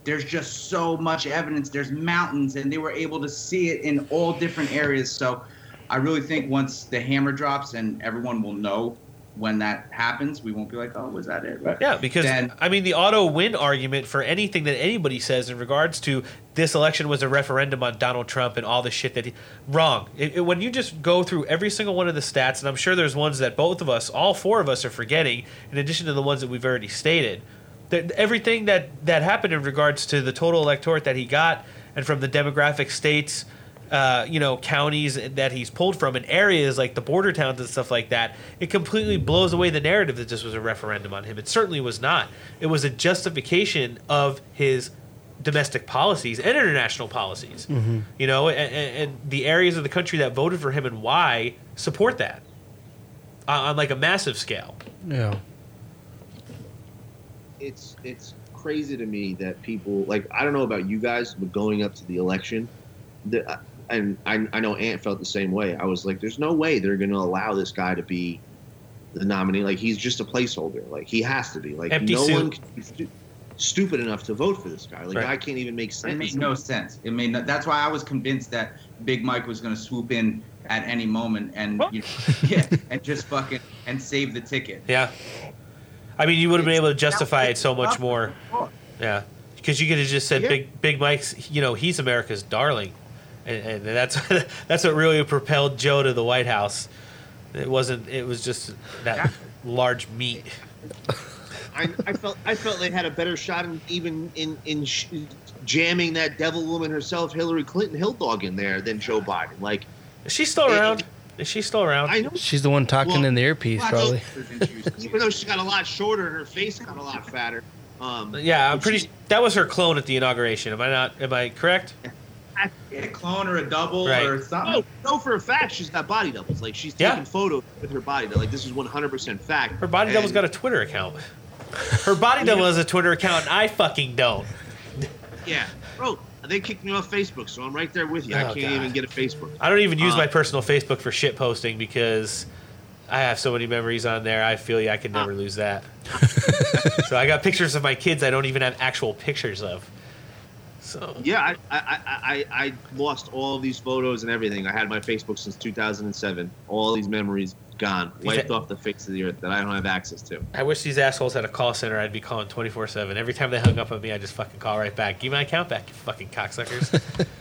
D: there's just so much evidence. There's mountains, and they were able to see it in all different areas. So I really think once the hammer drops and everyone will know when that happens, we won't be like, oh, was that it? Right?
G: Yeah, because
D: Then-
G: I mean, the auto win argument for anything that anybody says in regards to this election was a referendum on Donald Trump and all the shit that he wrong. It, it- when you just go through every single one of the stats, and I'm sure there's ones that both of us, all four of us, are forgetting, in addition to the ones that we've already stated. That everything that that happened in regards to the total electorate that he got, and from the demographic states. Uh, you know, counties that he's pulled from and areas like the border towns and stuff like that, it completely blows away the narrative that this was a referendum on him. It certainly was not. It was a justification of his domestic policies and international policies. You know, and, and, and the areas of the country that voted for him and why support that on, on like a massive scale.
A: Yeah.
H: it's it's crazy to me that people like I don't know about you guys, but going up to the election, the, and I, I know Ant felt the same way. I was like, there's no way they're going to allow this guy to be the nominee. Like he's just a placeholder. Like he has to be. Like
G: Empty
H: no
G: suit.
H: one can be stu- stupid enough to vote for this guy. Like
G: Right.
H: I can't even make sense.
D: It
H: sense.
D: made no sense. It made no, that's why I was convinced that Big Mike was going to swoop in at any moment and you know, yeah, and just fucking and save the ticket.
G: Yeah. I mean, you would have been able to justify it so much more. Yeah, because you could have just said
H: Yeah.
G: Big Big Mike's. You know, he's America's darling, and, and that's that's what really propelled Joe to the White House. It wasn't. It was just that large meat.
H: I, I felt I felt they had a better shot in even in in sh- jamming that devil woman herself, Hillary Clinton, Hill Dog in there than Joe Biden. Like
G: Is she still around? Is she still around?
H: I know.
A: She's the one talking
H: Well,
A: in the earpiece,
H: well,
A: probably.
H: Even though she got a lot shorter her face got a lot fatter. Um,
G: yeah, I'm pretty.
H: she-
G: that was her clone at the inauguration. Am I not? Am I correct?
D: a clone or a double
G: Right.
D: or something.
H: No, no, for a fact, she's got body doubles. Like she's
G: Yeah.
H: taking photos with her body. Like this is 100% fact.
G: Her body double's got a Twitter account. Her body double has a Twitter account, and I fucking don't.
H: Yeah, bro. They kicked me off Facebook, so I'm right there with you. I
G: Oh,
H: can't
G: God.
H: even get a Facebook.
G: I don't even use
H: Uh,
G: my personal Facebook for shit posting because I have so many memories on there. I feel I could never lose that. so I got pictures of my kids I don't even have actual pictures of. So
H: Yeah, I, I, I, I, I lost all these photos and everything. I had my Facebook since 2007. All these memories gone, wiped
G: Yeah.
H: off the face of the earth that I don't have access to.
G: I wish these assholes had a call center. I'd be calling 24 7. Every time they hung up on me, I just fucking call right back. Give my account back, you fucking cocksuckers.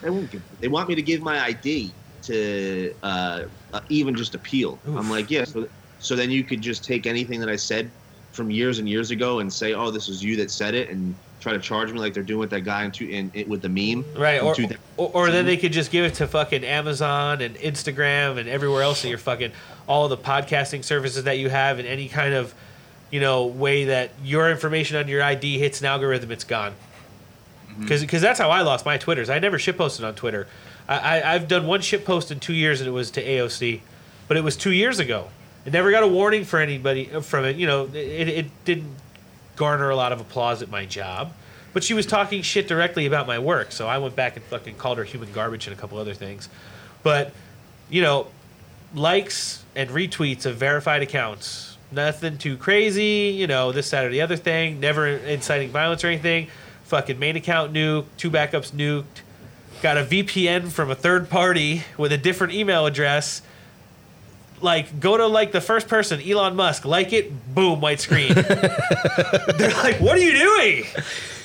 H: They won't give. They want me to give my ID to uh, uh, even just appeal. I'm like, yeah. So, so then you could just take anything that I said from years and years ago and say, oh, this was you that said it, and try to charge me like they're doing with that guy in, two, in, in with the meme.
G: right. Or, or, or then they could just give it to fucking Amazon and Instagram and everywhere else that you're fucking, all the podcasting services that you have and any kind of, you know, way that your information on your ID hits an algorithm, it's gone. Because that's how I lost my Twitters. I never shit posted on Twitter. I, I, I've done one shit post in two years and it was to AOC, but it was two years ago. It never got a warning for anybody uh, from it. You know, it, it didn't garner a lot of applause at my job, but she was talking shit directly about my work. So I went back and fucking called her human garbage and a couple other things. But, you know, likes and retweets of verified accounts. Nothing too crazy, you know, this, that, or the other thing. Never inciting violence or anything. Fucking main account nuked, two backups nuked. Got a VPN from a third party with a different email address. Like, go to like the first person, Elon Musk, like it, boom, white screen. They're like, what are you doing?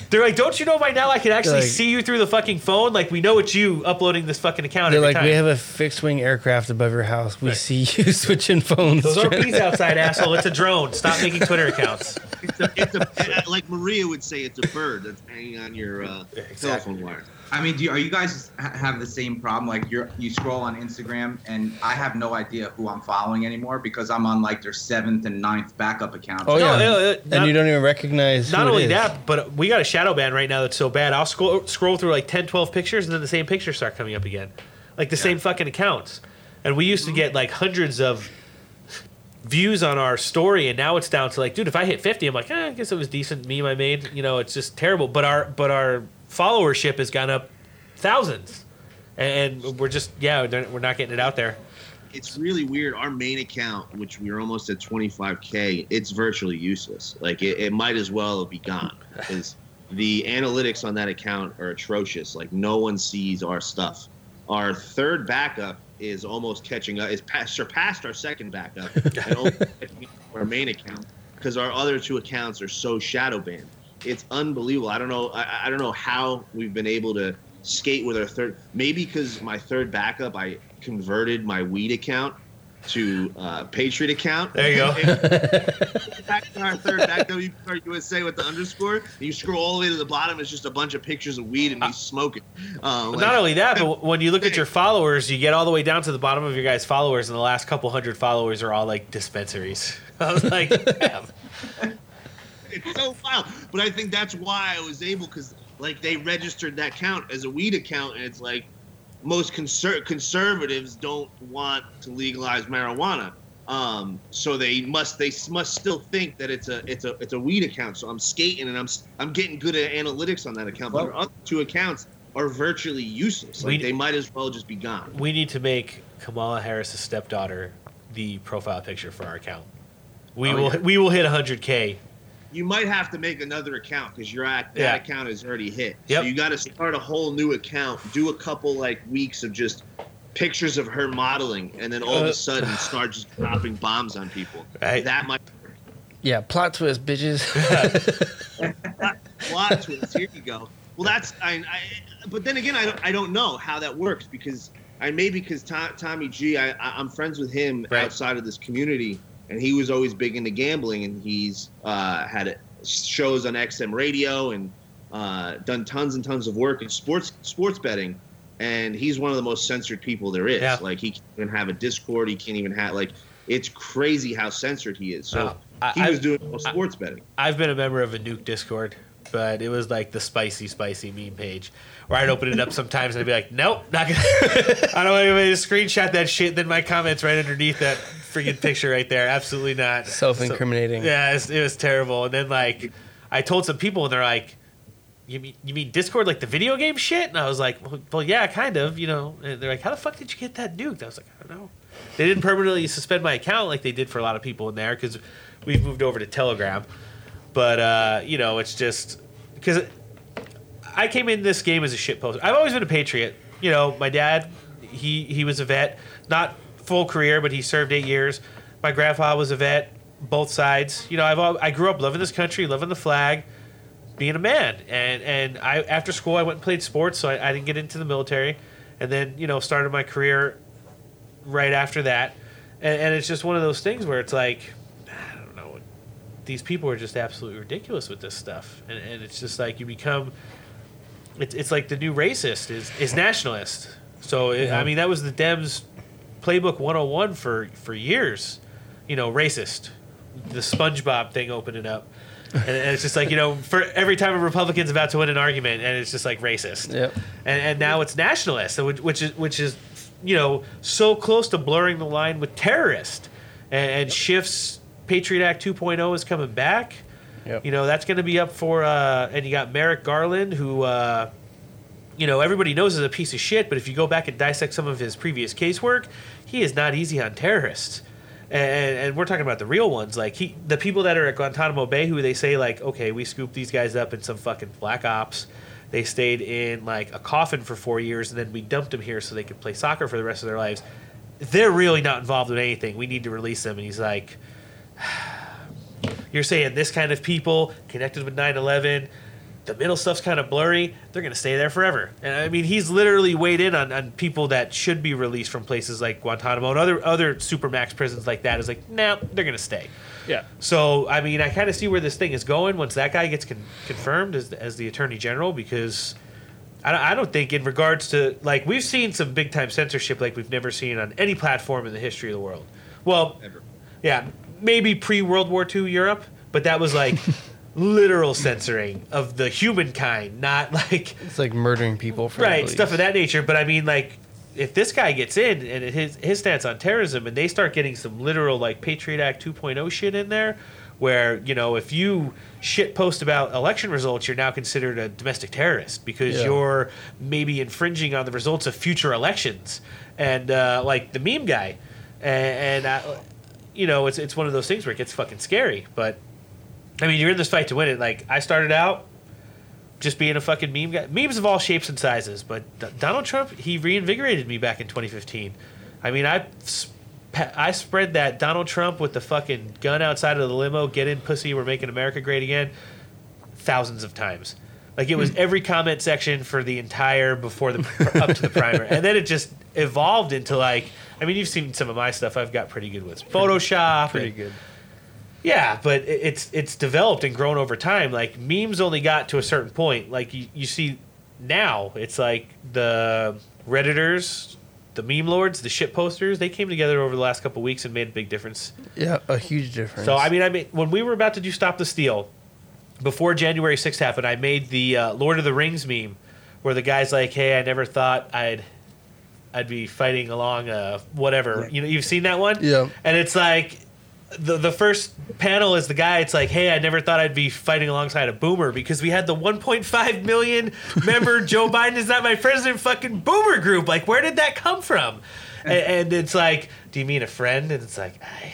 G: They're like, don't you know by now I can actually
A: Like-
G: see you through the fucking phone? Like, we know it's you uploading this fucking account
A: They're
G: every
A: like,
G: time.
A: we have a fixed wing aircraft above your house. We see you switching phones.
G: Those are bees outside, asshole. It's a drone. Stop making Twitter accounts.
H: It's a, it's a, like Maria would say, it's a bird that's hanging on your uh, telephone wire.
D: I mean, do you, are you guys have the same problem? Like you're you scroll on Instagram and I have no idea who I'm following anymore because I'm on like their seventh and ninth backup accounts.
A: Oh yeah,
G: No,
A: and
G: not-
A: you don't even recognize.
G: Not
A: who
G: only
A: is.
G: that, but we got a shadow ban right now that's so bad. I'll scroll scroll through like 10, 12 pictures, and then the same pictures start coming up again, like the same fucking accounts. And we used to get like hundreds of views on our story, and now it's down to like, dude, if I hit fifty, I'm like, eh, I guess it was decent meme I made. You know, it's just terrible. But our but our followership has gone up thousands, and we're just yeah, we're not getting it out there.
H: it's really weird. Our main account, which we're almost at 25k, it's virtually useless. Like it, it might as well be gone because the analytics on that account are atrocious. Like no one sees our stuff. Our third backup is almost catching up. Is past, surpassed our second backup and almost catching up to our main account because our other two accounts are so shadow banned. It's unbelievable. I don't know. I, I don't know how we've been able to skate with our third. Maybe because my third backup, I converted my weed account to uh, Patriot account.
G: There you go.
H: back to our third backup, you start USA with the underscore. You scroll all the way to the bottom. It's just a bunch of pictures of weed and me smoking.
G: But
H: like-
G: not only that, but when you look at your followers, you get all the way down to the bottom of your guys' followers, and the last couple hundred followers are all like dispensaries. I was like, damn.
H: It's so wild. But I think that's why I was able because like they registered that count as a weed account, and it's like most conser- conservatives don't want to legalize marijuana. Um, so they must they must still think that it's a it's a it's a weed account. So I'm skating and I'm I'm getting good at analytics on that account. But our other two accounts are virtually useless. Like
G: We-
H: they might as well just be gone.
G: we need to make Kamala Harris's stepdaughter the profile picture for our account. We
H: Oh,
G: will
H: yeah.
G: we will hit 100k.
H: You might have to make another account because your act that
G: Yeah.
H: account is already hit.
G: Yep.
H: So you got to start a whole new account. Do a couple like weeks of just pictures of her modeling, and then all of
G: Uh,
H: a sudden start just dropping bombs on people.
G: Right.
H: That might
A: Yeah, plot twist, bitches.
H: plot twist. Here you go. Well, that's I, I. But then again, I don't, I don't know how that works because I maybe because To- Tommy G. I, I'm friends with him
G: Right.
H: outside of this community, and he was always big into gambling, and he's uh, had shows on XM radio and uh, done tons and tons of work in sports sports betting. and he's one of the most censored people there is.
G: Yeah.
H: Like he can't even have a Discord. He can't even have like it's crazy how censored he is. So
G: Oh,
H: he
G: I-
H: was doing no sports betting.
G: I've been a member of a nuke Discord, but it was like the spicy, spicy meme page where I'd open it up sometimes and I'd be like, nope, not gonna. I don't want anybody to screenshot that shit. Then my comments right underneath that freaking picture right there. Absolutely not.
A: Self-incriminating.
G: So- yeah, it was, it was terrible. And then like, I told some people and they're like, you mean you mean Discord like the video game shit? And I was like, well, well, yeah, kind of. You know. And they're like, how the fuck did you get that nuked? I was like, I don't know. They didn't permanently suspend my account like they did for a lot of people in there because we've moved over to Telegram. But uh, you know, it's just because I came in this game as a shit poster. I've always been a patriot. You know, my dad, he he was a vet, not full career, but he served eight years. My grandpa was a vet, both sides. You know, I've al- I grew up loving this country, loving the flag, being a man. And and I after school I went and played sports, so I, I didn't get into the military, and then you know started my career right after that. And, and it's just one of those things where it's like, I don't know, these people are just absolutely ridiculous with this stuff, and, and it's just like you become. It's, it's like the new racist is is nationalist. So it, I mean that was the Dems playbook 101 for for years. You know, racist. The SpongeBob thing opening up. And, and it's just like you know, for every time a Republican's about to win an argument, and it's just like racist
A: Yep.
G: and, and now it's nationalist, which, which is which is you know so close to blurring the line with terrorist, and, and shifts Patriot Act 2.0 is coming back.
A: Yep.
G: You know that's going to be up for, uh, and you got Merrick Garland, who uh, you know everybody knows is a piece of shit, but if you go back and dissect some of his previous casework, he is not easy on terrorists. And, and we're talking about the real ones, like he, the people that are at Guantanamo Bay, who they say like, okay, we scooped these guys up in some fucking black ops. They stayed in like a coffin for four years, and then we dumped them here so they could play soccer for the rest of their lives. They're really not involved with anything. We need to release them. And he's like, you're saying this kind of people connected with 9-11 the middle stuff's kind of blurry they're going to stay there forever. And i mean he's literally weighed in on, on people that should be released from places like guantanamo and other other supermax prisons like that. Is like no they're going to stay.
A: Yeah.
G: so i mean i kind of see where this thing is going once that guy gets con- confirmed as, as the attorney general because I don't, I don't think in regards to like we've seen some big time censorship like we've never seen on any platform in the history of the world. Well yeah, maybe pre World War II Europe, but that was like literal censoring of the humankind, not like
A: It's like murdering people for
G: right stuff of that nature. But I mean, like, if this guy gets in and his his stance on terrorism, and they start getting some literal like Patriot Act 2.0 shit in there, where you know if you shit post about election results, you're now considered a domestic terrorist because
A: Yeah.
G: you're maybe infringing on the results of future elections, and uh, like the meme guy, and, and uh, you know it's it's one of those things where it gets fucking scary, but. I mean, you're in this fight to win it. Like I started out just being a fucking meme guy. Memes of all shapes and sizes, but D- Donald Trump he reinvigorated me back in 2015. I mean, I I spread that Donald Trump with the fucking gun outside of the limo, get in pussy, we're making America great again, thousands of times. Like it was hmm. every comment section for the entire before the up to the primer, and then it just evolved into like. I mean, you've seen some of my stuff. I've got pretty good with Photoshop.
A: Pretty
G: and-
A: good.
G: Yeah, but it's it's developed and grown over time. Like memes only got to a certain point. Like you, you see now, it's like the redditors, the meme lords, the shit posters. They came together over the last couple weeks and made a big difference.
A: Yeah, a huge difference.
G: So I mean, I mean, when we were about to do Stop the Steal, before January 6th happened, I made the uh, Lord of the Rings meme, where the guy's like, "Hey, I never thought I'd." I'd be fighting along uh whatever. You know, you've seen that one?
A: Yeah.
G: And it's like the the first panel is the guy. It's like, hey, I never thought I'd be fighting alongside a boomer because we had the 1.5 million member Joe Biden is not my president fucking boomer group. Like, where did that come from? And, and it's like, do you mean a friend? And it's like, I.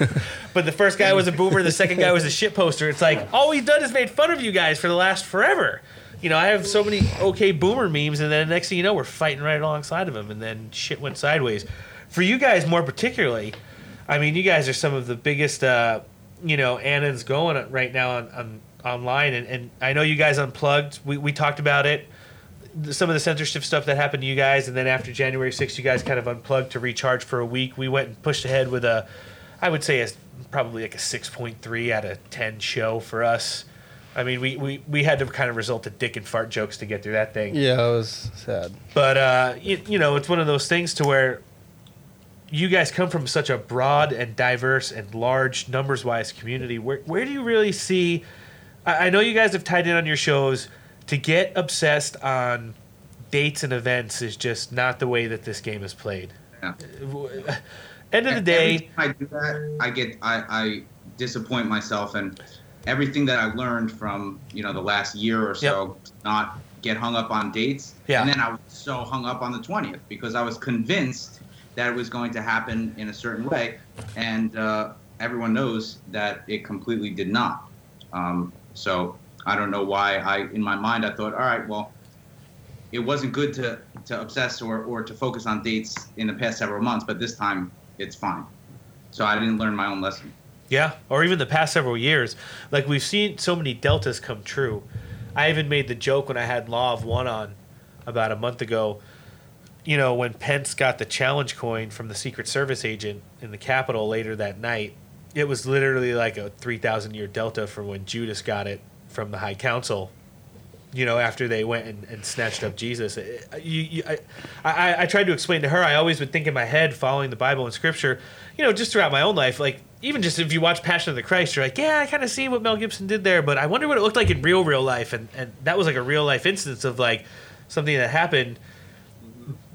G: but the first guy was a boomer. The second guy was a shit poster. It's like all he's done is made fun of you guys for the last forever. You know, I have so many okay boomer memes, and then the next thing you know, we're fighting right alongside of him, and then shit went sideways. For you guys, more particularly, I mean, you guys are some of the biggest, uh, you know, Anons going right now on, on online, and, and I know you guys unplugged. We, we talked about it, some of the censorship stuff that happened to you guys, and then after January 6th, you guys kind of unplugged to recharge for a week. We went and pushed ahead with a, I would say, a, probably like a 6.3 out of 10 show for us. I mean, we, we, we had to kind of resort to dick and fart jokes to get through that thing.
A: Yeah, it was sad.
G: But uh, you, you know, it's one of those things to where you guys come from such a broad and diverse and large numbers wise community. Where where do you really see? I, I know you guys have tied in on your shows. To get obsessed on dates and events is just not the way that this game is played.
D: Yeah.
G: End of the day,
D: I do that, I get I, I disappoint myself and everything that I learned from you know the last year or so, not get hung up on dates.
G: Yeah.
D: And then I was so hung up on the twentieth because I was convinced that it was going to happen in a certain way, and uh, everyone knows that it completely did not. Um, so I don't know why I in my mind I thought, all right, well, it wasn't good to to obsess or or to focus on dates in the past several months, but this time it's fine. So I didn't learn my own lesson.
G: Yeah, or even the past several years. Like we've seen so many deltas come true. I even made the joke when I had Law of One on about a month ago. You know, when Pence got the challenge coin from the Secret Service agent in the Capitol later that night, it was literally like a 3,000 year delta from when Judas got it from the High Council. You know, after they went and, and snatched up Jesus. It- you, you, I, I, I tried to explain to her, I always would think in my head, following the Bible and Scripture, you know, just throughout my own life, like even just if you watch Passion of the Christ, you're like, yeah, I kind of see what Mel Gibson did there, but I wonder what it looked like in real, real life, and and that was like a real life instance of like something that happened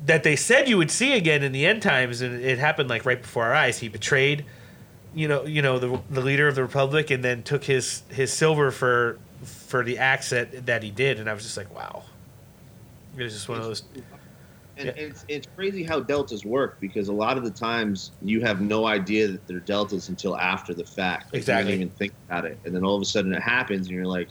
G: that they said you would see again in the end times, and it happened like right before our eyes. He betrayed, you know, you know the the leader of the republic, and then took his his silver for for the acts that that he did, and I was just like, wow. It was just one of those.
H: And
G: Yeah.
H: it's it's crazy how deltas work because a lot of the times you have no idea that they're deltas until after the fact. Like,
G: Exactly.
H: You don't even think about it, and then all of a sudden it happens, and you're like,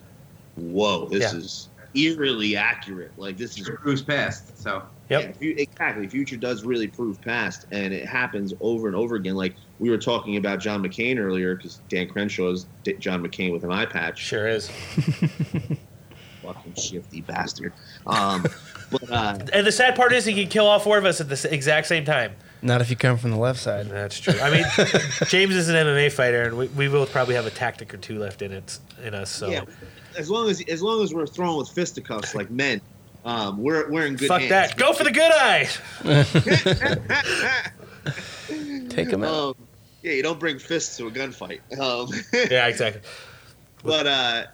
H: "Whoa, this
G: Yeah.
H: is eerily accurate. Like this is
D: Cruise past. So
G: Yep.
H: Yeah, exactly. Future does really prove past, and it happens over and over again. Like we were talking about John McCain earlier, because Dan Crenshaw is D- John McCain with an eye patch.
G: Sure is.
H: Fucking shifty bastard. Um, but uh,
G: And the sad part is he can kill all four of us at the exact same time.
A: Not if you come from the left side.
G: That's true. I mean, James is an MMA fighter, and we, we both probably have a tactic or two left in it in us. So
H: yeah, as long as as long as we're throwing with fisticuffs like men, um, we're we're in good
G: fuck
H: hands.
G: that. Go for the good eye.
A: Take him out.
H: um, yeah, you don't bring fists to a gunfight. Um,
G: Yeah, exactly.
H: but uh,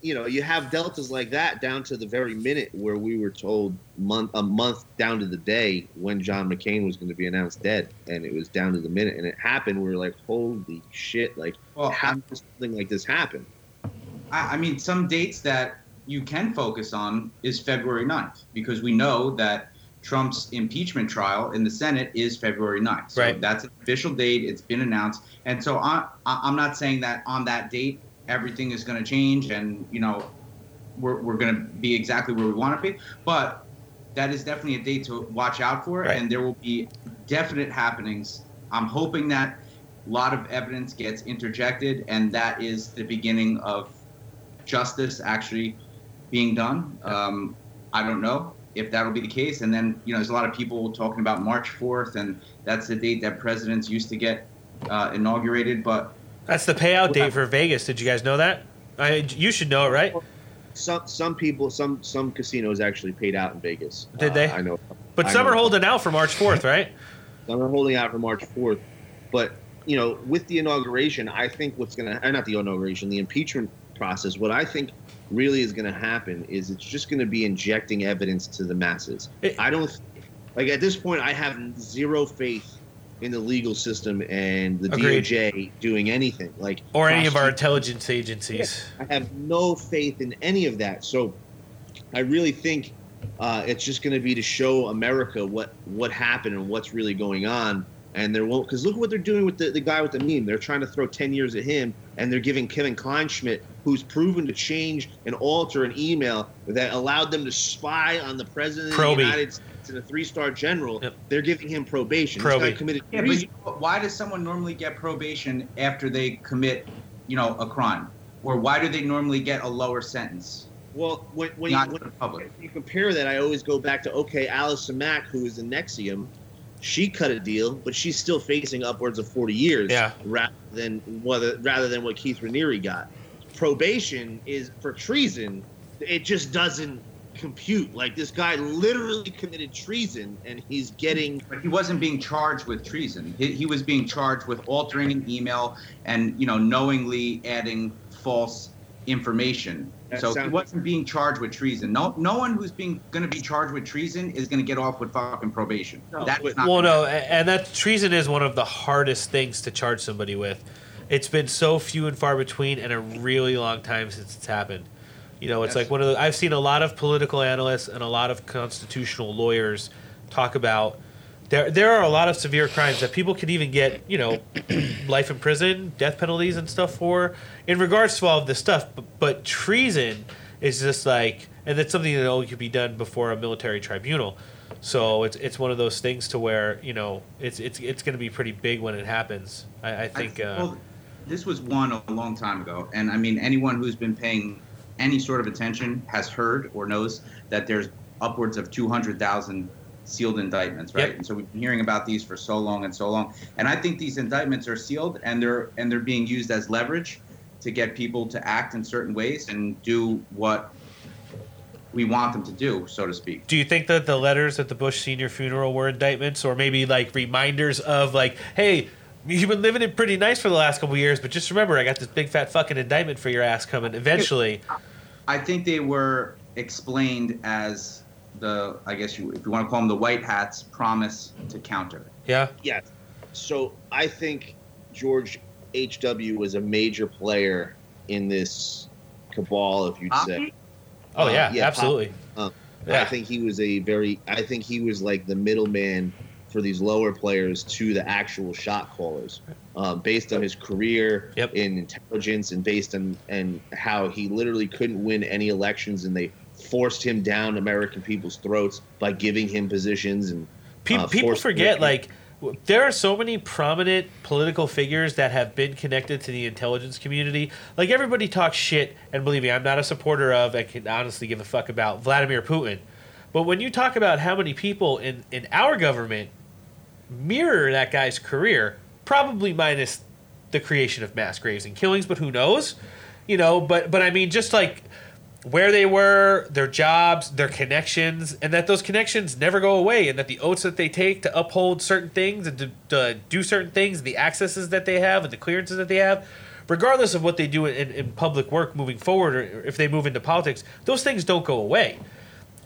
H: you know, you have deltas like that down to the very minute where we were told month a month down to the day when John McCain was going to be announced dead, and it was down to the minute, and it happened. We were like, holy shit! Like,
D: Well,
H: how does something like this happen?
D: I, I mean, some dates that you can focus on is February 9th because we know that Trump's impeachment trial in the Senate is February 9th. So
G: Right.
D: that's an official date. It's been announced. And so I, I'm not saying that on that date everything is going to change and, you know, we're, we're going to be exactly where we want to be. But that is definitely a date to watch out for.
G: Right.
D: And there will be definite happenings. I'm hoping that a lot of evidence gets interjected and that is the beginning of justice actually being done. Um, I don't know if that'll be the case. And then, you know, there's a lot of people talking about March 4th, and that's the date that presidents used to get uh, inaugurated. But
G: That's the payout date for Vegas. Did you guys know that? I, you should know it, right?
H: Some some people, some some casinos actually paid out in Vegas.
G: Did
H: Uh,
G: they?
H: I know.
G: But
H: I
G: some
H: know.
G: are holding out for March 4th, right?
H: Some are holding out for March 4th. But, you know, with the inauguration, I think what's going to, not the inauguration, the impeachment process, what I think really is going to happen is it's just going to be injecting evidence to the masses. I don't, like, at this point, I have zero faith in the legal system and the
G: Agreed.
H: DOJ doing anything. Like,
G: Or any of our intelligence agencies.
H: I have no faith in any of that. So I really think uh, it's just going to be to show America what what happened and what's really going on. And there won't because look what they're doing with the, the guy with the meme. They're trying to throw ten years at him, and they're giving Kevin Clinesmith, who's proven to change and alter an email that allowed them to spy on the president of the United States and a three-star general.
G: Yep.
H: They're giving him probation. This guy
G: Proby.
H: committed
D: yeah, but you know, why does someone normally get probation after they commit, you know, a crime? Or why do they normally get a lower sentence?
H: Well, when, when, you, when
D: to the public.
H: you compare that, I always go back to okay, Allison Mack, who is in NXIVM, she cut a deal, but she's still facing upwards of 40 years.
G: Yeah.
H: Rather than whether rather than what Keith Raniere got. probation is for treason, it just doesn't compute. Like this guy literally committed treason, and he's getting
D: But he wasn't being charged with treason. He, he was being charged with altering an email and you know knowingly adding false information.
H: That
D: so he wasn't being charged with treason. No, no one who's being going to be charged with treason is going to get off with fucking probation.
H: No,
D: That's not.
G: Well, no, a- and that treason is one of the hardest things to charge somebody with. It's been so few and far between, and a really long time since it's happened. You know, it's
D: Yes.
G: like one of the. I've seen a lot of political analysts and a lot of constitutional lawyers talk about. There, there are a lot of severe crimes that people can even get, you know, life in prison, death penalties, and stuff for. In regards to all of this stuff, but, but treason is just like, and it's something that only could be done before a military tribunal. So it's it's one of those things to where you know it's it's it's going to be pretty big when it happens. I, I think. Uh,
D: well, this was one a long time ago, and I mean anyone who's been paying any sort of attention has heard or knows that there's upwards of 200,000 sealed indictments, right?
G: Yep.
D: And so we've been hearing about these for so long and so long, and I think these indictments are sealed and they're and they're being used as leverage to get people to act in certain ways and do what we want them to do, so to speak.
G: do you think that the letters at the Bush senior funeral were indictments, or maybe like reminders of like, hey, you've been living it pretty nice for the last couple of years, but just remember, I got this big fat fucking indictment for your ass coming eventually.
D: I think they were explained as the, I guess you, if you want to call them the white hats, promise to counter.
G: Yeah.
H: Yeah. So I think George H.W. was a major player in this cabal, if you'd say.
G: Oh
H: Uh,
G: yeah,
H: yeah,
G: absolutely.
H: Uh,
G: Yeah.
H: I think he was a very. I think he was like the middleman for these lower players to the actual shot callers, um, based on his career
G: Yep.
H: in intelligence and based on and how he literally couldn't win any elections and they forced him down American people's throats by giving him positions and
G: Pe-
H: uh,
G: people forget like there are so many prominent political figures that have been connected to the intelligence community. Like everybody talks shit, and believe me, I'm not a supporter of. and can honestly give a fuck about Vladimir Putin. But when you talk about how many people in in our government mirror that guy's career, probably minus the creation of mass graves and killings, but who knows? You know, but but I mean, just like where they were, their jobs, their connections, and that those connections never go away, and that the oaths that they take to uphold certain things and to, to do certain things, the accesses that they have and the clearances that they have, regardless of what they do in, in public work moving forward or if they move into politics, those things don't go away.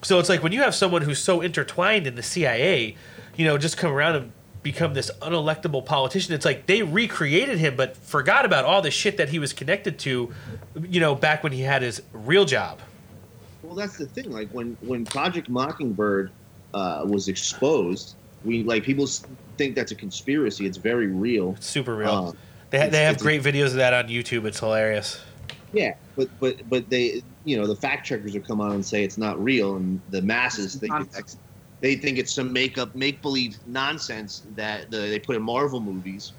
G: So it's like when you have someone who's so intertwined in the CIA, you know, just come around and become this unelectable politician. It's like they recreated him, but forgot about all the shit that he was connected to, you know, back when he had his real job.
H: Well, that's the thing. Like when when Project Mockingbird uh, was exposed, we like people think that's a conspiracy. It's very real.
G: It's super real.
H: Uh,
G: they ha- they have
H: it's a-
G: great videos of that on YouTube. It's hilarious.
H: Yeah, but but but they, you know, the fact checkers will come on and say it's not real, and the masses think it's,
D: Context.
H: They think it's some make up, make believe nonsense that the, they put in Marvel movies.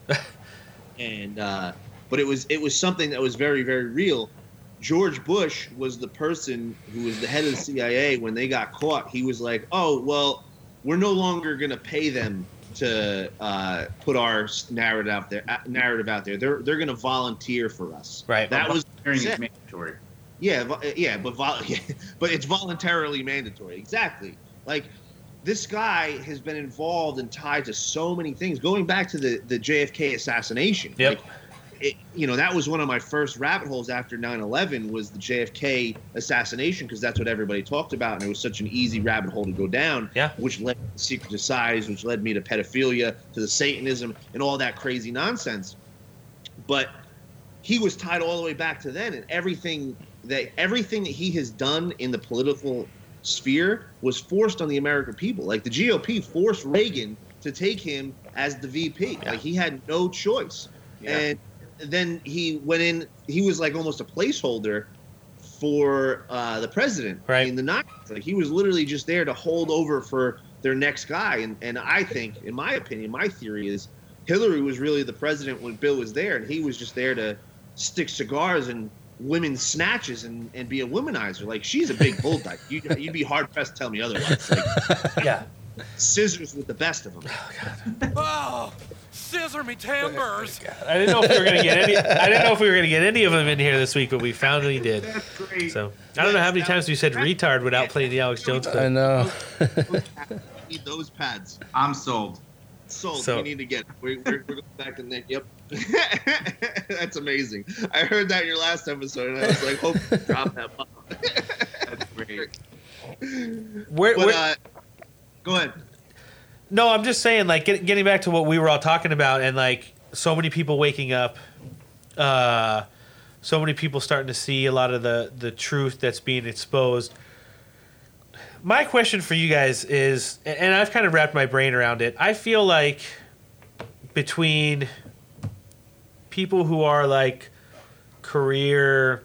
H: and uh, but it was it was something that was very very real. George Bush was the person who was the head of the CIA when they got caught. He was like, "Oh well, we're no longer going to pay them to uh, put our narrative out there. uh, Narrative out there. They're they're going to volunteer for us."
G: Right.
H: That was
D: Hearing is mandatory.
H: yeah, yeah, but vol- yeah, but it's voluntarily mandatory. Exactly. Like this guy has been involved and tied to so many things, going back to the the JFK assassination.
G: Yep.
H: Like, it, you know, that was one of my first rabbit holes after 9/11 was the JFK assassination because that's what everybody talked about, and it was such an easy rabbit hole to go down.
G: Yeah.
H: Which led to secret societies, which led me to pedophilia, to the Satanism, and all that crazy nonsense. But he was tied all the way back to then, and everything that everything that he has done in the political sphere was forced on the American people. Like the GOP forced Reagan to take him as the VP.
G: Yeah.
H: Like he had no choice.
D: Yeah.
H: And then he went in. He was like almost a placeholder for uh, the president
G: Right.
H: in the night. Like he was literally just there to hold over for their next guy. And and I think, in my opinion, my theory is Hillary was really the president when Bill was there, and he was just there to stick cigars and women's snatches and, and be a womanizer. Like she's a big bull dyke. You, you'd be hard pressed to tell me otherwise. Like,
G: Yeah.
H: scissors with the best of them.
C: Oh, oh, scissor me timbers.
G: Oh, I didn't know if we were gonna get any. I didn't know if we were gonna get any of them in here this week, but we finally did.
H: That's great.
G: So I don't know how many times we said retard without playing the Alex Jones
A: I
G: clip.
A: know.
H: need those pads.
D: I'm sold.
H: Sold.
G: So-
H: we need to get. We're, we're, we're going back to Nick. Yep. That's amazing. I heard that in your last episode, and I was like, hope you drop that bomb.
D: That's great.
G: Where,
H: But
G: where,
H: uh, go ahead.
G: No, I'm just saying, like, get, getting back to what we were all talking about, and like, so many people waking up, uh, so many people starting to see a lot of the the truth that's being exposed. My question for you guys is, and I've kind of wrapped my brain around it. I feel like between people who are like career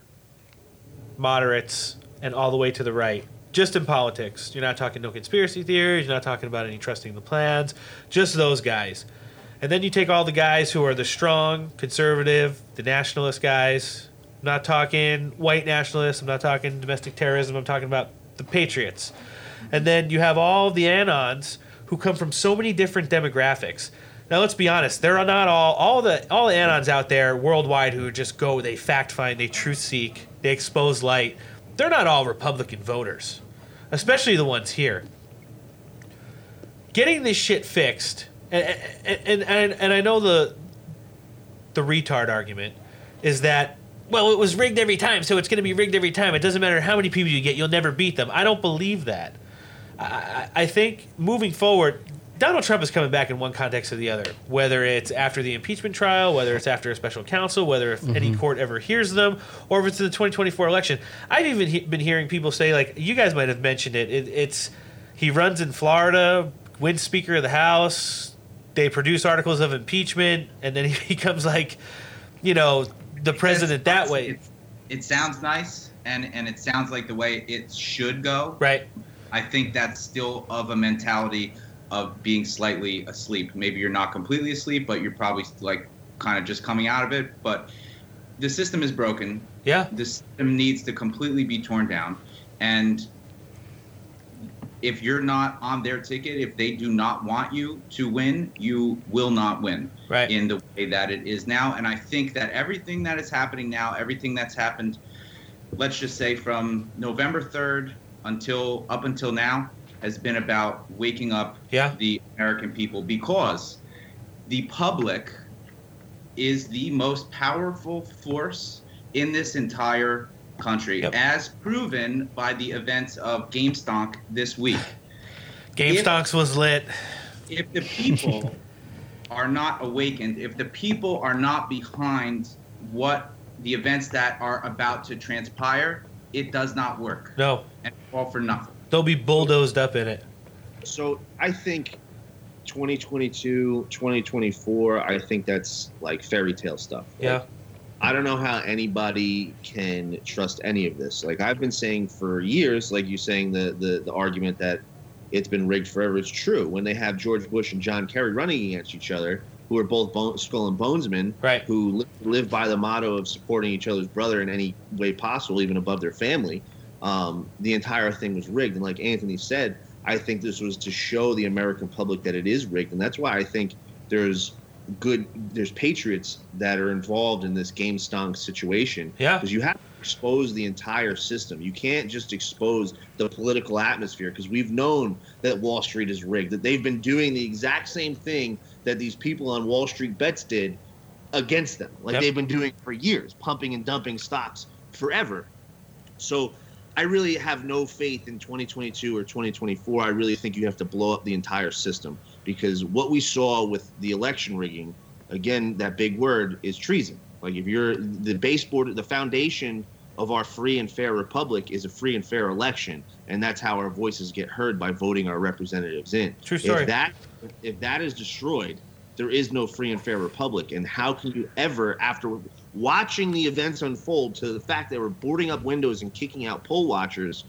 G: moderates and all the way to the right, just in politics. You're not talking no conspiracy theories. You're not talking about any trusting the plans. Just those guys. And then you take all the guys who are the strong, conservative, the nationalist guys. I'm not talking white nationalists. I'm not talking domestic terrorism. I'm talking about the patriots. And then you have all the anons who come from so many different demographics. Now let's be honest, there are not all all the all the anons out there worldwide who just go, they fact find, they truth seek, they expose light. They're not all Republican voters, especially the ones here. Getting this shit fixed, and and and, and I know the the retard argument is that well, it was rigged every time, so it's going to be rigged every time. It doesn't matter how many people you get, you'll never beat them. I don't believe that. I, I I think moving forward, Donald Trump is coming back in one context or the other. Whether it's after the impeachment trial, whether it's after a special counsel, whether if any mm-hmm. court ever hears them, or if it's in the 2024 election. I've even he- been hearing people say, like you guys might have mentioned it. it it's he runs in Florida, wins Speaker of the House. They produce articles of impeachment, and then he becomes like, you know, the president that way.
D: It, sounds nice, and and it sounds like the way it should go.
G: Right.
D: I think that's still of a mentality of being slightly asleep. Maybe you're not completely asleep, but you're probably like kind of just coming out of it. But the system is broken.
G: Yeah.
D: The system needs to completely be torn down. And if you're not on their ticket, if they do not want you to win, you will not win
G: Right.
D: in the way that it is now. And I think that everything that is happening now, everything that's happened, let's just say from November 3rd until up until now, has been about waking up
G: Yeah.
D: the American people because the public is the most powerful force in this entire country,
G: Yep.
D: as proven by the events of GameStonk this week.
G: Game
D: If-
G: was lit.
D: If the people are not awakened, if the people are not behind what the events that are about to transpire, it does not work.
G: No,
D: And all for nothing.
G: they'll be bulldozed up in it.
H: So I think 2022, 2024, I think that's like fairy tale stuff.
G: Yeah.
H: I don't know how anybody can trust any of this. Like I've been saying for years, like you saying the the, the argument that it's been rigged forever is true. When they have George Bush and John Kerry running against each other, who are both bone, skull and bonesmen,
G: Right.
H: who li- live by the motto of supporting each other's brother in any way possible, even above their family, um, the entire thing was rigged. And like Anthony said, I think this was to show the American public that it is rigged, and that's why I think there's good, there's patriots that are involved in this game stonk situation.
G: Yeah.
H: because you have to expose the entire system. You can't just expose the political atmosphere because we've known that Wall Street is rigged. That they've been doing the exact same thing that these people on Wall Street bets did against them. Like
G: Yep.
H: they've been doing for years, pumping and dumping stocks forever. So I really have no faith in 2022 or 2024. I really think you have to blow up the entire system because what we saw with the election rigging, again, that big word is treason. Like if you're the baseboard, the foundation of our free and fair republic is a free and fair election, and that's how our voices get heard by voting our representatives in.
G: True story.
H: If that if that is destroyed, there is no free and fair republic. And how can you ever, after watching the events unfold to the fact that they were boarding up windows and kicking out poll watchers,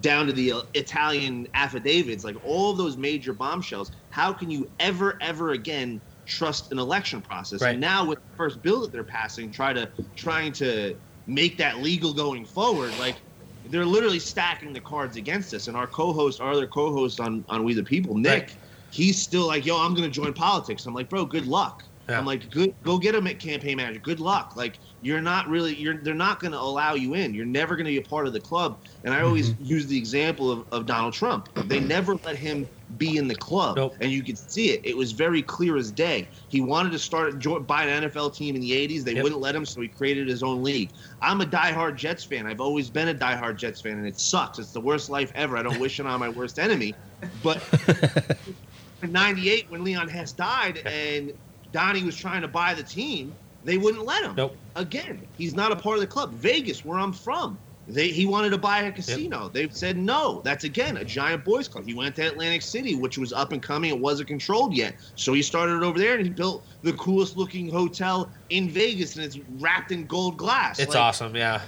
H: down to the Italian affidavits, like all of those major bombshells, how can you ever, ever again trust an election process?
G: Right.
H: And now with the first bill that they're passing, try to trying to make that legal going forward, like they're literally stacking the cards against us. And our co-host, our other co-host on on We the People, Nick,
G: Right.
H: he's still like, "Yo, I'm gonna join politics." I'm like, "Bro, good luck."
G: Yeah.
H: I'm like, "Good, go get a campaign manager. Good luck." Like, you're not really, you're they're not gonna allow you in. You're never gonna be a part of the club. And I always
G: Mm-hmm.
H: use the example of, of Donald Trump. They never let him be in the club,
G: Nope.
H: and you could see it. It was very clear as day. He wanted to start buy an NFL team in the '80s. They
G: Yep. wouldn't
H: wouldn't let him, so he created his own league. I'm a diehard Jets fan. I've always been a diehard Jets fan, and it sucks. It's the worst life ever. I don't wish it on my worst enemy. But in '98, when Leon Hess died and Donnie was trying to buy the team, they wouldn't let him.
G: Nope.
H: Again, he's not a part of the club. Vegas, where I'm from. They, he wanted to buy a casino. They said no. That's again a giant boys club. He went to Atlantic City, which was up and coming. It wasn't controlled yet, so he started over there and he built the coolest looking hotel in Vegas, and it's wrapped in gold glass.
G: It's
H: Like,
G: awesome. Yeah.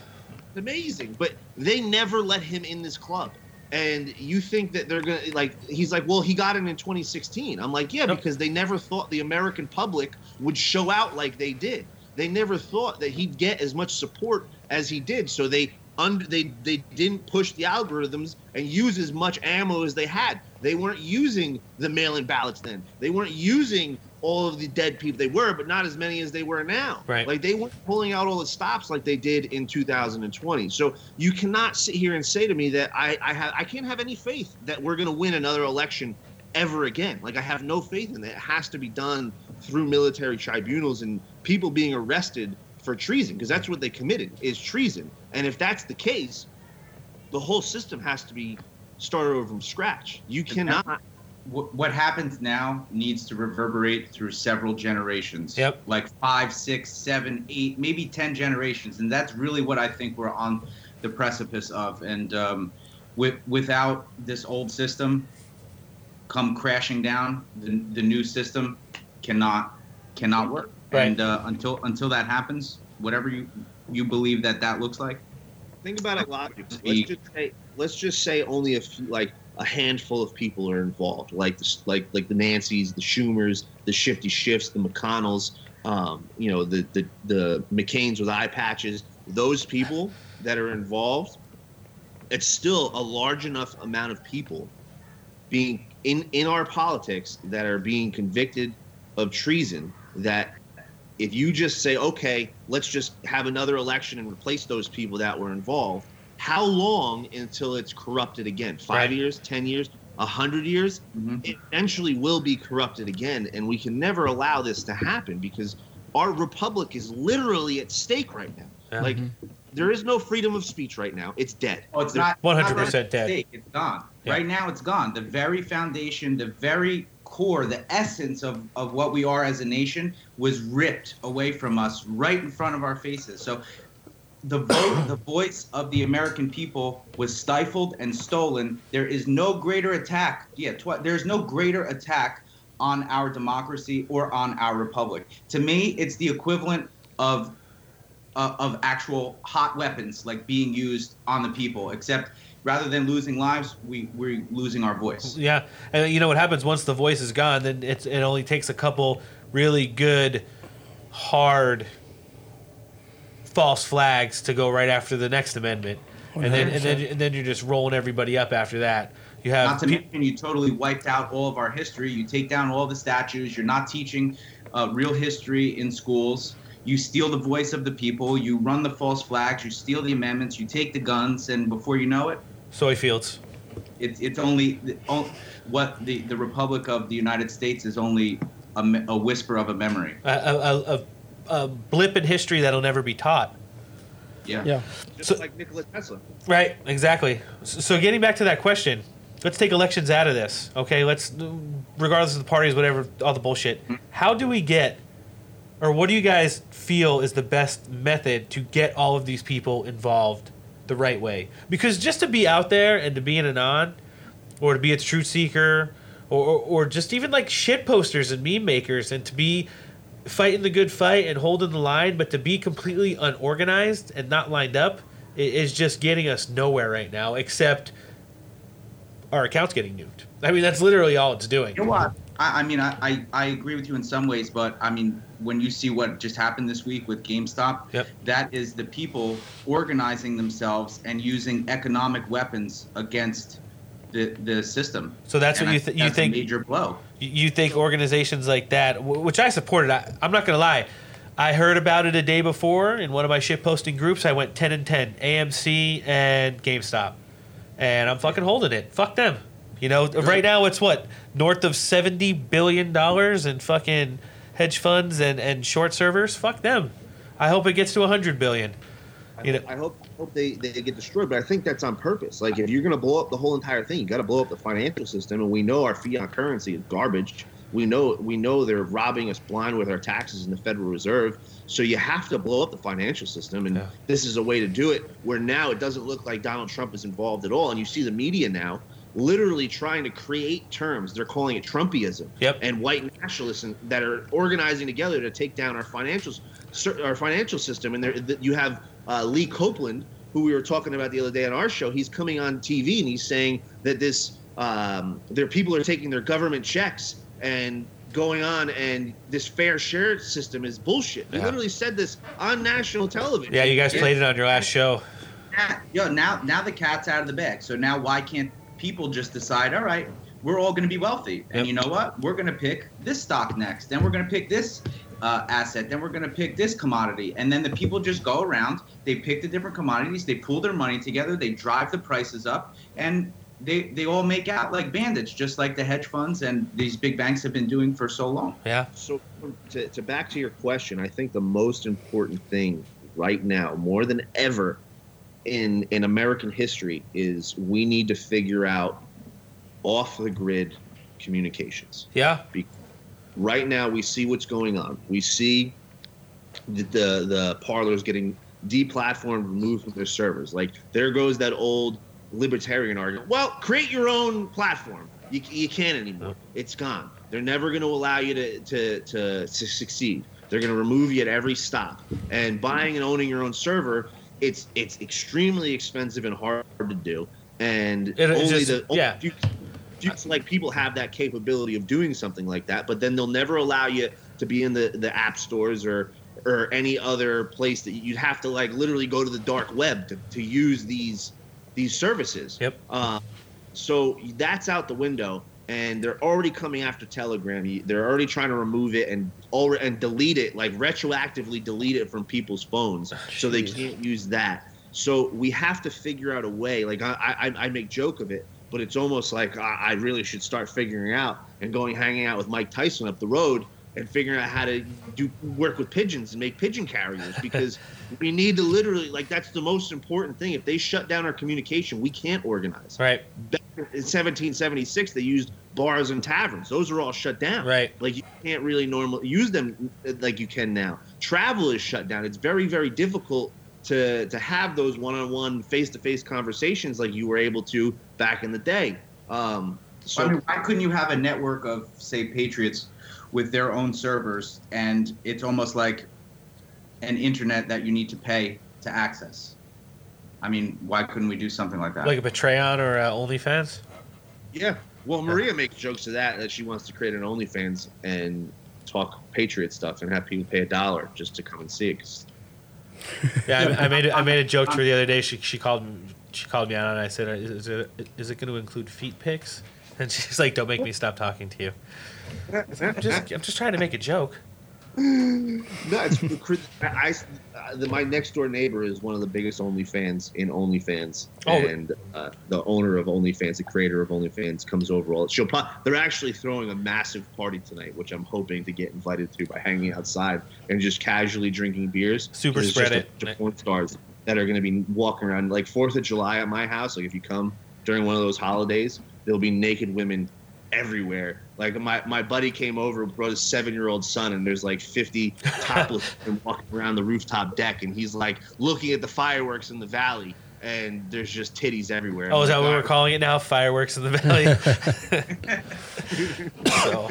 H: amazing. But they never let him in this club. And you think that they're gonna like? He's like, well, he got in in 2016. I'm like, yeah,
G: Nope.
H: because they never thought the American public would show out like they did. They never thought that he'd get as much support as he did. So they under they they didn't push the algorithms and use as much ammo as they had. They weren't using the mail-in ballots then. They weren't using all of the dead people. They were, but not as many as they were now.
G: Right.
H: Like they weren't pulling out all the stops like they did in 2020. So you cannot sit here and say to me that I I have I can't have any faith that we're going to win another election ever again. Like I have no faith in that. It has to be done through military tribunals and people being arrested for treason because that's what they committed is treason. And if that's the case, the whole system has to be started over from scratch. You cannot.
D: What happens now needs to reverberate through several generations.
G: Yep.
D: Like five, six, seven, eight, maybe ten generations, and that's really what I think we're on the precipice of. And um, with without this old system come crashing down, the, the new system cannot cannot work.
G: Right.
D: And uh, until until that happens, whatever you you believe that that looks like,
H: Think about it logically. Let's just say, let's just say only a few, like a handful of people are involved, like the like like the Nancys, the Schumers, the Shifty Shifts, the McConnells, um, you know, the the the McCain's with eye patches. Those people that are involved, it's still a large enough amount of people being in in our politics that are being convicted of treason that if you just say okay let's just have another election and replace those people that were involved how long until it's corrupted again five
G: Right.
H: years ten years a hundred years
D: Mhm.
H: it eventually will be corrupted again and we can never allow this to happen because our republic is literally at stake right now
G: Yeah.
H: like there is no freedom of speech right now it's dead
D: Oh, it's
H: There-
D: not
G: 100%
D: not
G: dead.
D: mistake. It's gone.
G: Yeah.
D: Right now, it's gone. The very foundation, the very core, the essence of, of what we are as a nation was ripped away from us right in front of our faces. So the vote, the voice of the American people was stifled and stolen. There is no greater attack. Yeah, tw- there's no greater attack on our democracy or on our republic. To me, it's the equivalent of uh, of actual hot weapons like being used on the people. Except rather than losing lives, we we're losing our voice.
G: Yeah, and you know what happens once the voice is gone? Then it's, it only takes a couple really good, hard, false flags to go right after the next amendment, and then and then and then you're just rolling everybody up after that. You have
D: Not to
G: pe-
D: mention, you totally wiped out all of our history. You take down all the statues. You're not teaching uh, real history in schools. You steal the voice of the people. You run the false flags. You steal the amendments. You take the guns, and before you know it,
G: soy fields.
D: it's it's only the, what the the Republic of the United States is only a, a whisper of a memory.
G: A, a, a, a blip in history that'll never be taught.
D: Yeah.
A: Yeah.
H: just
G: So-
H: like Nikola Tesla
G: Right, exactly. S- So getting back to that question, let's take elections out of this. Okay, let's regardless of the parties, whatever, all the bullshit. Mm-hmm. How do we get or what do you guys feel is the best method to get all of these people involved the right way? Because just to be out there and to be an anon, or to be a truth seeker or, or, or just even like shit posters and meme makers and to be fighting the good fight and holding the line, but to be completely unorganized and not lined up is just getting us nowhere right now, except our account's getting nuked. I mean, that's literally all it's doing.
D: You know what? I, I mean, I, I, I agree with you in some ways, but I mean, when you see what just happened this week with GameStop,
G: Yep.
D: that is the people organizing themselves and using economic weapons against the the system.
G: So that's
D: And
G: what you th- you
D: that's a
G: think-
D: major blow.
G: You- You think organizations like that, which I supported, I, I'm not going to lie. I heard about it a day before in one of my shit posting groups. I went 10 and 10, AMC and GameStop. And I'm fucking holding it. Fuck them. You know, right now it's what? North of $70 billion in fucking hedge funds and, and short sellers? Fuck them. I hope it gets to 100 billion. You know,
H: I hope hope they, they get destroyed, but I think that's on purpose. Like if you're gonna blow up the whole entire thing, you got to blow up the financial system, and we know our fiat currency is garbage. We know we know they're robbing us blind with our taxes in the Federal Reserve. So you have to blow up the financial system, and
G: Yeah.
H: this is a way to do it. Where now it doesn't look like Donald Trump is involved at all, and you see the media now literally trying to create terms. They're calling it Trumpism
G: Yep.
H: and white nationalists and- that are organizing together to take down our financial our financial system. And there, you have uh, Leon Cooperman, who we were talking about the other day on our show. He's coming on TV and he's saying that this um, their people are taking their government checks and going on, and this fair share system is bullshit. He literally said this on national television.
G: yeah, you guys
D: Yeah.
G: played it on your last show.
D: Now, yo, now now the cat's out of the bag. So now why can't people just decide, all right, we're all going to be wealthy, and
G: Yep.
D: you know what? We're going to pick this stock next, then we're going to pick this uh, asset, then we're going to pick this commodity, and then the people just go around, they pick the different commodities, they pool their money together, they drive the prices up, and they they all make out like bandits, just like the hedge funds and these big banks have been doing for so long.
G: Yeah.
H: So to, to back to your question, I think the most important thing right now, more than ever in in American history, is we need to figure out off the grid communications.
G: Yeah.
H: Right now, we see what's going on. We see the the, the Parlers getting deplatformed, removed from their servers. Like there goes that old libertarian argument. Well, create your own platform. You, you can't anymore. It's gone. They're never going to allow you to, to, to, su- succeed. They're going to remove you at every stop. And buying and owning your own server, it's it's extremely expensive and hard to do. And
G: It-
H: only
G: just-
H: the only
G: yeah.
H: few, few like people have that capability of doing something like that. But then they'll never allow you to be in the, the app stores or or any other place that you'd have to like literally go to the dark web to, to use these these services.
G: Yep.
H: Uh, so that's out the window, and they're already coming after Telegram. They're already trying to remove it and and delete it, like retroactively delete it from people's phones, oh, so they can't use that. So we have to figure out a way. Like I, I, I make joke of it, but it's almost like I, I really should start figuring out and going hanging out with Mike Tyson up the road and figuring out how to do work with pigeons and make pigeon carriers because we need to literally like that's the most important thing. If they shut down our communication, we can't organize.
G: Right.
H: Back in 1776, they used bars and taverns. Those are all shut down.
G: Right.
H: Like you can't really normally use them uh, like you can now. Travel is shut down. It's very very difficult to to have those one-on-one face-to-face conversations like you were able to back in the day. Um, so
D: I mean, why couldn't you have a network of, say, Patriots with their own servers, and it's almost like an internet that you need to pay to access? I mean, why couldn't we do something like that?
G: Like a Patreon or uh, OnlyFans?
H: Yeah. Well, Maria makes jokes to that that she wants to create an OnlyFans and talk Patriot stuff and have people pay a dollar just to come and see it.
G: Yeah, I, I made a, I made a joke to her the other day. She she called she called me out and I said, "Is it is it going to include feet pics?" And she's like, "Don't make me stop talking to you." I'm just I'm just trying to make a joke.
H: No, it's I, uh, the, my next door neighbor is one of the biggest OnlyFans in OnlyFans,
G: Oh.
H: and uh, the owner of OnlyFans, the creator of OnlyFans, comes over all. She'll pro- they're actually throwing a massive party tonight, which I'm hoping to get invited to by hanging outside and just casually drinking beers.
G: Super spread
H: a
G: it.
H: bunch of porn stars that are going to be walking around like Fourth of July at my house. Like if you come during one of those holidays, there'll be naked women everywhere. Like my, my buddy came over, brought his seven year old son, and there's like 50 topless women walking around the rooftop deck, and he's like looking at the fireworks in the valley, and there's just titties everywhere.
G: Oh, is that
H: I'm
G: what
H: like,
G: we're calling it now? Fireworks in the valley. so,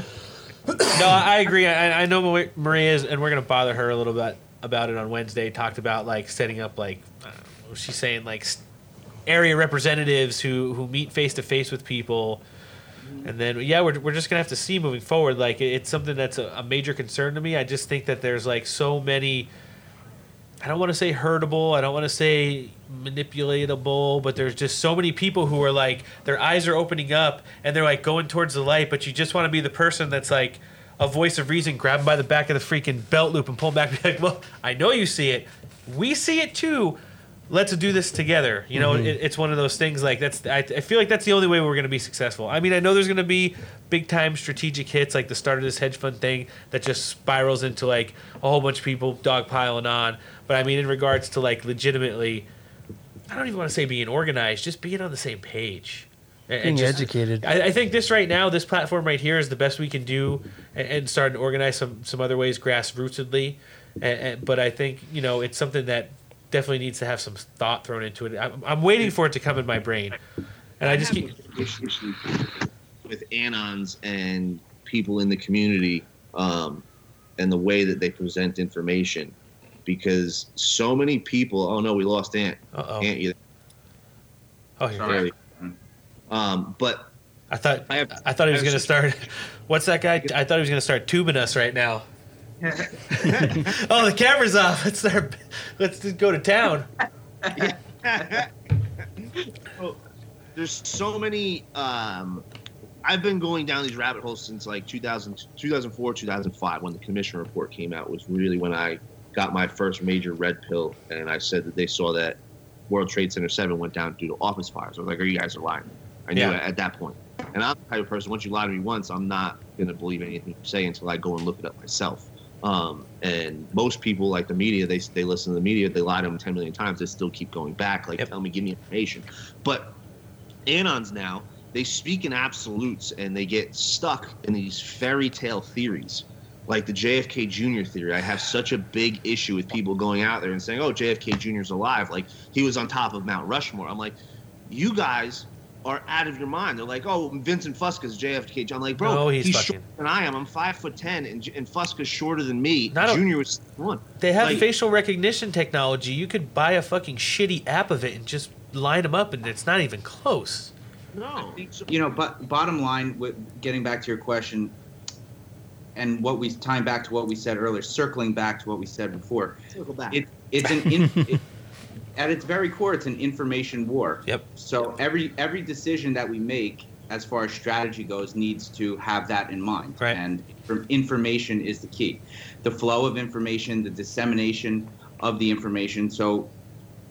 G: no, I agree. I, I know Ma- Maria is, and we're gonna bother her a little bit about it on Wednesday. Talked about like setting up like I don't know, she's saying like area representatives who who meet face to face with people. And then yeah, we're we're just gonna have to see moving forward. Like it- it's something that's a, a major concern to me. I just think that there's like so many. I don't want to say hurtable. I don't want to say manipulatable, but there's just so many people who are like their eyes are opening up and they're like going towards the light, but you just want to be the person that's like a voice of reason, grab 'em by the back of the freaking belt loop and pull 'em back. Be like, well, I know you see it. We see it too. Let's do this together. You know, mm-hmm. it, it's one of those things like that's. I, I feel like that's the only way we're going to be successful. I mean, I know there's going to be big time strategic hits like the start of this hedge fund thing that just spirals into like a whole bunch of people dogpiling on. But I mean, in regards to like legitimately, I don't even want to say being organized, just being on the same page. And-
A: Being
G: just-
A: educated.
G: I, I think this right now, this platform right here is the best we can do, and, and start to organize some some other ways grassrootedly. And, and, but I think you know it's something that definitely needs to have some thought thrown into it. I'm, I'm waiting for it to come in my brain, and I just keep.
H: with anons and people in the community um, and the way that they present information because so many people oh no we lost ant
G: Uh-oh.
H: ant you
G: Oh, here.
D: Sorry.
H: um, but
G: I thought
H: I
G: I, thought he was gonna start. What's that guy? I thought he was gonna start tubing us right now. oh, the camera's off. Let's start. Let's just go to town.
H: there's so many um, i've been going down these rabbit holes since like 2000, 2004 2005 when the commission report came out was really when i got my first major red pill and i said that they saw that world trade center 7 went down due to office fires i was like are you guys are lying i knew
G: Yeah.
H: it at that point. point and i'm the type of person once you lie to me once i'm not going to believe anything you say until i go and look it up myself um, and most people like the media they, they listen to the media they lie to them 10 million times they still keep going back like
G: Yep.
H: tell me give me information but anons now they speak in absolutes and they get stuck in these fairy tale theories like the JFK Jr. theory. I have such a big issue with people going out there and saying, "Oh, JFK Jr. is alive." Like he was on top of Mount Rushmore. I'm like, you guys are out of your mind. They're like, "Oh, Vincent Fusca's JFK." I'm like, bro,
G: No, he's
H: he's
G: fucking-
H: shorter than I am. I'm five foot ten, and, J- and Fusca's shorter than me.
G: Not a-
H: Junior was one.
G: They have
H: Like-
G: facial recognition technology. You could buy a fucking shitty app of it and just line them up, and it's not even close.
H: No,
D: you know, but bottom line, with getting back to your question, and what we tying back to what we said earlier, circling back to what we said before,
H: circle back.
D: it, it's an in, it, at its very core, it's an information war.
G: Yep.
D: So every every decision that we make, as far as strategy goes, needs to have that in mind.
G: Right.
D: And from information is the key, the flow of information, the dissemination of the information. So,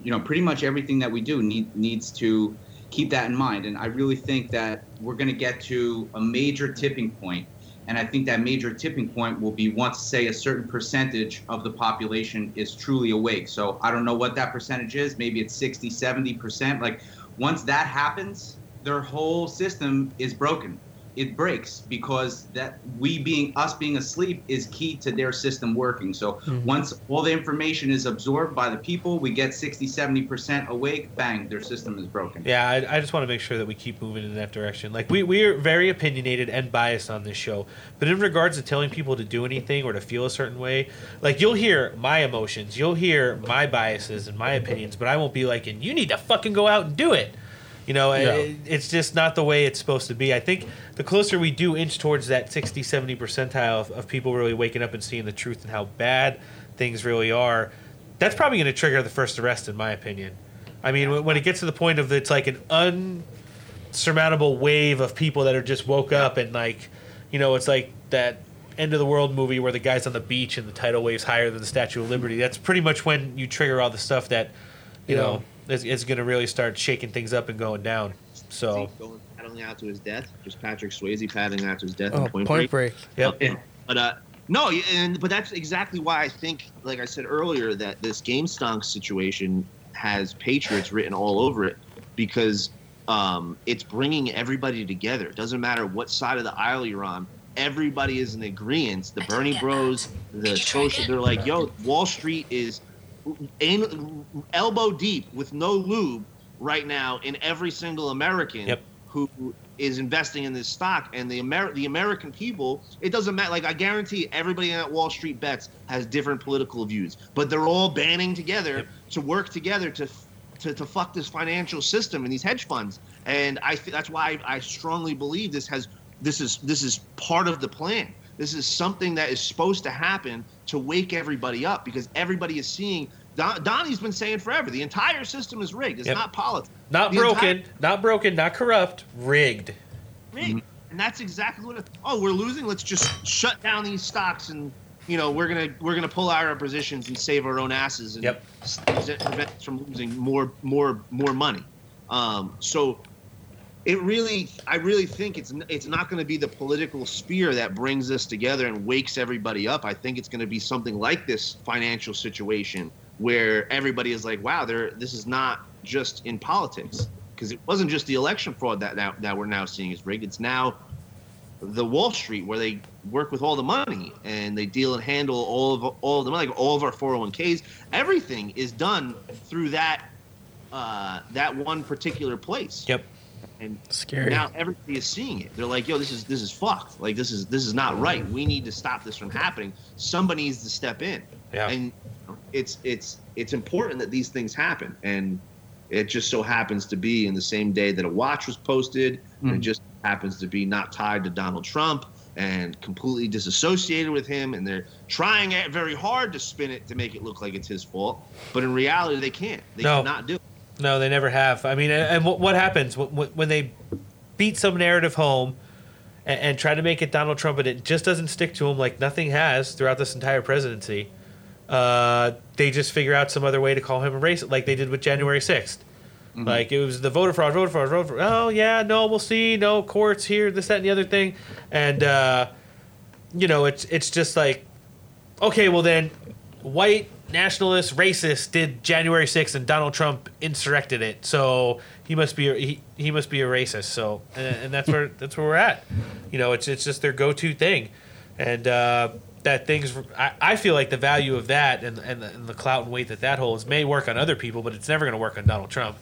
D: you know, pretty much everything that we do need, needs to keep that in mind. And I really think that we're going to get to a major tipping point. And I think that major tipping point will be once, say, a certain percentage of the population is truly awake. So I don't know what that percentage is. Maybe it's 60, 70%. Like once that happens, their whole system is broken. It breaks because that we being us being asleep is key to their system working. So mm-hmm. once all the information is absorbed by the people, we get 60, 70% awake, bang, their system is broken.
G: Yeah, I, I just want to make sure that we keep moving in that direction. Like we we are very opinionated and biased on this show, but in regards to telling people to do anything or to feel a certain way, like you'll hear my emotions, you'll hear my biases and my opinions, but I won't be like, and you need to fucking go out and do it. You know,
A: Yeah.
G: it, it's just not the way it's supposed to be. I think the closer we do inch towards that 60, 70 percentile of, of people really waking up and seeing the truth and how bad things really are, that's probably going to trigger the first arrest, in my opinion. I mean, when- when it gets to the point of it's like an unsurmountable wave of people that are just woke up and like, you know, it's like that end of the world movie where the guy's on the beach and the tidal wave's higher than the Statue of Liberty. That's pretty much when you trigger all the stuff that, you
A: Yeah.
G: know, is, is going to really start shaking things up and going down. So,
H: going paddling out to his death, just Patrick Swayze paddling out to his death
A: Oh,
H: Point,
A: point
H: Break.
A: break.
G: yep.
H: But uh, no, and but that's exactly why I think, like I said earlier, that this game stonk situation has Patriots written all over it because um, it's bringing everybody together. It doesn't matter what side of the aisle you're on. Everybody is in agreement. The Bernie Bros, the social, they're like, yo, Wall Street is in, elbow deep with no lube right now in every single American
G: Yep.
H: who is investing in this stock and the Amer- the American people it doesn't matter like I guarantee everybody at Wall Street bets has different political views but they're all banding together to work together to to, to fuck this financial system and these hedge funds and I th- that's why I, I strongly believe this has this is this is part of the plan. This is something that is supposed to happen to wake everybody up because everybody is seeing. Don, Donnie's been saying forever the entire system is rigged. It's
G: Yep.
H: not politics.
G: Not
H: The
G: broken,
H: entire-
G: not broken, not corrupt, rigged.
H: rigged. And that's exactly what. It, oh, we're losing. Let's just shut down these stocks, and you know we're gonna we're gonna pull out our positions and save our own asses and
G: Yep.
H: prevent us from losing more more more money. Um, so it really, I really think it's it's not going to be the political sphere that brings us together and wakes everybody up. I think it's going to be something like this financial situation where everybody is like, wow, there this is not just in politics because it wasn't just the election fraud that now that we're now seeing is rigged. It's now the Wall Street where they work with all the money and they deal and handle all of all of the money, like all of our 401ks. Everything is done through that uh, that one particular place.
G: Yep.
H: And
A: Scary.
H: now everybody is seeing it. They're like, "Yo, this is this is fucked. Like this is this is not right. We need to stop this from happening. Somebody needs to step in."
G: Yeah.
H: And it's it's it's important that these things happen. And it just so happens to be in the same day that a watch was posted. And it hmm. just happens to be not tied to Donald Trump and completely disassociated with him. And they're trying very hard to spin it to make it look like it's his fault. But in reality, they can't. They
G: No.
H: cannot do it.
G: No, they never have. I mean, and, what, happens when, they beat some narrative home and try to make it Donald Trump, and it just doesn't stick to him like nothing has throughout this entire presidency? Uh, they just figure out some other way to call him a racist, like they did with January 6th. Like it was the voter fraud, voter fraud, voter fraud. Oh yeah, no, we'll see. No courts here, this, that, and the other thing, and uh, you know, it's it's just like, okay, well then, white nationalist racist did January 6th and Donald Trump insurrected it, so he must be a, he, he must be a racist. So and, and that's where that's where we're at. You know, it's it's just their go-to thing, and uh, that thing's I, I feel like the value of that and and the, and the clout and weight that that holds may work on other people, but it's never going to work on Donald Trump.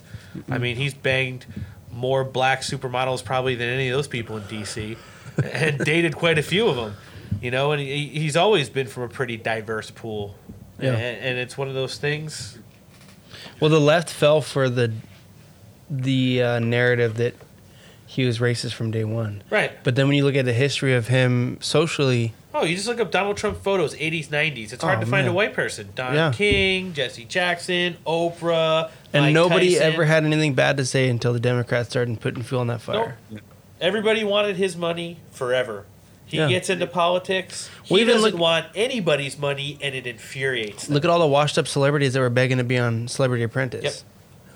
G: I mean, he's banged more black supermodels probably than any of those people in DC, and dated quite a few of them. You know, and he, he's always been from a pretty diverse pool.
A: Yeah.
G: And, and it's one of those things.
A: Well, the left fell for the the uh, narrative that he was racist from day one.
G: Right.
A: But then when you look at the history of him socially,
G: Oh, you just look up Donald Trump photos, 80s, 90s. It's hard
A: Oh,
G: to find
A: man.
G: a white person. Don
A: Yeah.
G: King, Jesse Jackson, Oprah,
A: and
G: Mike
A: nobody
G: Tyson.
A: ever had anything bad to say until the Democrats started putting fuel on that fire.
G: Everybody wanted his money forever. He
A: Yeah.
G: gets into politics. He
A: even
G: doesn't
A: look-
G: want anybody's money, and it infuriates. Them.
A: Look at all the washed up celebrities that were begging to be on Celebrity Apprentice.
G: Yep.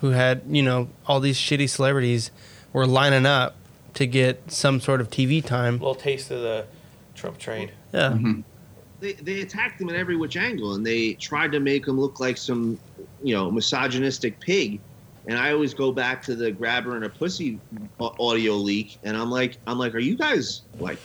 A: Who had, you know, all these shitty celebrities were lining up to get some sort of TV time.
G: little taste of the Trump train.
A: Yeah.
H: they, they attacked him at every which angle and they tried to make him look like some you know misogynistic pig and i always go back to the grabber and a pussy audio leak and i'm like i'm like are you guys like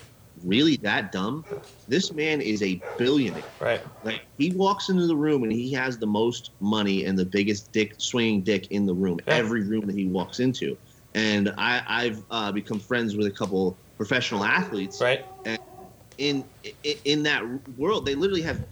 H: really that dumb this man is a billionaire
G: Right.
H: like he walks into the room and he has the most money and the biggest dick swinging dick in the room
G: Yeah.
H: every room that he walks into and i i've uh, become friends with a couple professional athletes
G: Right.
H: in in, in that world, they literally have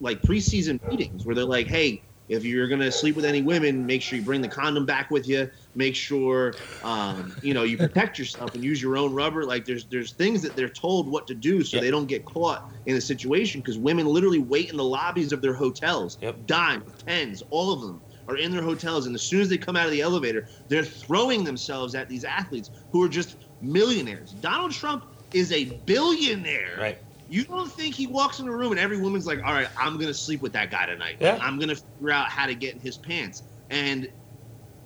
H: like preseason meetings where they're like, "Hey, if you're gonna sleep with any women, make sure you bring the condom back with you. Make sure um, you know you protect yourself and use your own rubber." Like there's there's things that they're told what to do so
G: Yep.
H: they don't get caught in a situation because women literally wait in the lobbies of their hotels,
G: Yep.
H: dimes, tens, all of them. Are in their hotels, and as soon as they come out of the elevator, they're throwing themselves at these athletes who are just millionaires. Donald Trump is a billionaire.
G: Right.
H: You don't think he walks in a room and every woman's like, all right, I'm going to sleep with that guy tonight.
G: Yeah.
H: I'm going to figure out how to get in his pants. And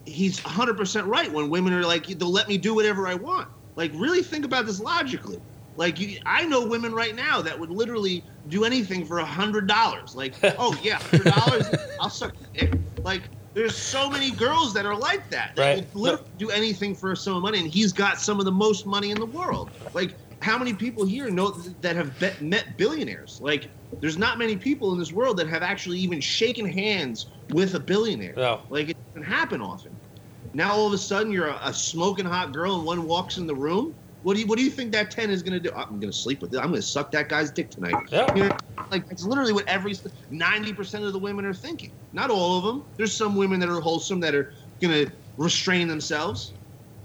H: he's 100% right when women are like, they'll let me do whatever I want. Like, really think about this logically. Like, you, I know women right now that would literally do anything for a $100. Like, oh, yeah, $100, I'll suck your dick. Like, there's so many girls that are like that. That
G: Right.
H: will literally do anything for some money. And he's got some of the most money in the world. Like, how many people here know that have bet, met billionaires? Like, there's not many people in this world that have actually even shaken hands with a billionaire.
G: No.
H: Like, it doesn't happen often. Now all of a sudden you're a, a smoking hot girl and one walks in the room. What do you What do you think that ten is gonna do? I'm gonna sleep with it. I'm gonna suck that guy's dick tonight.
G: Yeah.
H: You know, like it's literally what every ninety percent of the women are thinking. Not all of them. There's some women that are wholesome that are gonna restrain themselves.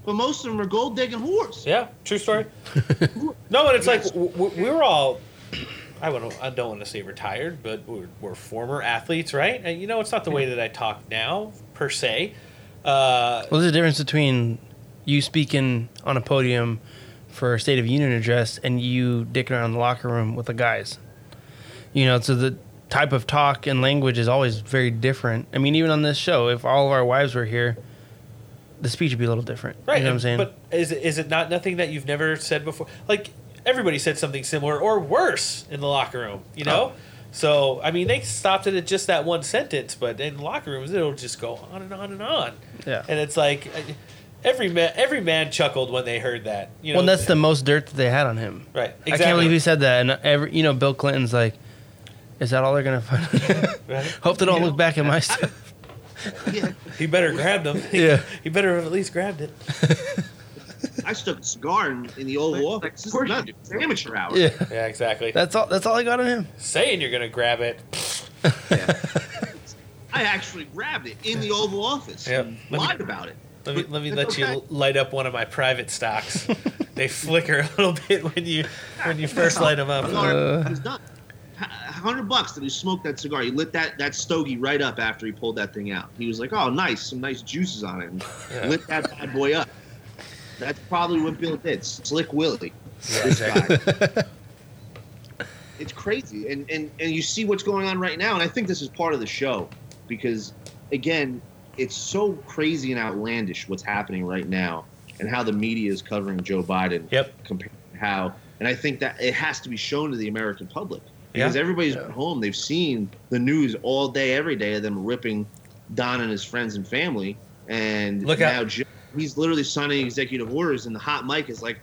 H: But most of them are gold digging whores.
G: Yeah, true story. no, and it's like w- w- we were all. I don't. I don't want to say retired, but we're, we're former athletes, right? And you know, it's not the way that I talk now per se. Uh,
A: Well, there's a difference between you speaking on a podium for a State of Union address and you dicking around the locker room with the guys. You know, so the type of talk and language is always very different. I mean, even on this show, if all of our wives were here, the speech would be a little different.
G: right.
A: You know what I'm saying?
G: But is it, is it not nothing that you've never said before? Like everybody said something similar or worse in the locker room. You know. So I mean, they stopped it at just that one sentence, but in locker rooms, it'll just go on and on and on.
A: yeah.
G: And it's like uh, every man, every man chuckled when they heard that. You know,
A: well, that's the most dirt that they had on him.
G: right. Exactly.
A: I can't believe he said that. And every, you know, Bill Clinton's like, is that all they're gonna find?
G: Right.
A: Hope they don't look back at my stuff.
H: Yeah,
G: He better grabbed them.
A: Yeah.
G: he better have at least grabbed it.
H: I stuck a cigar in, in the Oval Office. This is not it's amateur hour.
A: Yeah.
G: Yeah, exactly.
A: That's all. That's all I got on him.
G: Saying you're gonna grab it.
H: I actually grabbed it in the Oval Office.
G: Yep.
H: and
G: Let me-
H: about it.
G: Let me
H: But
G: let me let
H: okay.
G: you light up one of my private stocks. they flicker a little bit when you when you first light them up.
A: Uh.
H: Was done. H- hundred bucks that he smoked that cigar. He lit that that stogie right up after he pulled that thing out. He was like, "Oh, nice, some nice juices on it." And
G: Yeah.
H: Lit that bad boy up. That's probably what Bill did. Slick Willie.
G: Yeah, exactly.
H: it's crazy, and and and you see what's going on right now, and I think this is part of the show because, again, it's so crazy and outlandish what's happening right now, and how the media is covering Joe Biden
G: Yep.
H: compared to how and I think that it has to be shown to the American public because
G: Yeah.
H: everybody's at home. They've seen the news all day, every day of them ripping Don and his friends and family, and
G: Look
H: now
G: out.
H: Joe, he's literally signing executive orders, and the hot mic is like,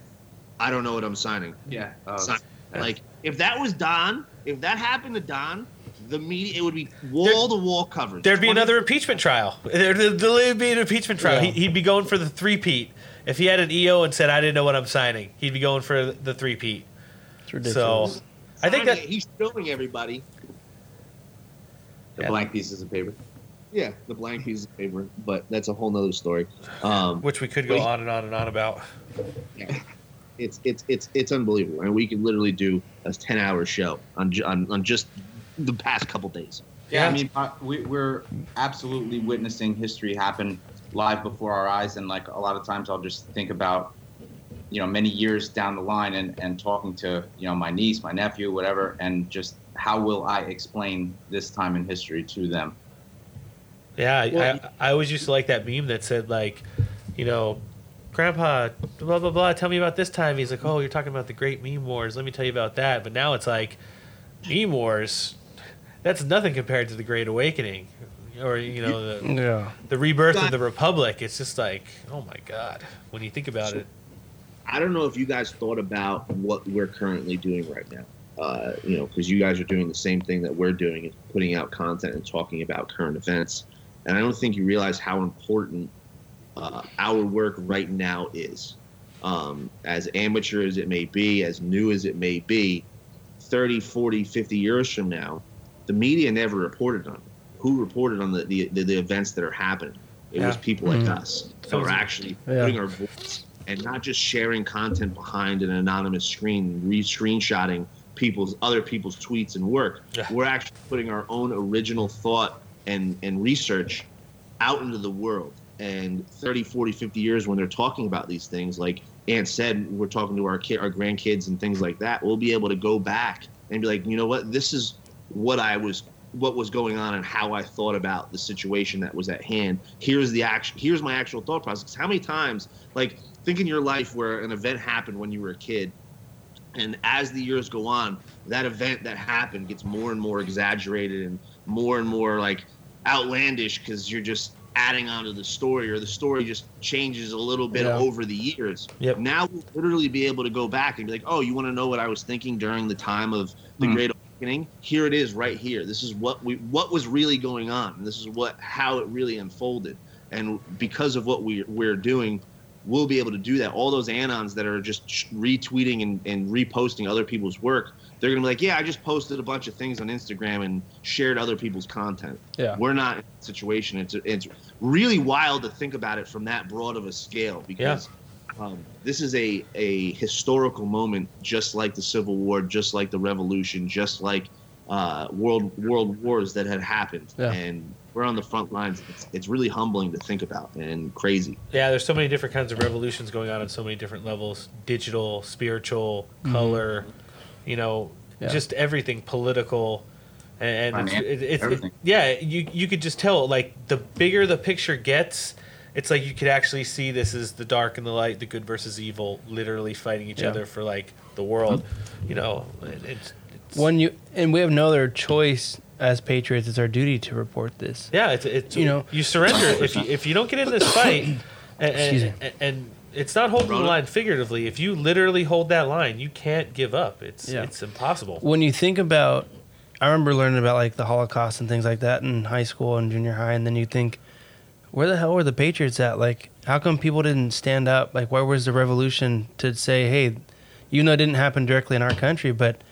H: "I don't know what I'm signing."
D: Yeah. Oh,
H: Sign- like if that was Don, if that happened to Don, the media it would be wall to wall coverage.
G: There'd be another impeachment trial. There'd, there'd be an impeachment trial.
A: Yeah.
G: He, he'd be going for the three-peat. If he had an EO and said, "I didn't know what I'm signing," he'd be going for the three-peat.
A: It's ridiculous.
G: So, I think that
H: he's showing everybody.
D: the
G: Yeah.
D: blank pieces of paper.
H: Yeah, the blank pieces of paper, but that's a whole nother story. Um,
G: which we could go
H: Wait.
G: on and on and on about.
H: it's it's it's it's unbelievable, and we could literally do a ten hour show on on, on just the past couple days.
D: Yeah,
G: Yeah.
D: I mean, uh, we, we're absolutely witnessing history happen live before our eyes, and like a lot of times, I'll just think about, you know, many years down the line, and and talking to you know my niece, my nephew, whatever, and just how will I explain this time in history to them?
G: Yeah, I-
H: Well-
G: I, I always used to like that meme that said like, you know, Grandpa, blah blah blah. Tell me about this time. He's like, oh, you're talking about the Great Meme Wars. Let me tell you about that. But now it's like, meme wars. That's nothing compared to the Great Awakening, or you know, the,
A: yeah.
G: the rebirth of the Republic. It's just like, oh my God, when you think about it.
H: I don't know if you guys thought about what we're currently doing right now. Uh, you know, because you guys are doing the same thing that we're doing, is putting out content and talking about current events. And I don't think you realize how important uh, our work right now is. Um, as amateur as it may be, as new as it may be, 30, 40, 50 years from now, the media never reported on it. Who reported on the, the, the, the events that are happening? It was people like
A: Mhm.
H: us that were actually
A: Yeah.
H: putting our voice and not just sharing content behind an anonymous screen, re screenshotting people's other people's tweets and work.
G: Yeah.
H: We're actually putting our own original thought and, and research out into the world. And 30, 40, 50 years when they're talking about these things, like Ant said, we're talking to our kid, our grandkids and things like that. We'll be able to go back and be like, you know what, this is what I was what was going on and how I thought about the situation that was at hand. Here's the action. Here's my actual thought process. How many times, like, think in your life where an event happened when you were a kid, and as the years go on, that event that happened gets more and more exaggerated and more and more like outlandish because you're just adding onto the story, or the story just changes a little bit
A: Yeah.
H: over the years.
G: Yep.
H: Now we'll literally be able to go back and be like, oh, you want to know what I was thinking during the time of the
D: Hmm.
H: Great Awakening? Here it is, right here. This is what we what was really going on, and this is what how it really unfolded. And because of what we we're doing, we'll be able to do that. All those anons that are just retweeting and, and reposting other people's work, they're gonna be like, yeah, I just posted a bunch of things on Instagram and shared other people's content.
A: Yeah.
H: We're not in that situation. It's it's really wild to think about it from that broad of a scale because um, this is a a historical moment, just like the Civil War, just like the Revolution, just like uh, world world wars that had happened,
A: Yeah.
H: and we're on the front lines. It's, it's really humbling to think about and crazy.
I: Yeah, there's so many different kinds of revolutions going on at so many different levels: digital, spiritual, color, you know,
A: Yeah.
I: just everything political. And, and it's,
D: Financial,
I: it, it's
D: everything.
I: yeah, you you could just tell like the bigger the picture gets, it's like you could actually see this is the dark and the light, the good versus evil, literally fighting each
A: Yeah.
I: other for like the world. Uh-huh. You know, it, it's, it's
A: When you and we have no other choice as patriots. It's our duty to report this.
I: Yeah, it's, it's
A: You know-
I: you surrender if you if you don't get in this fight, and,
A: Excuse
I: and,
A: me.
I: and it's not holding the line figuratively. If you literally hold that line, you can't give up. It's
A: Yeah.
I: it's impossible.
A: when you think about i remember learning about like the holocaust and things like that in high school and junior high and then you think where the hell were the patriots at? Like how come people didn't stand up? Like where was the revolution to say hey even though it didn't happen directly in our country but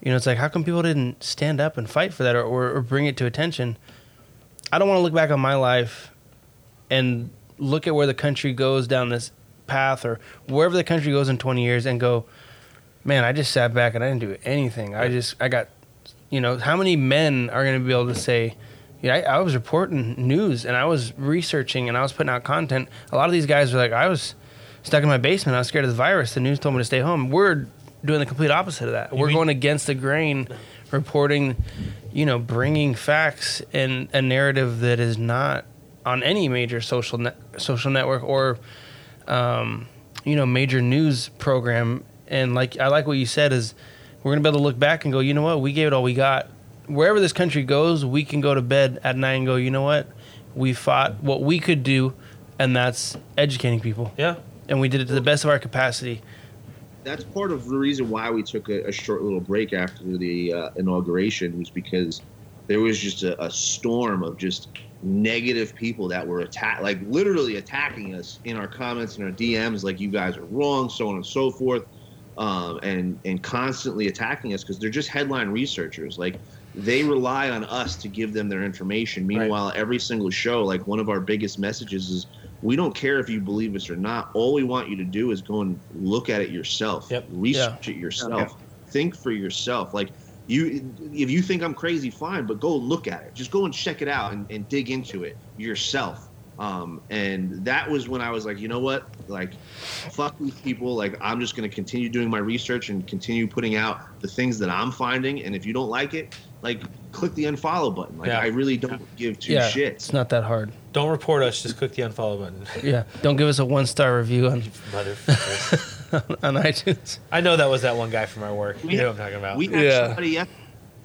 A: you know it's like how come people didn't stand up and fight for that or, or, or bring it to attention? I don't want to look back on my life and look at where the country goes down this path or wherever the country goes in 20 years and go man i just sat back and i didn't do anything. I just i got you know how many men are going to be able to say yeah I, I was reporting news and i was researching and i was putting out content. A lot of these guys are like i was stuck in my basement. I was scared of the virus. The news told me to stay home. We're doing the complete opposite of that. We're
I: mean-
A: going against the grain reporting you know bringing facts and a narrative that is not on any major social net, social network or um, you know major news program. And like i like what you said is we're going to be able to look back and go you know what? We gave it all we got wherever this country goes we can go to bed at night and go you know what? We fought what we could do and that's educating people.
I: Yeah,
A: and we did it to the best of our capacity.
H: That's part of the reason why we took a, a short little break after the uh, inauguration was because there was just a, a storm of just negative people that were attack like literally attacking us in our comments and our DMs like you guys are wrong so on and so forth um, and and constantly attacking us because they're just headline researchers. Like they rely on us to give them their information meanwhile every single show like one of our biggest messages is we don't care if you believe us or not. All we want you to do is go and look at it yourself.
I: Yep.
H: Research it yourself. Think for yourself. Like you, if you think I'm crazy, fine, but go look at it. Just go and check it out and, and dig into it yourself. Um, and that was when I was like, you know what? Like, fuck these people. Like, I'm just going to continue doing my research and continue putting out the things that I'm finding. And if you don't like it, like, click the unfollow button. Like,
I: Yeah.
H: I really don't give two
A: yeah
H: shits.
A: it's not that hard
I: don't report us. Just click the unfollow button.
A: yeah don't give us a one star review on
I: Motherfuckers.
A: on itunes
I: I know that was that one guy from our work. You know what I'm talking about.
H: We had
A: Yeah.
H: somebody yes-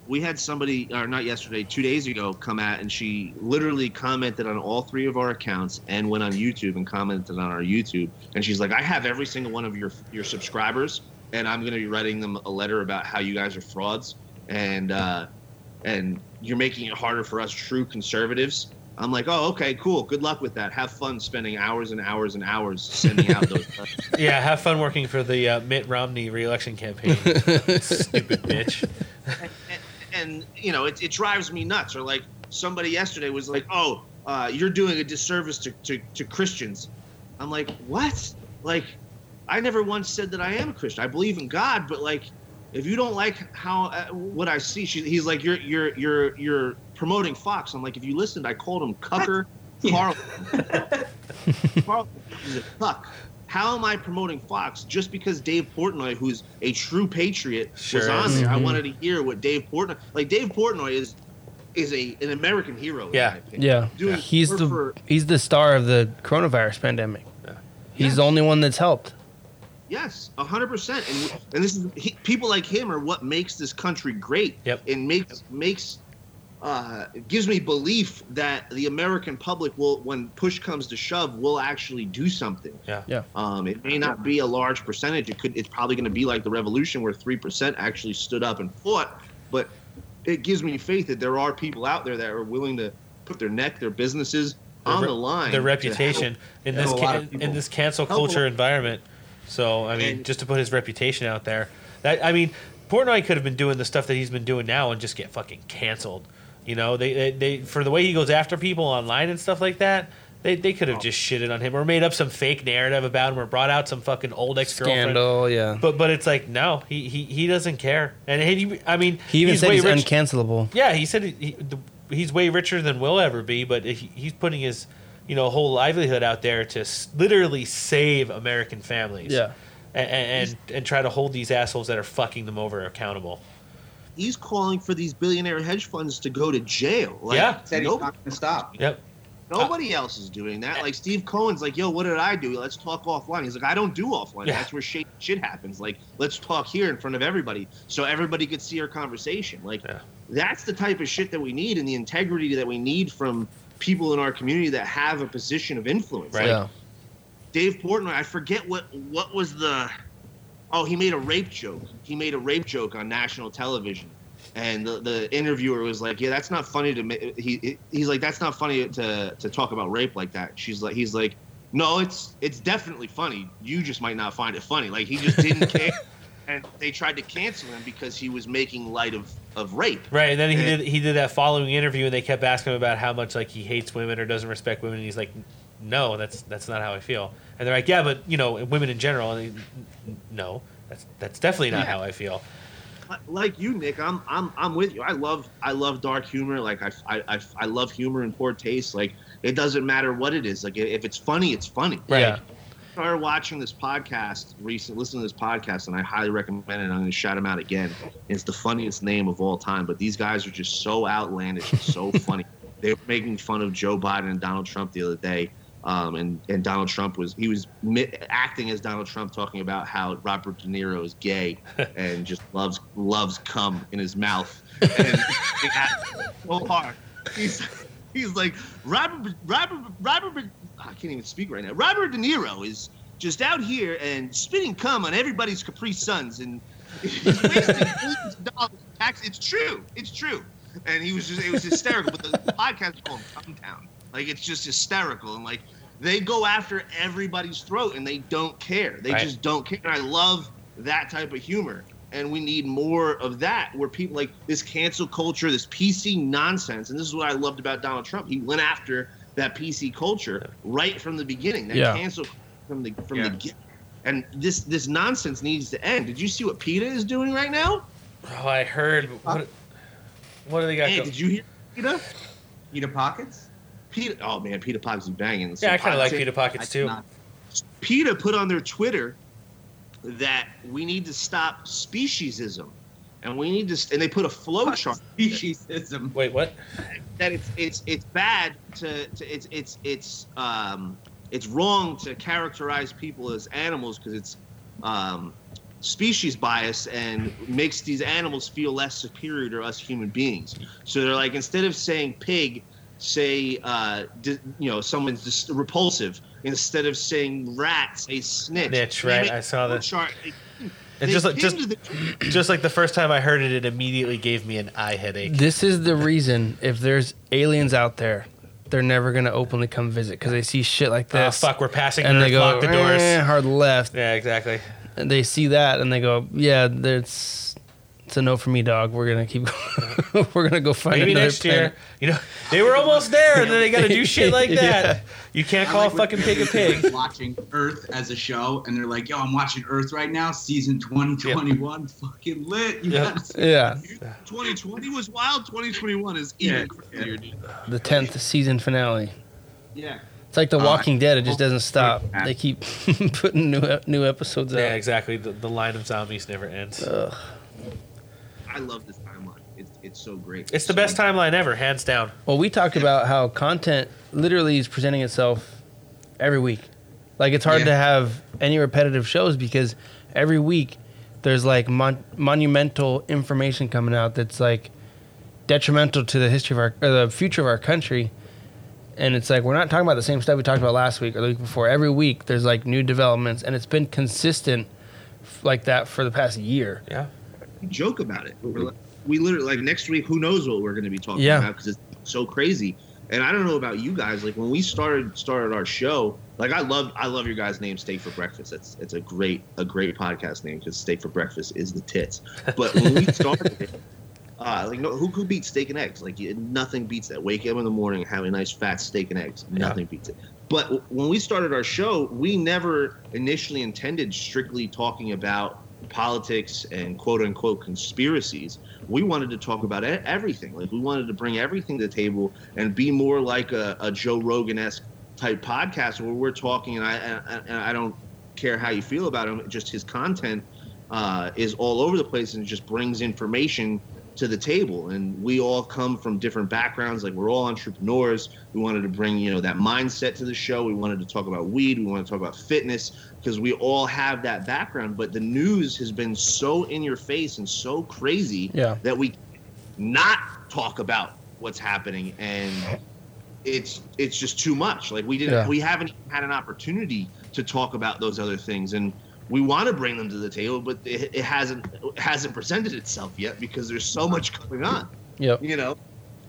H: we had somebody or not yesterday, two days ago, come at and she literally commented on all three of our accounts and went on YouTube and commented on our YouTube. And she's like, I have every single one of your your subscribers, and I'm gonna be writing them a letter about how you guys are frauds and uh, and you're making it harder for us true conservatives. I'm like, oh, okay, cool. Good luck with that. Have fun spending hours and hours and hours sending out those.
I: yeah, have fun working for the uh, Mitt Romney reelection campaign. Stupid bitch.
H: and, and you know it, it drives me nuts or like somebody yesterday was like oh uh, you're doing a disservice to, to, to christians i'm like what like i never once said that i am a christian i believe in god but like if you don't like how uh, what i see she, he's like you're you're you're you're promoting fox i'm like if you listened i called him cucker carl Carl is a cuck how am I promoting Fox just because Dave Portnoy, who's a true patriot,
I: Sure
H: was on
I: is.
H: there? I
A: Mhm.
H: wanted to hear what Dave Portnoy, like Dave Portnoy, is is a an American hero. in
I: Yeah.
H: my
A: yeah
H: Doing
A: he's the
H: for-
A: he's the star of the coronavirus pandemic Yeah. he's
H: Yes.
A: the only one that's helped
H: Yes, hundred percent. And and this is he, people like him are what makes this country great.
I: Yep.
H: And makes makes uh, gives me belief that the American public will, when push comes to shove, will actually do something.
I: Yeah.
A: Yeah.
H: Um, it may not be a large percentage. It could. It's probably going to be like the revolution, where three percent actually stood up and fought. But it gives me faith that there are people out there that are willing to put their neck, their businesses, on
G: re-
H: the line.
G: their reputation in this
D: a
G: ca- in this cancel culture
H: lot.
G: environment. So I mean,
H: And-
G: just to put his reputation out there, that I mean, Portnoy could have been doing the stuff that he's been doing now and just get fucking canceled. You know, they they, they for the way he goes after people online and stuff like that. They, they could have just shitted on him or made up some fake narrative about him or brought out some fucking old ex girlfriend.
A: Scandal, yeah.
G: But but it's like no, he he, he doesn't care, and he I mean
A: He even
G: he's
A: said
G: way
A: he's
G: rich-
A: uncancelable.
G: yeah, he said he, he, the, he's way richer than we'll ever be, but he, he's putting his you know whole livelihood out there to s- literally save American families.
A: Yeah.
G: and and, and try to hold these assholes that are fucking them over accountable.
H: He's calling for these billionaire hedge funds to go to jail. Like,
G: Yeah.
D: Said he's
H: nope.
D: not going to stop.
G: Yep.
H: Nobody else is doing that. Like Steve Cohen's like, yo, what did I do? Let's talk offline. He's like, I don't do offline.
G: Yeah.
H: That's where shit, shit happens. Like, let's talk here in front of everybody so everybody could see our conversation. Like,
G: Yeah.
H: that's the type of shit that we need and the integrity that we need from people in our community that have a position of influence.
G: Right.
H: Like,
A: Yeah.
H: Dave Portnoy, I forget what what was the oh he made a rape joke. He made a rape joke on national television, and the, the interviewer was like, "Yeah, that's not funny to ma-. he he's like that's not funny to to talk about rape like that." She's like he's like, "No, it's it's definitely funny. You just might not find it funny." Like he just didn't care. And they tried to cancel him because he was making light of, of rape.
G: Right, and then he
H: Yeah.
G: did he did that following interview, and they kept asking him about how much like he hates women or doesn't respect women, and he's like, "No, that's that's not how I feel." And they're like, "Yeah, but you know, women in general." And he, no, that's that's definitely not
H: Yeah.
G: how I feel.
H: like you, Nick, I'm I'm I'm with you. I love I love dark humor. Like I I, I, I love humor and poor taste. Like it doesn't matter what it is. Like if it's funny, it's funny.
G: Right.
A: Yeah.
H: Started watching this podcast recent, listening to this podcast, and I highly recommend it. I'm going to shout them out again. It's the funniest name of all time, but these guys are just so outlandish and so funny. They were making fun of Joe Biden and Donald Trump the other day, um, and and Donald Trump was he was mi- acting as Donald Trump, talking about how Robert De Niro is gay and just loves loves cum in his mouth, and so hard. He's he's like Robert Robert Robert. I can't even speak right now. Robert De Niro is just out here and spitting cum on everybody's Capri Suns and he's wasting millions of dollars in tax. It's true. It's true. And he was just it was hysterical. But the podcast is called Cum Town. Like it's just hysterical and like they go after everybody's throat and they don't care. They
G: Right.
H: just don't care. And I love that type of humor. And we need more of that where people like this cancel culture, this PC nonsense. And this is what I loved about Donald Trump. He went after that PC culture right from the beginning. That
A: Yeah.
H: cancel from the from
D: Yeah.
H: the get. And this this nonsense needs to end. Did you see what PETA is doing right now?
G: Oh, I heard. What, what do they got?
H: Hey,
G: go-
H: did you hear PETA?
D: Peter Pockets?
H: PETA. Oh man, PETA Pockets is banging.
G: yeah, I kind of like
H: I'd
G: Peter Pockets too.
H: PETA put on their Twitter that we need to stop speciesism, and we need to, and they put a flow chart
D: Speciesism.
G: Wait, what?
H: that it's it's it's bad to, to it's it's it's um it's wrong to characterize people as animals because it's um species bias and makes these animals feel less superior to us human beings. So they're like instead of saying pig, say uh di- you know someone's just repulsive. Instead of saying rat, say snitch.
G: Snitch, right,
H: make
G: I saw
H: flow
G: that.
H: Chart. They-
G: And
H: they
G: just like just
H: the-
G: just like the first time I heard it, it immediately gave me an eye headache.
A: This is the reason if there's aliens out there, they're never gonna openly come visit because they see shit like this.
G: Oh
A: this.
G: fuck, we're passing
A: and
G: Earth,
A: they go
G: lock the doors.
A: "Eh, hard left.
G: Yeah, exactly.
A: And they see that and they go, yeah, there's it's a no for me, dog. We're gonna keep. we're gonna go find
G: Maybe
A: another
G: next year. You know, they were almost there, and then they got to do shit like that.
A: Yeah.
G: You can't call
D: like
G: a fucking pig a pig.
D: Watching Earth as a show, and they're like, "Yo, I'm watching Earth right now, season 2021, fucking lit." You
G: Yep.
D: see
A: Yeah,
H: 2020 was wild. 2021 is
D: Yeah,
H: even crazier, dude.
A: the tenth season finale.
H: Yeah.
A: It's like The
D: Uh,
A: Walking Dead. It just
D: oh,
A: doesn't stop.
D: yeah.
A: They keep putting new new episodes
G: Yeah,
A: out.
G: Yeah, exactly. The, the line of zombies never ends.
A: Ugh.
H: I love this timeline. It's it's so great.
G: It's the
H: So-
G: best timeline ever, hands down.
A: Well, we talked about how content literally is presenting itself every week. Like it's hard
D: Yeah.
A: to have any repetitive shows because every week there's like mon- monumental information coming out that's like detrimental to the history of our or the future of our country. And it's like we're not talking about the same stuff we talked about last week or the week before. Every week there's like new developments, and it's been consistent f- like that for the past year.
G: Yeah.
H: Joke about it. We're like, we literally like next week. Who knows what we're going to be talking
A: Yeah.
H: about because it's so crazy. And I don't know about you guys. Like when we started started our show, like I love I love your guys' name, Steak for Breakfast. It's it's a great a great podcast name because Steak for Breakfast is the tits. But when we started it, uh, like no, who who beats steak and eggs? Like you- nothing beats that. Wake up in the morning, have a nice fat steak and eggs. Nothing beats it. But w- when we started our show, we never initially intended strictly talking about politics and quote unquote conspiracies. We wanted to talk about everything. Like we wanted to bring everything to the table and be more like a, a Joe Rogan esque type podcast where we're talking. And I and, I don't care how you feel about him. Just his content uh, is all over the place and it just brings information to the table. And we all come from different backgrounds. Like we're all entrepreneurs. We wanted to bring you know that mindset to the show. We wanted to talk about weed. We wanted to talk about fitness because we all have that background. But the news has been so in your face and so crazy
A: Yeah.
H: that we not talk about what's happening. And it's it's just too much. Like we didn't
A: Yeah.
H: we haven't had an opportunity to talk about those other things. And we want to bring them to the table but it, it hasn't it hasn't presented itself yet because there's so much going on
A: Yep.
H: you know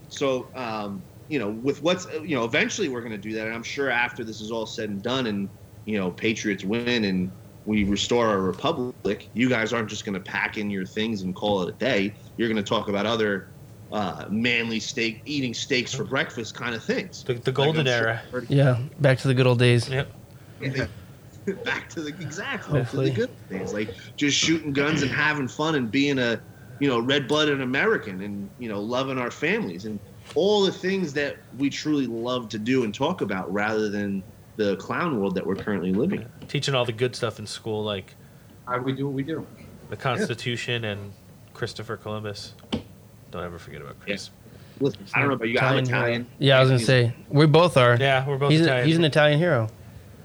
H: so um you know with what's you know eventually we're going to do that and i'm sure after this is all said and done and you know patriots win and we restore our republic you guys aren't just going to pack in your things and call it a day you're going to talk about other uh, manly steak eating steaks for breakfast kind of things
G: The, the golden
H: Like,
G: era.
H: sure-
A: Yeah. Back to the good old days.
G: Yep.
H: back to the exactly
A: Hopefully.
H: to the good things like just shooting guns and having fun and being a you know red-blooded american and you know loving our families and all the things that we truly love to do and talk about rather than the clown world that we're currently living in
G: Teaching all the good stuff in school, like
D: How do we do what we do?
G: the Constitution and Christopher Columbus. Don't ever forget about Chris.
H: listen i don't know about you i'm
A: Italian Yeah, I was gonna say we both are.
G: Yeah, we're both
A: he's, a- he's an Italian hero.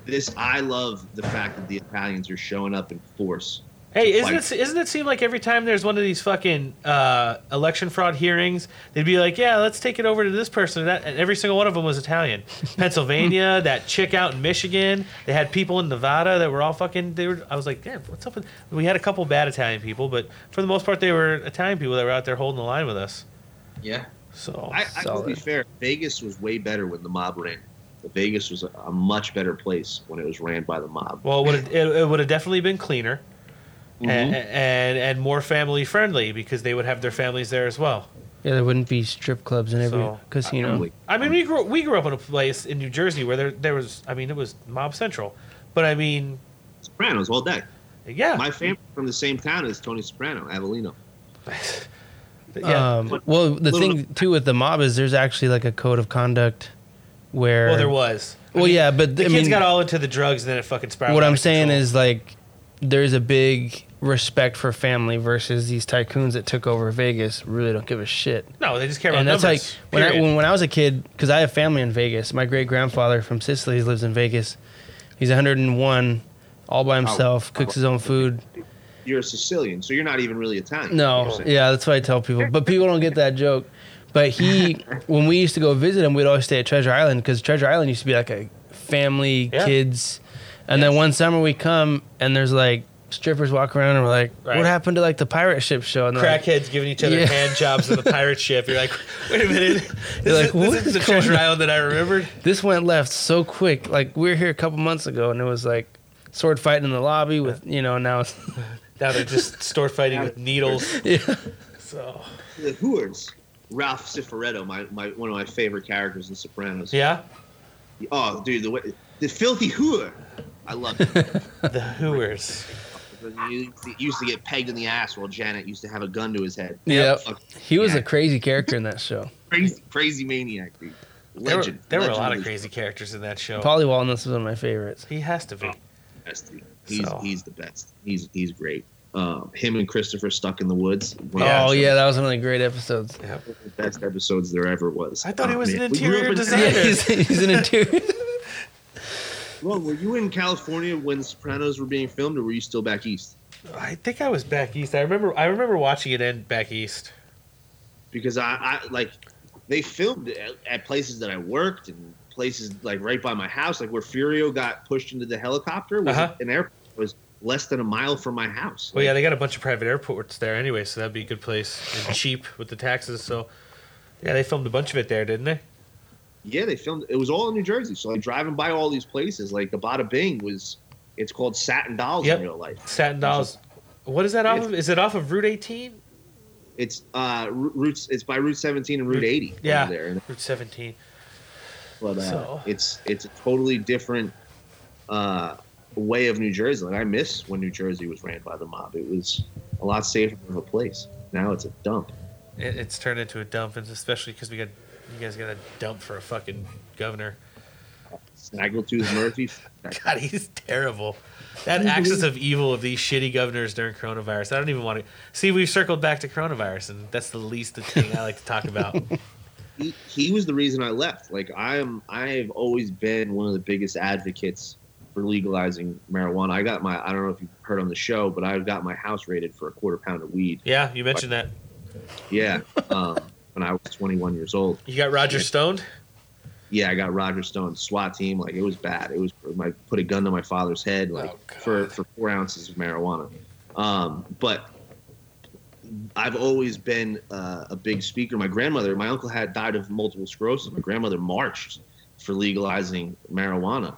H: This i love the fact that the italians are showing up in force
G: Hey, isn't
H: fight.
G: it, isn't it seem like every time there's one of these fucking uh, election fraud hearings, they'd be like, yeah, let's take it over to this person. And, that, and every single one of them was Italian. Pennsylvania, that chick out in Michigan, they had people in Nevada that were all fucking. They were. I was like, damn, what's up with? We had a couple bad Italian people, but for the most part, they were Italian people that were out there holding the line with us.
D: Yeah.
G: So
H: I, I will be fair. Vegas was way better when the mob ran. Vegas was a, a much better place when it was ran by the mob.
G: Well, it would have, it, it would have definitely been cleaner
H: Mhm.
G: and, and and more family friendly because they would have their families there as well.
A: Yeah, there wouldn't be strip clubs in every
G: So,
A: casino.
H: Family.
G: I mean, we grew we grew up in a place in New Jersey where there there was I mean it was mob central, but I mean
H: Sopranos all day.
G: yeah
H: My family from the same town as Tony Soprano, Avellino.
G: yeah.
A: Um, well, the thing too with the mob is there's actually like a code of conduct where.
G: well, there was. I
A: Well,
G: mean,
A: yeah, but
G: the
A: I
G: kids
A: mean,
G: got all into the drugs and then it fucking spiraled.
A: what
G: out
A: I'm
G: of
A: saying
G: control.
A: is like there's a big respect for family versus these tycoons that took over Vegas. Really don't give a shit.
G: no, they just care about
A: and that's like when I,
G: period.
A: when, when I was a kid, because I have family in Vegas. My great grandfather from Sicily lives in Vegas. He's 101, all by himself, oh, cooks oh, his own food.
H: You're a Sicilian, so you're not even really Italian.
A: No, yeah, that's what I tell people. But people don't get that joke. But he, when we used to go visit him, we'd always stay at Treasure Island because Treasure Island used to be like a family,
G: Yeah.
A: kids. And then one summer we come and there's like strippers walk around and we're like,
G: Right.
A: what happened to like the pirate ship show? And they're like,
G: crackheads giving each other
A: Yeah.
G: hand jobs on the pirate ship. You're like, wait a minute, this,
A: You're like,
G: is,
A: what
G: this is
A: is
G: the
A: going
G: treasure
A: on?
G: island that I remembered.
A: this went left so quick. Like we were here a couple months ago and it was like sword fighting in the lobby with, you know, now it's,
G: Now they're just store fighting with needles.
A: yeah.
G: So
H: The Hooers, Ralph Cifaretto, my, my one of my favorite characters in Sopranos.
G: yeah,
H: Oh, dude, the way, the filthy hooer. I love it.
G: the Hooers.
H: he used to get pegged in the ass while Janet used to have a gun to his head.
A: Yep.
H: Fuck,
A: He was
H: Yeah.
A: a crazy character in that show.
H: Crazy, crazy maniac, dude.
G: There were,
H: Legend.
G: there were a lot of crazy characters in that show.
A: Paulie Walnuts was one of my favorites.
G: He has to be.
H: the best, dude. He's
G: So-
H: he's the best. He's he's great. Um, him and Christopher stuck in the woods. one
G: Yeah.
A: oh yeah, that was one of the great episodes. Yeah.
H: best episodes there ever was.
G: I thought he
H: Oh,
G: was an
H: man. We grew
G: interior
H: in-
G: designer.
A: Yeah, he's, he's an interior.
H: Ron, were you in California when The Sopranos were being filmed, or were you still back east?
G: I think I was back east. I remember. I remember watching it end back east.
H: Because I, I like they filmed it at, at places that I worked and places like right by my house, like where Furio got pushed into the helicopter. Was
G: Uh-huh.
H: an airport was less than a mile from my house.
G: Well, yeah, they got a bunch of private airports there anyway, so that'd be a good place and cheap with the taxes. So, yeah, they filmed a bunch of it there, didn't they?
H: Yeah, they filmed. It was all in New Jersey. So like driving by all these places, like the Bada Bing was. It's called Satin Dolls
G: Yep.
H: in real life.
G: Satin Dolls. What is that off of? Is it off of Route 18?
H: It's uh routes. It's by Route 17 and Route 80.
G: Yeah,
H: there.
G: Route 17.
H: But uh,
G: So-
H: it's it's a totally different uh, way of New Jersey. Like I miss when New Jersey was ran by the mob. It was a lot safer of a place. Now it's a dump.
G: It, it's turned into a dump, and especially because we got you guys got a dump for a fucking governor.
H: Snaggletooth Murphy.
G: God, he's terrible. That axis of evil of these shitty governors during coronavirus. I don't even want to see. We've circled back to coronavirus, and that's the least thing I like to talk about.
H: he, he was the reason I left. Like I am, I have always been one of the biggest advocates for legalizing marijuana. I got my, I don't know if you've heard on the show, but I got my house rated for a quarter pound of weed.
G: Yeah, you mentioned that.
H: Yeah, um, when I was 21 years old.
G: You got Roger stoned.
H: Yeah, I got Roger Stone's SWAT team. Like it was bad. It was I put a gun to my father's head, like
G: Oh,
H: for for four ounces of marijuana. Um, but I've always been uh, a big speaker. My grandmother, my uncle had died of multiple sclerosis. My grandmother marched for legalizing marijuana,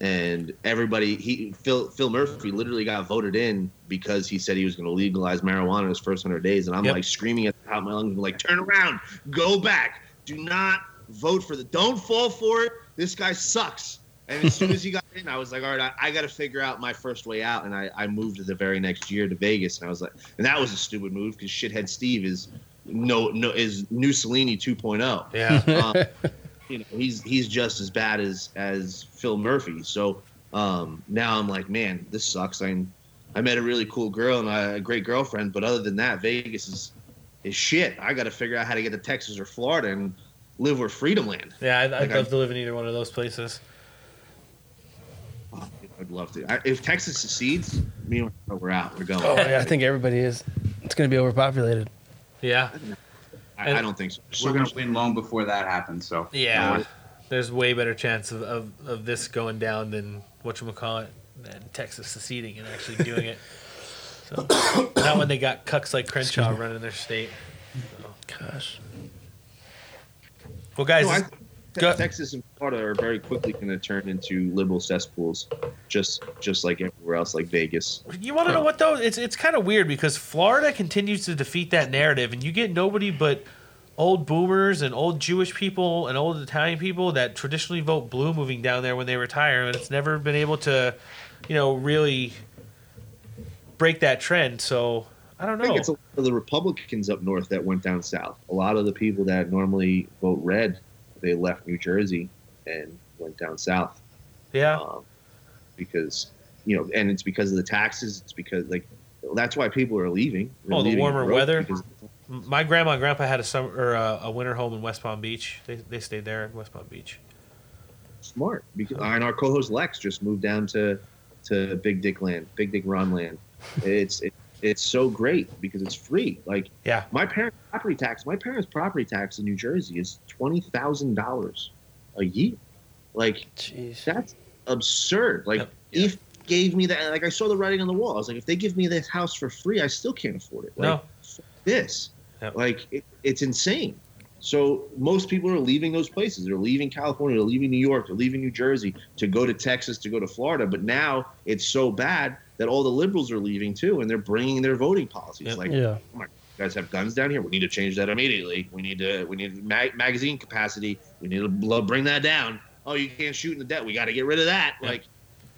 H: and everybody. He Phil Phil Murphy literally got voted in because he said he was going to legalize marijuana in his first hundred days, and I'm
G: Yep.
H: like screaming at the top of my lungs, like, "Turn around, go back, do not vote for the, don't fall for it. This guy sucks." And as soon as he got in, I was like, all right, I, I got to figure out my first way out. And I, I moved the very next year to Vegas. And I was like, and that was a stupid move because shithead Steve is no, no, is new Mussolini 2.0.
G: Yeah.
H: Um, you know, he's, he's just as bad as, as Phil Murphy. So um, now I'm like, man, this sucks. I, I met a really cool girl and I, a great girlfriend. But other than that, Vegas is, is shit. I got to figure out how to get to Texas or Florida and live where freedom land.
G: Yeah, I'd, I'd
H: Like, I-
G: love to live in either one of those places.
H: I'd love to. I, if Texas secedes, me and we're out. We're going.
A: Oh, yeah, I think everybody is. It's going to be overpopulated.
G: Yeah.
H: I, I don't think so. So
D: We're gonna
H: much-
D: win long before that happens. So
G: Yeah. There's way better chance of, of, of this going down than whatchamacallit, than Texas seceding and actually doing it. So not when they got cucks like Crenshaw running their state.
A: Gosh.
G: Well, guys,
H: No, I
G: this-
H: think
G: go-
H: Texas and Florida are very quickly going to turn into liberal cesspools, just just like everywhere else, like Vegas.
G: You want to know what though? It's it's kind of weird because Florida continues to defeat that narrative, and you get nobody but old boomers and old Jewish people and old Italian people that traditionally vote blue moving down there when they retire, and it's never been able to, you know, really break that trend. So I don't know.
H: I think
G: know.
H: it's a lot of the Republicans up north that went down south. A lot of the people that normally vote red, they left New Jersey and went down south.
G: Yeah,
H: um, because you know, and it's because of the taxes. It's because like that's why people are leaving. They're
G: Oh, the
H: leaving
G: warmer weather?
H: because-
G: my grandma and grandpa had a summer or a, a winter home in West Palm Beach. They they stayed there in West Palm Beach.
H: smart because and our co-host Lex just moved down to to Big Dick Land, Big Dick Ron Land. It's it, it's so great because it's free. Like
G: Yeah.
H: my parents' property tax, my parents' property tax in New Jersey is twenty thousand dollars a year. Like
A: Jeez.
H: that's absurd. Like
G: Yep.
H: If gave me that, like I saw the writing on the wall. I was like, if they give me this house for free, I still can't afford it. Like,
G: No.
H: this,
G: Yep.
H: like it, it's insane. So most people are leaving those places. They're leaving California, they're leaving New York, they're leaving New Jersey to go to Texas, to go to Florida. But now it's so bad that all the liberals are leaving too, and they're bringing their voting policies.
G: Yep.
H: Like,
A: Yeah.
H: you guys have guns down here. We need to change that immediately. We need to we need mag- magazine capacity. We need to bl- bring that down. Oh, you can't shoot in the debt. We got to get rid of that.
G: Yeah.
H: Like,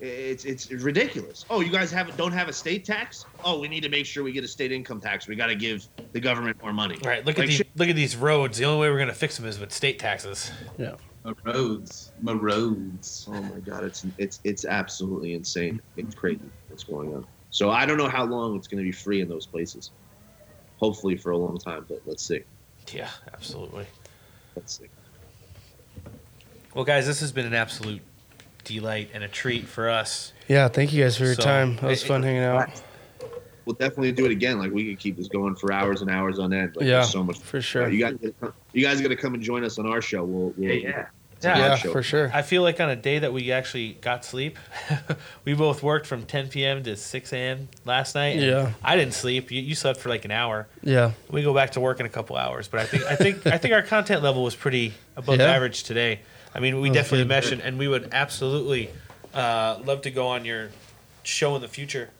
H: it's it's ridiculous. Oh, you guys have don't have a state tax. Oh, we need to make sure we get a state income tax. We got to give the government more money.
G: Right. look
H: Like,
G: at these
H: shit.
G: look at these roads. The only way we're gonna fix them is with state taxes.
A: Yeah.
D: my roads, my roads.
H: Oh my god, it's it's it's absolutely insane. It's crazy what's going on. So I don't know how long it's going to be free in those places. Hopefully for a long time, but let's see.
G: Yeah, absolutely.
H: Let's see.
G: Well, guys, this has been an absolute delight and a treat for us.
A: Yeah. Thank you guys for your
G: So,
A: time. It was
G: it-
A: fun hanging out.
H: We'll definitely do it again. Like we could keep this going for hours and hours on end. Like,
A: Yeah,
H: so much.
A: for sure.
H: You guys, you guys got to come and join us on our show. We'll, we'll
D: Yeah, yeah.
H: It's a
G: Yeah.
A: Yeah, for sure.
G: I feel like on a day that we actually got sleep, we both worked from 10 p.m. to 6 a.m. last night.
A: Yeah.
G: I didn't sleep. You, you slept for like an hour.
A: Yeah.
G: We go back to work in a couple hours, but I think I think I think our content level was pretty above
A: Yeah.
G: average today. I mean, we
A: That's
G: definitely
A: good.
G: meshed, and- and we would absolutely uh, love to go on your show in the future.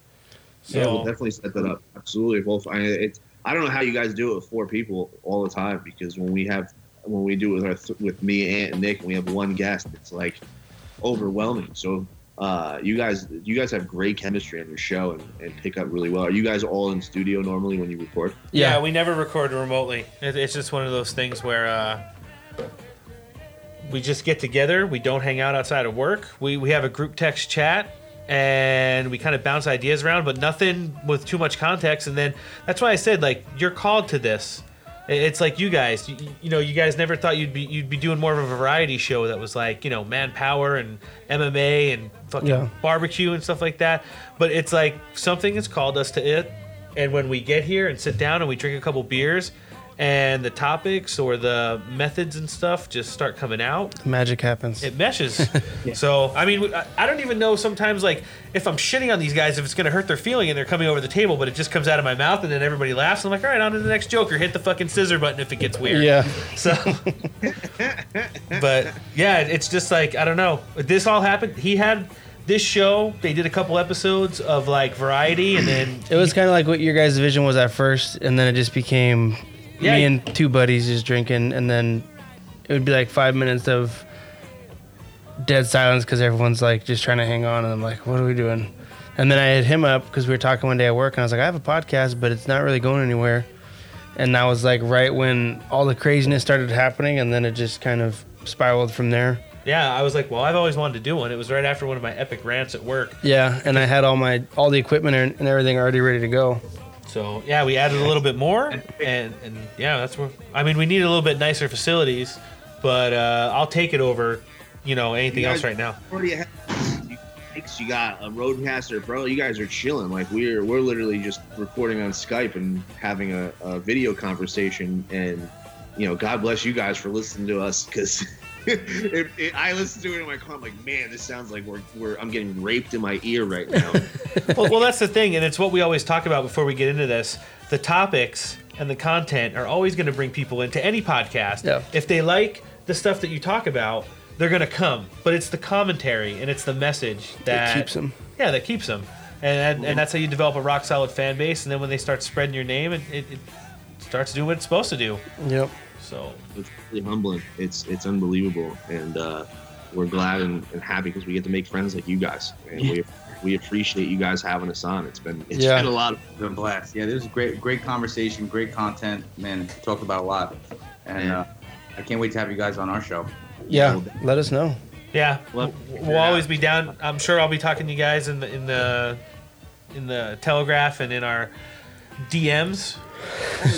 G: So
H: yeah, we'll definitely set that up. Absolutely. Well, I, it's, I don't know how you guys do it with four people all the time because when we have when we do it with our th- with me and Nick and we have one guest, it's like overwhelming. So uh, you guys you guys have great chemistry on your show and, and pick up really well. Are you guys all in studio normally when you record?
G: yeah.
A: Yeah.
G: we never record remotely. It's just one of those things where. Uh, we just get together. We don't hang out outside of work. We, we have a group text chat and we kind of bounce ideas around, but nothing with too much context. And then that's why I said like you're called to this. It's like you guys, you, you know, you guys never thought you'd be you'd be doing more of a variety show that was like you know manpower and MMA and fucking
A: Yeah.
G: barbecue and stuff like that. But it's like something has called us to it, and when we get here and sit down and we drink a couple beers, and the topics or the methods and stuff just start coming out,
A: Magic happens.
G: it meshes. So I mean, I- I don't even know sometimes like if I'm shitting on these guys if it's gonna hurt their feeling and they're coming over the table, but it just comes out of my mouth and then everybody laughs. I'm like, all right, on to the next joke or hit the fucking scissor button if it gets weird.
A: yeah.
G: So, but yeah, it's just like I don't know. This all happened. He had this show. They did a couple episodes of like variety, and then
A: It was kind of like what your guys' vision was at first, and then it just became
G: Yeah.
A: me and two buddies just drinking, and then it would be like five minutes of dead silence because everyone's like just trying to hang on, and I'm like, what are we doing? And then I hit him up because we were talking one day at work, and I was like, I have a podcast, but it's not really going anywhere. And that was like right when all the craziness started happening, and then it just kind of spiraled from there.
G: yeah, I was like, well, I've always wanted to do one. It was right after one of my epic rants at work.
A: Yeah, and I had all my all the equipment and and everything already ready to go.
G: So yeah, we added a little bit more, and and yeah, that's where I mean we need a little bit nicer facilities, but uh, I'll take it over, you know, anything
H: You
G: else right now.
H: already you, you got a RodeCaster bro. you guys are chilling like we're we're literally just recording on skype and having a, a video conversation and you know god bless you guys for listening to us because i listen to it in my car i'm like man this sounds like we're, we're i'm getting raped in my ear right now
G: well, well, that's the thing, and it's what we always talk about before we get into this. The topics and the content are always going to bring people into any podcast.
A: Yeah.
G: If they like the stuff that you talk about, they're going to come. But it's the commentary and it's the message that
A: keeps them.
G: Yeah, that keeps them, and and, and that's how you develop a rock solid fan base. And then when they start spreading your name, it, it, it starts doing what it's supposed to do.
A: Yep.
G: So
H: it's really humbling it's it's unbelievable and uh we're glad and, and happy because we get to make friends like you guys and we we appreciate you guys having us on it's been it's
A: Yeah.
H: been a lot of
D: It's been a blast. Yeah, this is great, great conversation, great content. Man, talked about a lot, and uh, I can't wait to have you guys on our show.
A: Yeah. Let us know.
G: yeah,
H: Well,
G: we'll, we'll always be down. I'm sure I'll be talking to you guys in the in the in the telegraph and in our DMs.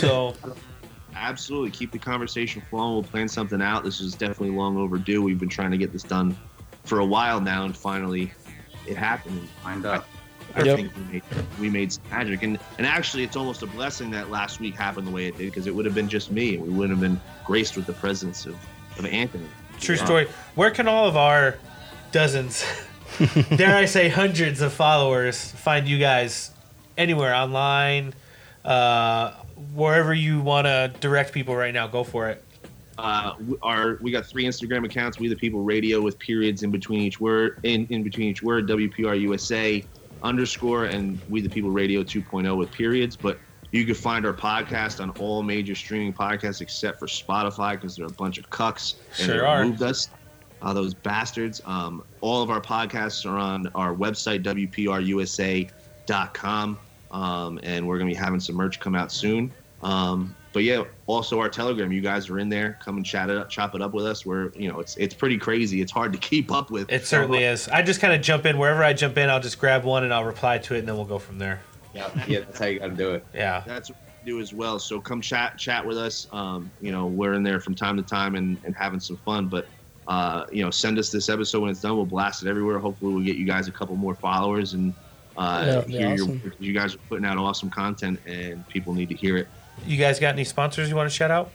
G: So
H: absolutely keep the conversation flowing. We'll plan something out. This is definitely long overdue. We've been trying to get this done for a while now, and finally, it happened.
D: Lined up.
H: I
A: Yep.
H: think we made, we made some magic, and and actually, it's almost a blessing that last week happened the way it did because it would have been just me. We wouldn't have been graced with the presence of, of Anthony.
G: True story. Where can all of our dozens, dare I say hundreds of followers find you guys anywhere online, uh, wherever you want to direct people right now? Go for it.
H: Uh, our we got three Instagram accounts. We the People Radio with periods in between each word. In in between each word, WPR USA underscore and We the People Radio 2.0 with periods. But you can find our podcast on all major streaming podcasts except for Spotify because they're a bunch of cucks and
G: Sure
H: they
G: are.
H: removed us. Uh, those bastards. Um, all of our podcasts are on our website WPRUSA.com, um, and we're gonna be having some merch come out soon. Um, but yeah, also our Telegram. You guys are in there. Come and chat it up, chop it up with us. We're you know it's it's pretty crazy. It's hard to keep up with.
G: It certainly is. I just kind of jump in wherever I jump in. I'll just grab one and I'll reply to it, and then we'll go from there.
D: Yeah, yeah, that's how you got to do it.
G: Yeah.
H: That's what we do as well. So come chat chat with us. Um, you know we're in there from time to time and, and having some fun. But uh, you know send us this episode when it's done. We'll blast it everywhere. Hopefully we'll get you guys a couple more followers and uh,
A: Yeah,
H: hear
A: yeah,
H: your
A: awesome.
H: you guys are putting out awesome content and people need to hear it.
G: You guys got any sponsors you want to shout out?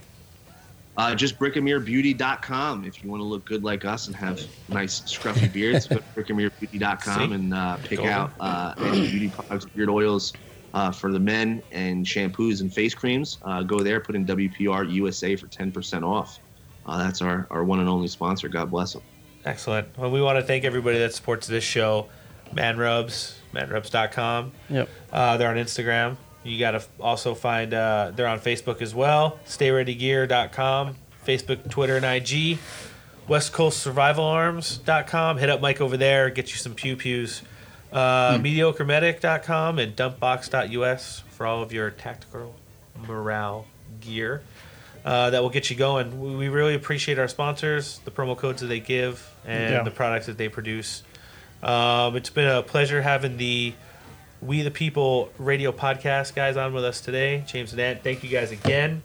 H: Uh, just brickamerebeauty.com if you want to look good like us and have nice scruffy beards. go to brickamerebeauty.com
G: See?
H: and uh, pick
G: Golden.
H: out uh, any beauty products, beard oils uh, for the men, and shampoos and face creams. Uh, go there, put in WPR USA for 10% off. Uh, that's our, our one and only sponsor. God bless them.
G: Excellent. Well, we want to thank everybody that supports this show. Man Rubs, manrubs.com.
A: Yep.
G: Uh, they're on Instagram. You got to also find, uh, they're on Facebook as well. StayReadyGear.com, Facebook, Twitter, and IG. West Coast Survival Arms.com. Hit up Mike over there, get you some pew pews. Uh, MediocreMedic.com and dumpbox.us for all of your tactical morale gear. Uh, that will get you going. We- We really appreciate our sponsors, the promo codes that they give, and
A: Yeah.
G: the products that they produce. Um, it's been a pleasure having the We the People radio podcast guys on with us today. James and Ant, thank you guys again.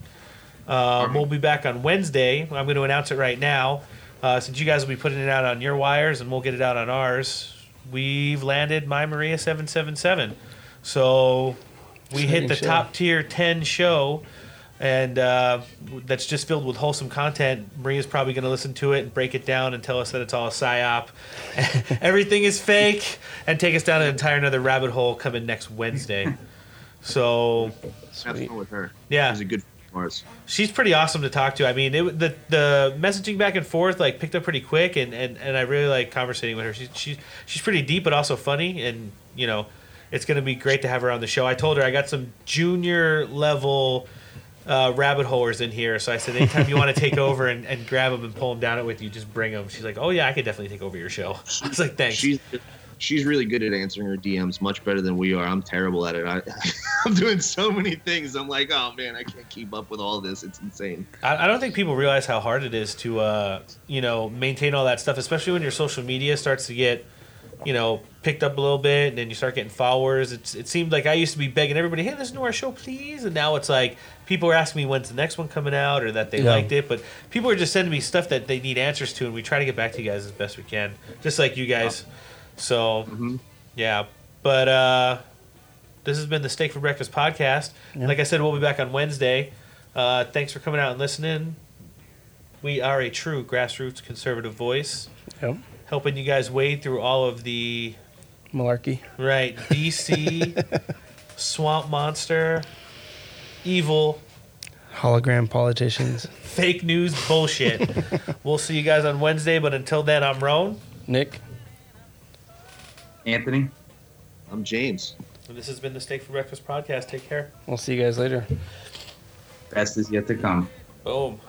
G: Um, we'll be back on Wednesday. I'm going to announce it right now. Uh, since you guys will be putting it out on your wires and we'll get it out on ours, we've landed My Maria 777. So we hit the
A: show.
G: top tier 10 show, and uh, that's just filled with wholesome content. Maria's probably going to listen to it and break it down and tell us that it's all a psyop. Everything is fake, and take us down an entire another rabbit hole coming next Wednesday. So
H: Have
A: Sweet.
H: fun with her.
G: Yeah.
H: She's a good
G: she's pretty awesome to talk to. I mean, it, the the messaging back and forth like picked up pretty quick, and, and, and I really like conversating with her. She's she's she's pretty deep, but also funny, and you know, it's gonna be great to have her on the show. I told her I got some junior level. Uh, rabbit holers in here, so I said, anytime you want to take over and, and grab them and pull them down it with you, just bring them. She's like, oh yeah, I could definitely take over your show. I was like, thanks.
H: She's she's really good at answering her DMs, much better than we are. I'm terrible at it. I, I'm doing so many things. I'm like, oh man, I can't keep up with all this. It's insane.
G: I, I don't think people realize how hard it is to, uh, you know, maintain all that stuff, especially when your social media starts to get, you know, picked up a little bit, and then you start getting followers. It's, it seemed like I used to be begging everybody, "Hey, listen to our show, please," and now it's like people are asking me when's the next one coming out or that they
A: Yeah.
G: liked it, but people are just sending me stuff that they need answers to, and we try to get back to you guys as best we can, just like you guys. So, yeah, but uh, this has been the Steak for Breakfast podcast.
A: Yeah.
G: Like I said, we'll be back on Wednesday. Uh, thanks for coming out and listening. We are a true grassroots conservative voice,
A: Yep.
G: Helping you guys wade through all of the
A: Malarkey.
G: right DC, swamp monster, evil,
A: Hologram politicians.
G: fake news bullshit. we'll see you guys on Wednesday, but until then, I'm Roan,
A: Nick.
D: Anthony.
H: I'm James.
G: and this has been the Steak for Breakfast podcast. Take care.
A: We'll see you guys later.
D: Best is yet to come.
G: Boom.